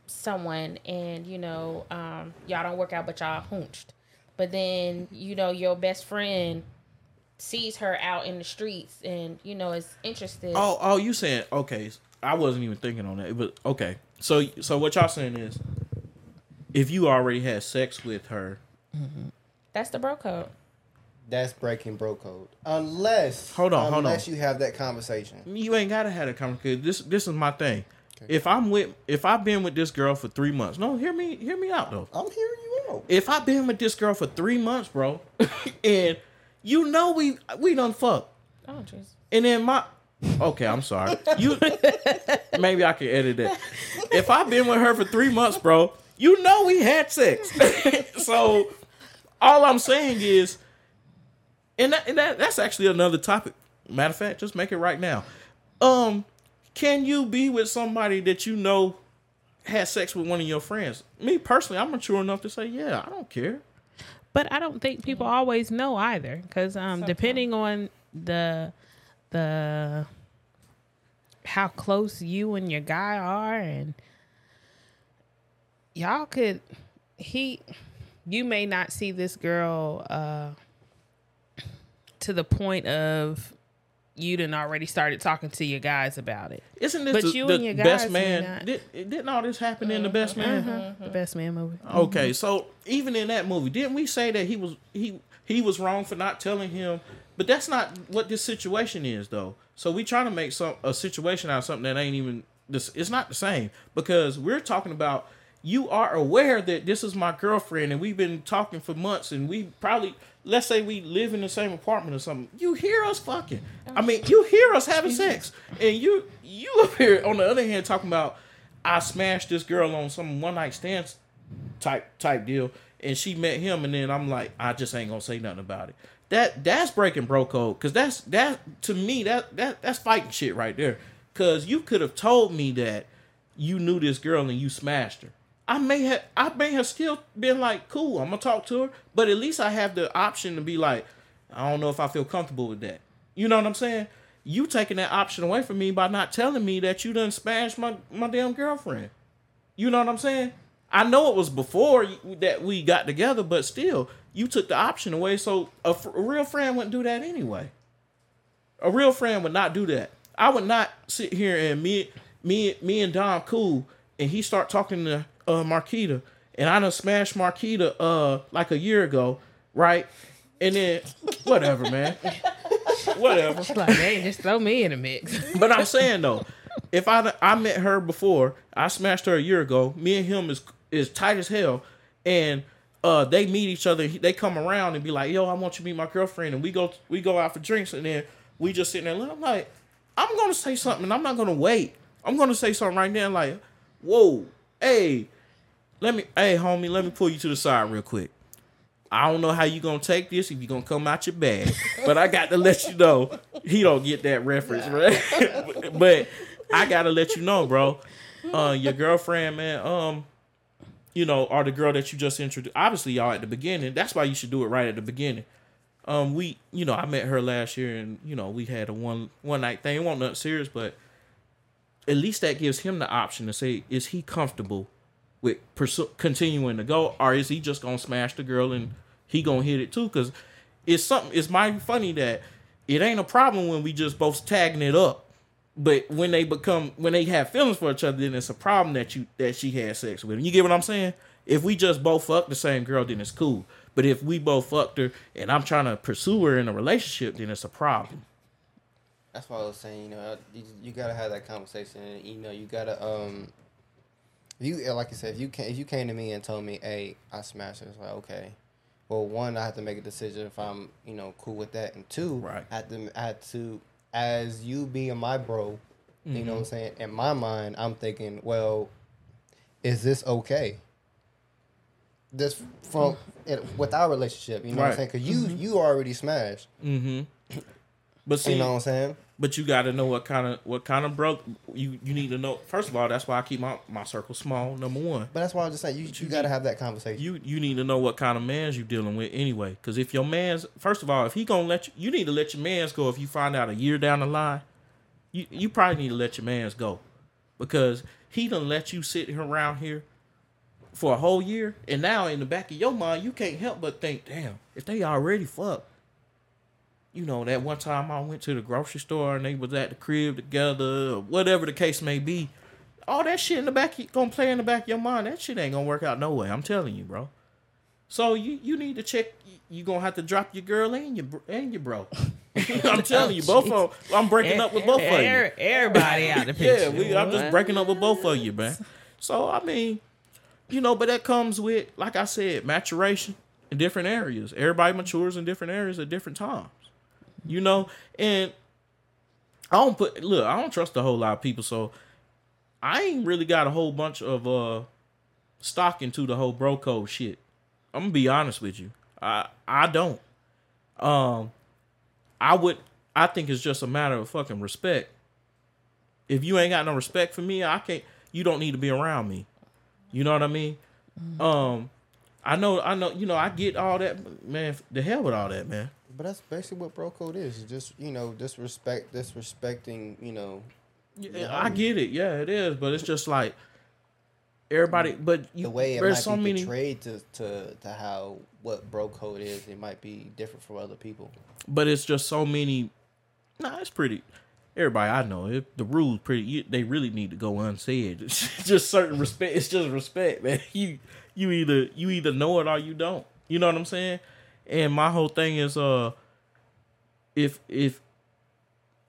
someone, and you know, um, y'all don't work out, but y'all hoonched. But then you know your best friend sees her out in the streets, and you know is interested. Oh, oh, you saying okay? I wasn't even thinking on that, but okay. So, so what y'all saying is, if you already had sex with her, mm-hmm. That's the bro code. That's breaking bro code. Unless Hold on, hold on. unless you have that conversation. you ain't gotta have a conversation. This, this is my thing. If I'm with, if I've been with this girl for three months, no, hear me, hear me out though. I'm hearing you out. If I've been with this girl for three months, bro, and you know we we done fuck, Oh jeez. and then my okay, I'm sorry. You maybe I can edit it. If I've been with her for three months, bro, you know we had sex. so all I'm saying is, and that, and that that's actually another topic. Matter of fact, just make it right now. Um, can you be with somebody that you know had sex with one of your friends? Me personally, I'm mature enough to say, yeah, I don't care. But I don't think people always know either, because um, depending on the the how close you and your guy are, and y'all could he you may not see this girl uh to the point of you done already started talking to your guys about it. Isn't this But the, you the and your best guys may man? Did, didn't all this happen in the best man? The best man movie. Okay, so even in that movie, didn't we say that he was he he was wrong for not telling him? But that's not what this situation is, though. So we trying to make some a situation out of something that ain't even this. It's not the same because we're talking about you are aware that this is my girlfriend and we've been talking for months and we probably let's say we live in the same apartment or something. You hear us fucking. I mean, you hear us having sex, and you you up here on the other hand talking about I smashed this girl on some one night stands type type deal, and she met him, and then I'm like, I just ain't gonna say nothing about it. That that's breaking bro code, cause that's that to me that that that's fighting shit right there. Cause you could have told me that you knew this girl and you smashed her. I may have I may have still been like, cool, I'm gonna talk to her, but at least I have the option to be like, I don't know if I feel comfortable with that. You know what I'm saying? You taking that option away from me by not telling me that you done smashed my my damn girlfriend. You know what I'm saying? I know it was before that we got together, but still, you took the option away. So a, real friend wouldn't do that anyway. A real friend would not do that. I would not sit here and me, me, me and Dom cool, and he start talking to uh, Marquita, and I done smashed Marquita uh like a year ago, right? And then whatever, man, whatever. Like, hey, just throw me in the mix. But I'm saying though, if I I met her before, I smashed her a year ago. Me and him is is tight as hell, and uh, they meet each other. They come around and be like, "Yo, I want you to meet my girlfriend," and we go we go out for drinks, and then We just sitting there. I'm like, I'm gonna say something. and I'm not gonna wait. I'm gonna say something right now. Like, whoa, hey, let me, hey, homie, let me pull you to the side real quick. I don't know how you gonna take this if you gonna come out your bag, but I got to let you know he don't get that reference, right? but I gotta let you know, bro. Uh, your girlfriend, man. Um, you know, or the girl that you just introduced. Obviously, y'all at the beginning. That's why you should do it right at the beginning. Um, we, you know, I met her last year, and you know, we had a one one night thing. It wasn't nothing serious, but at least that gives him the option to say, is he comfortable with pursue, continuing to go, or is he just gonna smash the girl and he gonna hit it too? Because it's something. It's mighty funny that it ain't a problem when we just both tagging it up, but when they become when they have feelings for each other, then it's a problem that you that she had sex with. him. You get what I'm saying? If we just both fuck the same girl, then it's cool. But if we both fucked her and I'm trying to pursue her in a relationship, then it's a problem. That's why I was saying, you know, you, you gotta have that conversation, and you know, you gotta um, you like I said, if you came, if you came to me and told me, hey, I smashed her, it's like okay, well, one, I have to make a decision if I'm, you know, cool with that, and two, Right. I had to, I had to, as you being my bro, you know what I'm saying. In my mind, I'm thinking, well, is this okay? This from it, with our relationship, you know what I'm saying? Because you you already smashed, Mm-hmm. But see, you know what I'm saying? but you got to know what kind of what kind of broke you you need to know. First of all, that's why I keep my my circle small. Number one, But that's why I'm just saying you, you, got to have that conversation. you you need to know what kind of man's you dealing with anyway. Because if your man's first of all, if he gonna let you, you need to let your man's go. If you find out a year down the line, you you probably need to let your man's go because he done let you sit around here for a whole year, and now in the back of your mind, you can't help but think, damn, if they already fucked. You know, that one time I went to the grocery store and they was at the crib together, or whatever the case may be. All that shit in the back gonna play in the back of your mind. That shit ain't gonna work out no way. I'm telling you, bro. So you you need to check. You gonna have to drop your girl and your and your bro. I'm telling you, both of I'm breaking up with both of you. Every- Everybody out the picture. Yeah, we, I'm just breaking up with both of you, man. So I mean, you know, but that comes with, like I said, maturation in different areas. Everybody matures in different areas at different times. You know, and I don't put look, I don't trust a whole lot of people, so I ain't really got a whole bunch of uh stock into the whole bro code shit. I'm gonna be honest with you. I I don't. Um I would I think it's just a matter of fucking respect. If you ain't got no respect for me, I can't you don't need to be around me. You know what I mean? Um I know I know you know I get all that man the hell with all that, man. But that's basically what bro code is. Just you know disrespect, disrespecting. You know, Yeah, I get it. Yeah, it is, but it's just like everybody mm. but you the way it there's might so be many portrayed to, to to how what bro code is. It might be different from other people. but it's just so many Nah, it's pretty everybody I know, if the rules pretty you, they really need to go unsaid. It's just certain respect. It's just respect, man. You you either you either know it or you don't. You know what I'm saying? And my whole thing is uh if if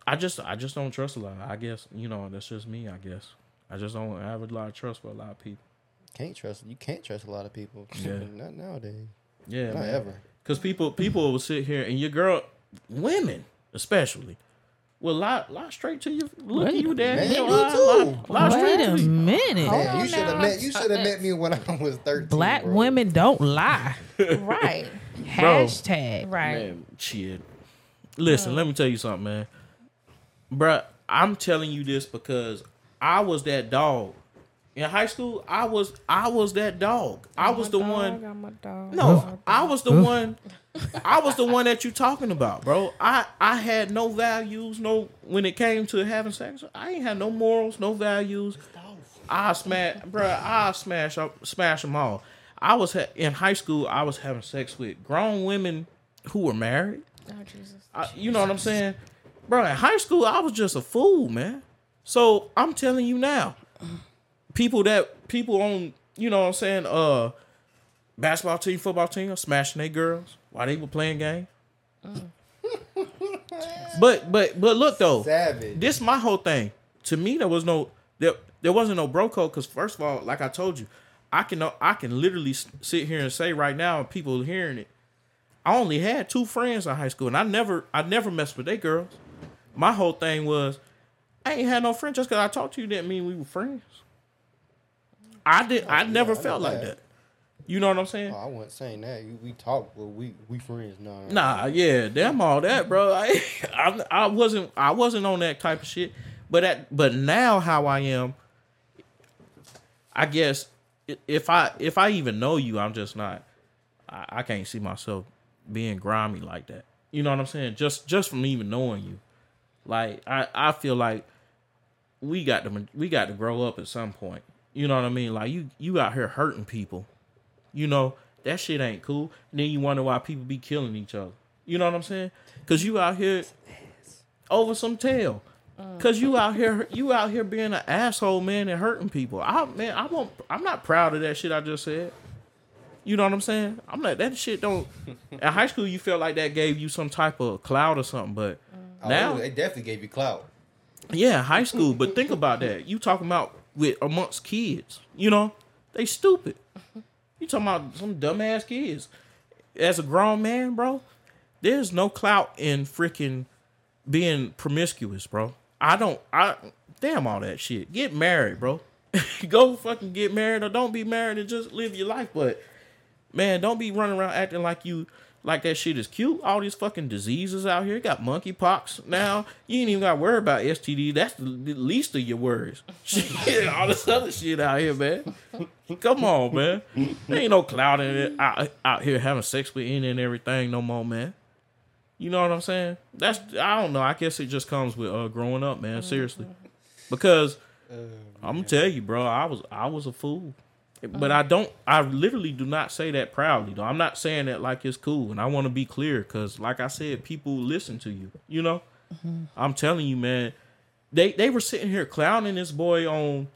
I just I just don't trust a lot. I guess, you know, that's just me, I guess. I just don't have a lot of trust for a lot of people. Can't trust you. Can't trust a lot of people. Yeah. not nowadays. Yeah, Not man. ever. Because people people will sit here and your girl, women especially, will lie lie straight to you, look at Wait you, a dad. minute. you Me lie, too. lie, lie Wait to a you. minute. Man, you should have met. You should have met me when I was thirteen. Black bro. women don't lie. right, Hashtag. right. Man, shit. Listen, let me tell you something, man. Bruh, I'm telling you this because I was that dog. In high school, I was I was that dog. I was the one I'm a dog. No, I was the one. I was the one that you talking about, bro. I I had no values, no when it came to having sex. I ain't had no morals, no values. I smash, bro. I smash up, smash them all. I was ha- in high school. I was having sex with grown women who were married. Oh Jesus. I, you know what I'm saying, bro? In high school, I was just a fool, man. So I'm telling you now, people that people on, you know what I'm saying, uh, basketball team, football team, are smashing their girls while they were playing game. but but but look though, Savage. this my whole thing. To me, there was no there there wasn't no bro code because first of all, like I told you, I can I can literally sit here and say right now, and people hearing it. I only had two friends in high school, and I never I never messed with they girls. My whole thing was, I ain't had no friends just because I talked to you didn't mean we were friends. I did. I never I felt like that. that. You know what I'm saying? Oh, I wasn't saying that. We talk, but we we friends. No. Nah, yeah, damn all that, bro. I, I, I wasn't, I wasn't on that type of shit. But at, but now how I am, I guess if I, if I even know you, I'm just not. I, I can't see myself being grimy like that. You know what I'm saying? Just, just from even knowing you, like I, I feel like we got to, we got to grow up at some point. You know what I mean? Like you, you out here hurting people. You know, that shit ain't cool. And then you wonder why people be killing each other. You know what I'm saying? Cause you out here over some tail. Mm. Cause you out here you out here being an asshole man and hurting people. I man, I won't I'm not proud of that shit I just said. You know what I'm saying? I'm not that shit don't in high school you felt like that gave you some type of clout or something, but Oh, now it definitely gave you clout. yeah, high school. But think about that. You talking about with amongst kids. You know, they stupid. You talking about some dumbass kids. As a grown man, bro, there's no clout in freaking being promiscuous, bro. I don't. I damn all that shit. Get married, bro. Go fucking get married or don't be married and just live your life. But man, don't be running around acting like you like that shit is cute. All these fucking diseases out here. You got monkeypox now. You ain't even got to worry about STD. That's the least of your worries. Shit, all this other shit out here, man. Come on, man. There ain't no cloud in it out, out here having sex with any and everything no more, man. You know what I'm saying? That's I don't know. I guess it just comes with uh, growing up, man. Seriously, because I'm gonna tell you, bro. I was I was a fool, but I don't. I literally do not say that proudly, though. I'm not saying that like it's cool, and I want to be clear because, like I said, people listen to you. You know, I'm telling you, man. They they were sitting here clowning this boy on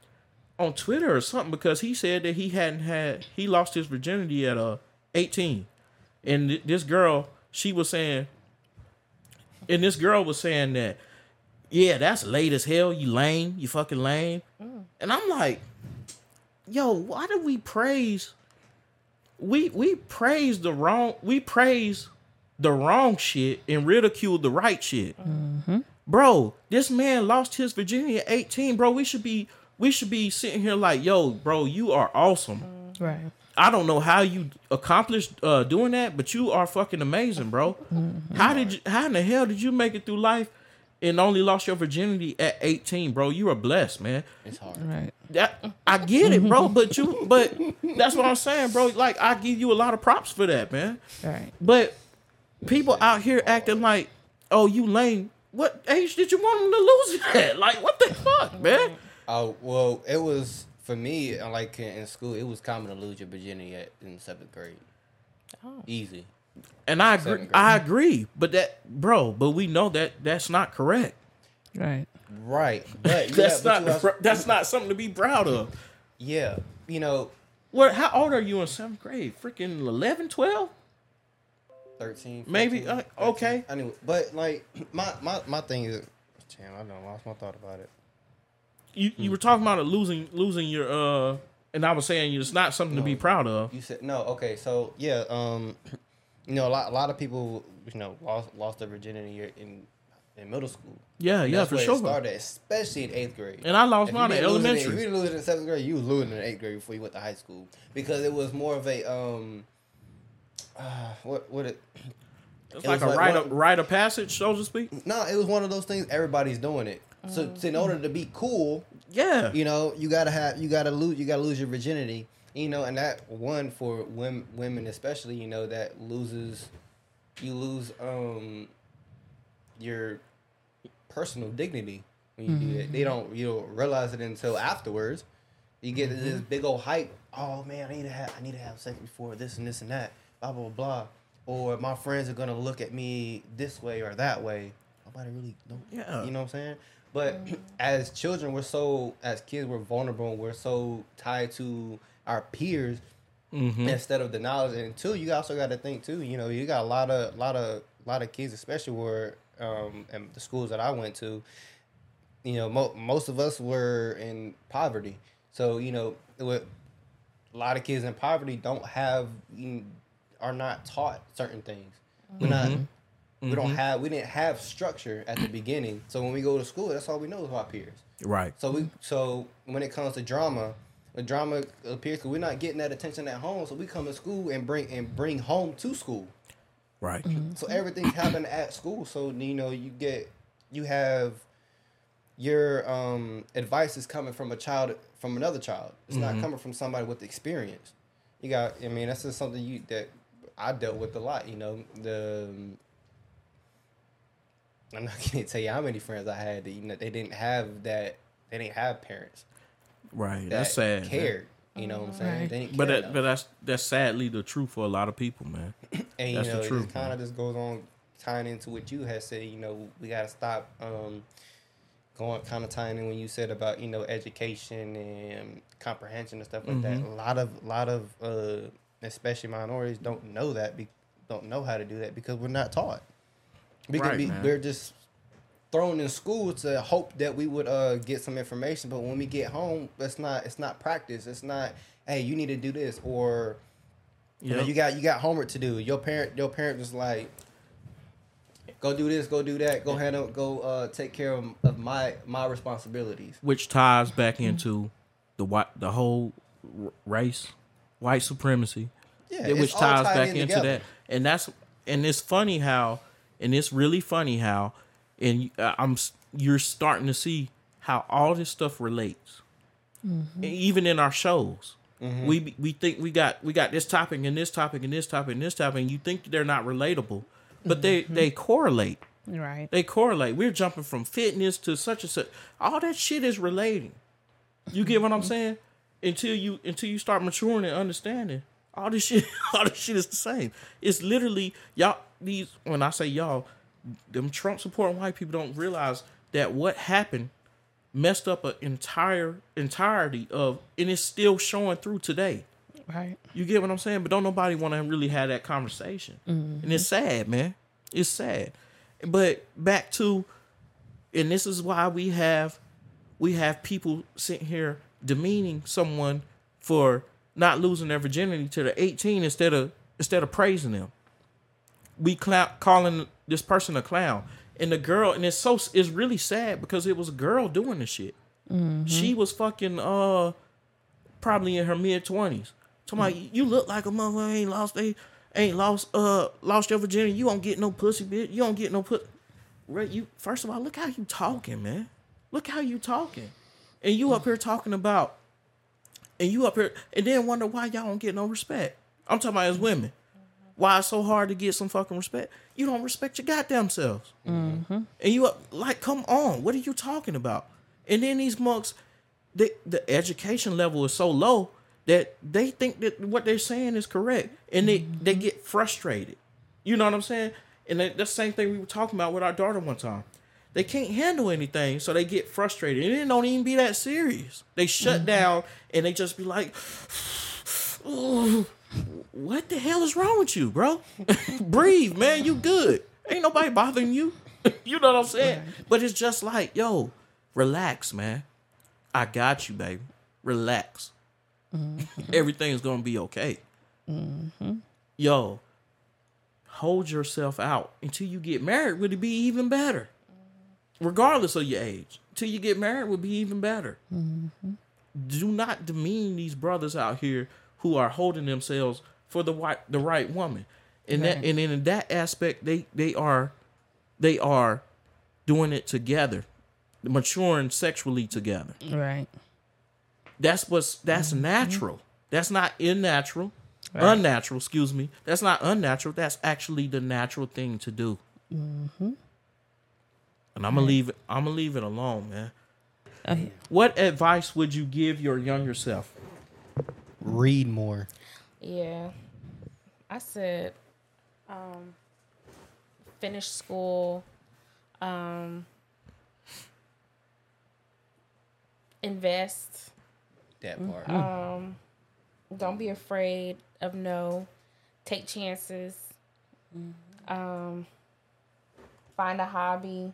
on Twitter or something because he said that he hadn't had he lost his virginity at uh 18, and th- this girl she was saying, and this girl was saying that, yeah, that's late as hell. You lame, you fucking lame, and I'm like, yo, why do we praise? We we praise the wrong we praise the wrong shit and ridicule the right shit bro, this man lost his virginity at 18, bro. We should be we should be sitting here like, yo, bro, you are awesome. Right. I don't know how you accomplished uh, doing that, but you are fucking amazing, bro. How did you how in the hell did you make it through life and only lost your virginity at 18, bro? You are blessed, man. It's hard. Right. That I get it, bro, but you but that's what I'm saying, bro. Like I give you a lot of props for that, man. Right. But people out here acting like, oh, you lame. What age did you want them to lose it at? Like, what the fuck, man? Oh well, it was for me. uh, Like in in school, it was common to lose your virginity at in seventh grade. Easy. And I agree. I agree. But that, bro. But we know that that's not correct. Right. Right, but yeah, That's but not. also- That's not something to be proud of. yeah. You know, What? How old are you in seventh grade? Freaking 11, 12? 13, Maybe, 14, uh, 13. okay. Anyway, but like my my my thing is, damn, I done lost my thought about it. You you were talking about losing losing your uh, and I was saying it's not something to be proud of. You said no. Okay, so yeah, um, you know, a lot a lot of people, you know, lost lost their virginity in in middle school. Yeah, And yeah, for sure. Started, especially in eighth grade. And I lost If mine in it elementary. if you lose it in seventh grade, you losing it in eighth grade before you went to high school because it was more of a um, uh, what what it. It's it like a like rite of, rite of passage, so to speak. No, it was one of those things. Everybody's doing it. So, so in order to be cool, Yeah. you know, you gotta have, you gotta lose, you gotta lose your virginity. You know, and that one for women, women especially, you know, that loses, you lose um, your personal dignity when you do that. They don't, you don't realize it until afterwards. You get this big old hype. Oh man, I need to have, I need to have sex before this and this and that. Blah blah blah. Or my friends are gonna look at me this way or that way. Nobody really, don't, Yeah. You know what I'm saying? But mm. as children, we're so as kids, we're vulnerable. and We're so tied to our peers mm-hmm. instead of the knowledge. And two, you also got to think too. You know, you got a lot of, lot of, lot of kids, especially where um, and the schools that I went to. You know, mo- most of us were in poverty, so you know, with a lot of kids in poverty don't have, you know, are not taught certain things. We're not mm-hmm. We Mm-hmm. don't have we didn't have structure at the beginning. So when we go to school, that's all we know is our peers. Right. So we so when it comes to drama, the drama appears because we're not getting that attention at home. So we come to school and bring and bring home to school. Right. So everything's happening at school. So you know you get you have your um, advice is coming from a child from another child. It's not coming from somebody with experience. You got. I mean, that's just something you that I dealt with a lot. You know the. I'm not gonna tell you how many friends I had that you know they didn't have that. They didn't have parents Right. that That's sad. man. cared. You know what I'm saying? Right. They didn't But that, but that's that's sadly the truth for a lot of people, man. And you That's the truth, it kind of just goes on tying into what you had said. You know, we got to stop um, going kind of tying in when you said about you know education and comprehension and stuff like that. Mm-hmm. A lot of a lot of uh, especially minorities don't know that. Be, don't know how to do that because we're not taught. We Right, can be. man. We're just thrown in school to hope that we would uh, get some information, but when we get home, it's not. It's not practice. It's not. Hey, you need to do this or. You know, you got you got homework to do. Your parent, your parent was like, "Go do this, go do that, go handle, go uh, take care of, of my my responsibilities." Which ties back into the white the whole race, white supremacy. Yeah, which ties back in into together. that, and that's and it's funny how, and it's really funny how, and uh, I'm you're starting to see how all this stuff relates, Mm-hmm. even in our shows. We be- we think we got we got this topic and this topic and this topic and this topic, and you think they're not relatable, but they Mm-hmm. they correlate. Right. They correlate. We're jumping from fitness to such and such. All that shit is relating. You get what I'm saying? Until you until you start maturing and understanding, all this shit, all this shit is the same. It's literally y'all. These when I say y'all, them Trump supporting white people don't realize that what happened messed up an entire entirety of, and it's still showing through today. Right. You get what I'm saying? But don't nobody want to really have that conversation. Mm-hmm. And it's sad, man. It's sad. But back to and this is why we have we have people sitting here demeaning someone for not losing their virginity to the 18 instead of instead of praising them. We clown, calling this person a clown. And the girl, and it's so it's really sad because it was a girl doing the shit. She was fucking uh probably in her mid twenties. Talking about you look like a mother ain't lost they ain't lost uh lost your virginity. You don't get no pussy, bitch. You don't get no put. Right, you first of all, look how you talking, man. Look how you talking, and you up here talking about, and you up here, and then wonder why y'all don't get no respect. I'm talking about as women. Why it's so hard to get some fucking respect? You don't respect your goddamn selves. Mm-hmm. And you up, like, come on, what are you talking about? And then these monks, they, the education level is so low that they think that what they're saying is correct, and they they mm-hmm. get frustrated. You know what I'm saying? And that, that's the same thing we were talking about with our daughter one time. They can't handle anything, so they get frustrated, and it don't even be that serious. They shut mm-hmm. down and they just be like, "What the hell is wrong with you, bro? Breathe, man. You good? Ain't nobody bothering you. you know what I'm saying? But it's just like, yo, relax, man. I got you, baby. Relax. Mm-hmm. Everything's gonna be okay. Mm-hmm. Yo, hold yourself out until you get married. Would it be even better? Regardless of your age, till you get married would be even better. Mm-hmm. Do not demean these brothers out here who are holding themselves for the white, the right woman. And that, and then in that aspect, they they are, they are doing it together, maturing sexually together. Right. That's what's that's mm-hmm. natural. That's not unnatural. Right. Unnatural, excuse me. That's not unnatural. That's actually the natural thing to do. Mm-hmm. And I'm gonna leave it. I'm gonna leave it alone, man. Okay. What advice would you give your younger self? Read more. Yeah. I said, um, finish school, um, invest, That part. um, don't be afraid of no, take chances, um, find a hobby,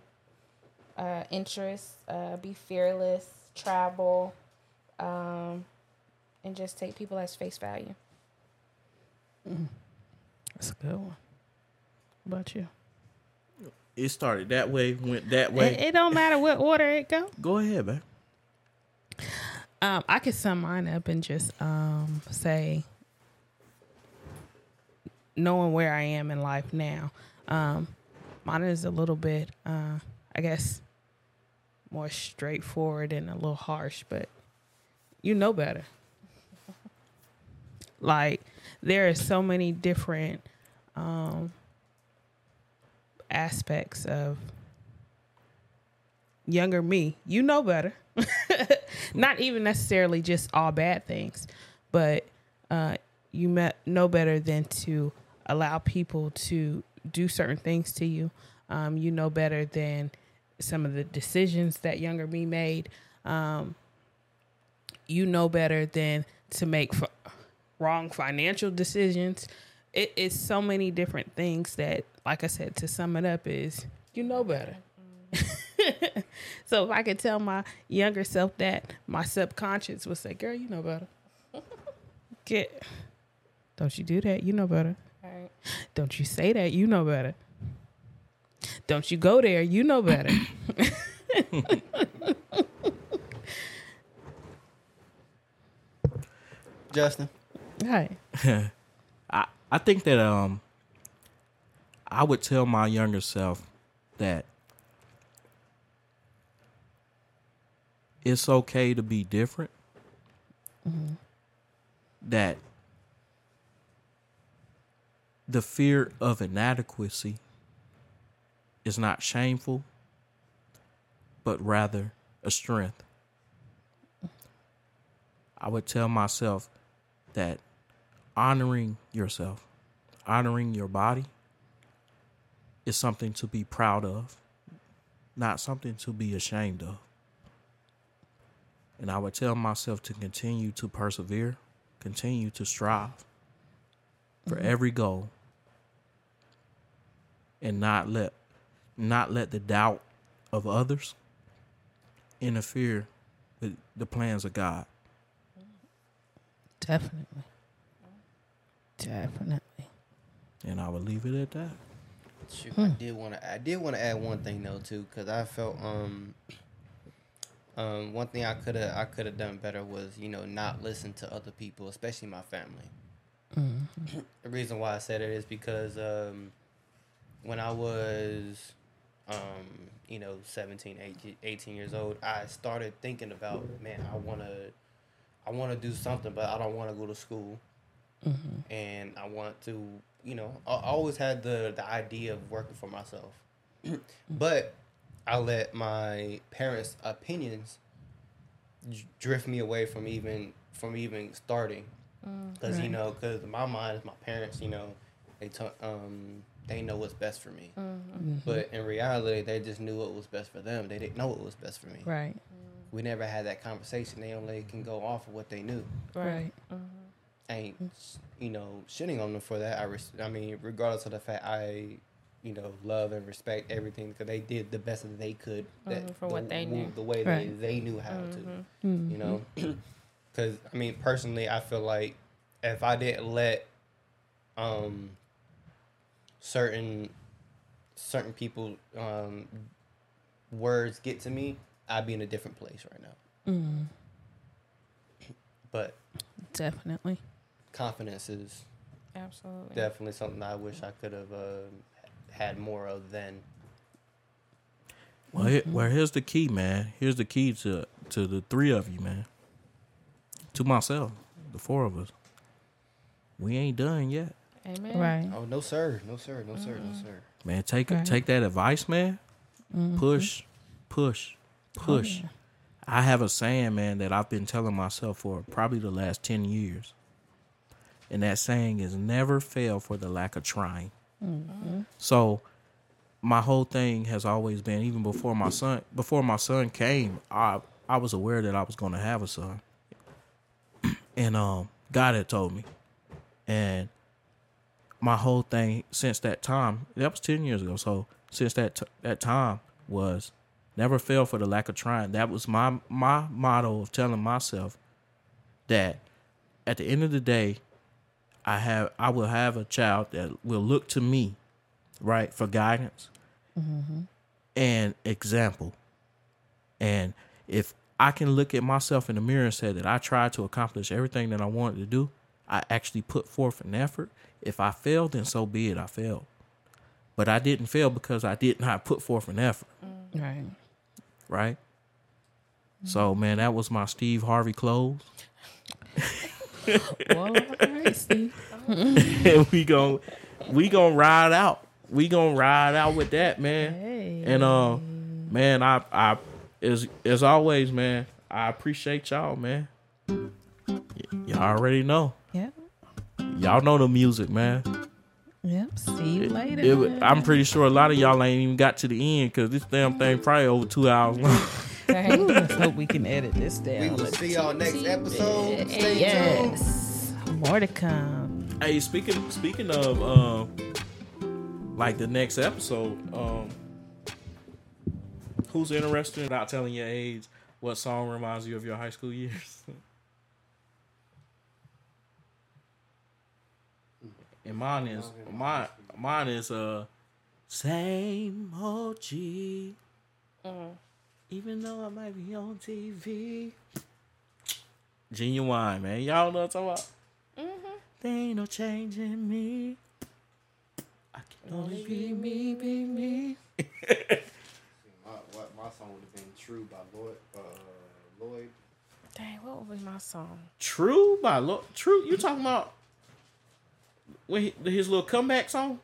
uh, interest, uh, be fearless, travel, um, and just take people as face value. That's a good one. What about you? It started that way, went that way. It, it don't matter what order it go. Go ahead, man. Um, I could sum mine up and just um, say knowing where I am in life now. Um, mine is a little bit, uh, I guess, more straightforward and a little harsh, but you know better. like there are so many different um, aspects of younger me. You know better. Not even necessarily just all bad things, but uh, you met, know better than to allow people to do certain things to you. Um, you know better than some of the decisions that younger me made. Um, you know better than to make f- wrong financial decisions. It is so many different things that, like I said, to sum it up, is you know better. so if I could tell my younger self that, my subconscious would say, "Girl, you know better. Get, don't you do that? You know better. Right. Don't you say that? You know better. Don't you go there? You know better." Justin. right. I I think that um I would tell my younger self that it's okay to be different. That the fear of inadequacy is not shameful, but rather a strength. I would tell myself that honoring yourself, honoring your body is something to be proud of, not something to be ashamed of. And I would tell myself to continue to persevere, continue to strive for mm-hmm. every goal and not let not let the doubt of others interfere with the plans of God. Definitely. Definitely. And I will leave it at that. Shoot, I did want to. I did want to add one thing though too, because I felt um um one thing I could have I could have done better was you know not listen to other people, especially my family. the reason why I said it is because um when I was um you know 17 18, 18 years old I started thinking about man I want to I want to do something but I don't want to go to school. And I want to, you know, I always had the the idea of working for myself, but I let my parents' opinions drift me away from even from even starting, because you Right. know, because my mind is my parents, you know, they t- um they know what's best for me, but in reality, they just knew what was best for them. They didn't know what was best for me. Right. We never had that conversation. They only can go off of what they knew Right. ain't you know shitting on them for that. I res- I mean, regardless of the fact I, you know, love and respect everything because they did the best that they could that Mhm, for the, what they w- knew. the way Right. they, they knew how to. Mhm. You know, because I mean, personally, I feel like if I didn't let um certain certain people um words get to me, I'd be in a different place right now. Mm. But Definitely. confidence is Absolutely. definitely something I wish I could have uh, had more of then. Well, here, well, here's the key, man. Here's the key to to the three of you, man. To myself, the four of us. We ain't done yet, Amen. Right. Oh no, sir, no sir, no sir, no sir. man. Take Right. take that advice, man. Push, push, push. I have a saying, man, that I've been telling myself for probably the last ten years, and that saying is never fail for the lack of trying. So, my whole thing has always been, even before my son, before my son came, I I was aware that I was going to have a son, and um, God had told me, and my whole thing since that time, that was ten years ago. So since that t- that time was never fail for the lack of trying. That was my my motto of telling myself that at the end of the day, I have I will have a child that will look to me, right, for guidance, mm-hmm. and example. And if I can look at myself in the mirror and say that I tried to accomplish everything that I wanted to do, I actually put forth an effort. If I failed, then so be it. I failed. But I didn't fail because I did not put forth an effort. Right. Right? So man, that was my Steve Harvey close. Well, all right, Steve. and we gon' we gonna ride out. We gonna ride out with that, man. Hey. And uh, man, I I as as always, man. I appreciate y'all, man. Y- y'all already know. Yeah. Y'all know the music, man. Yep. See you later. It, wa- I'm pretty sure a lot of y'all ain't even got to the end because this damn thing probably over two hours long. Okay. Let's hope we can edit this down. We will Let's see y'all next episode. Stay tuned. Yes. More to come. hey, speaking speaking of um, like the next episode, um, who's interested without telling your age? What song reminds you of your high school years? and mine is mine. Mine is uh, same OG. Even though I might be on TV. Ginuwine, man. Y'all know what I'm talking about? Mm-hmm. There ain't no change in me. I can only be me, be me. My, what, my song would have been True by Lloyd. Uh, Lloyd. Dang, what would be my song? True by Lo- True. You talking about when he, his little comeback song?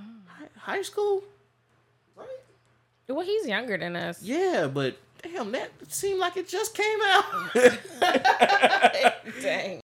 Mm-hmm. Hi- High school? Right? Well, he's younger than us. Yeah, but damn, that seemed like it just came out.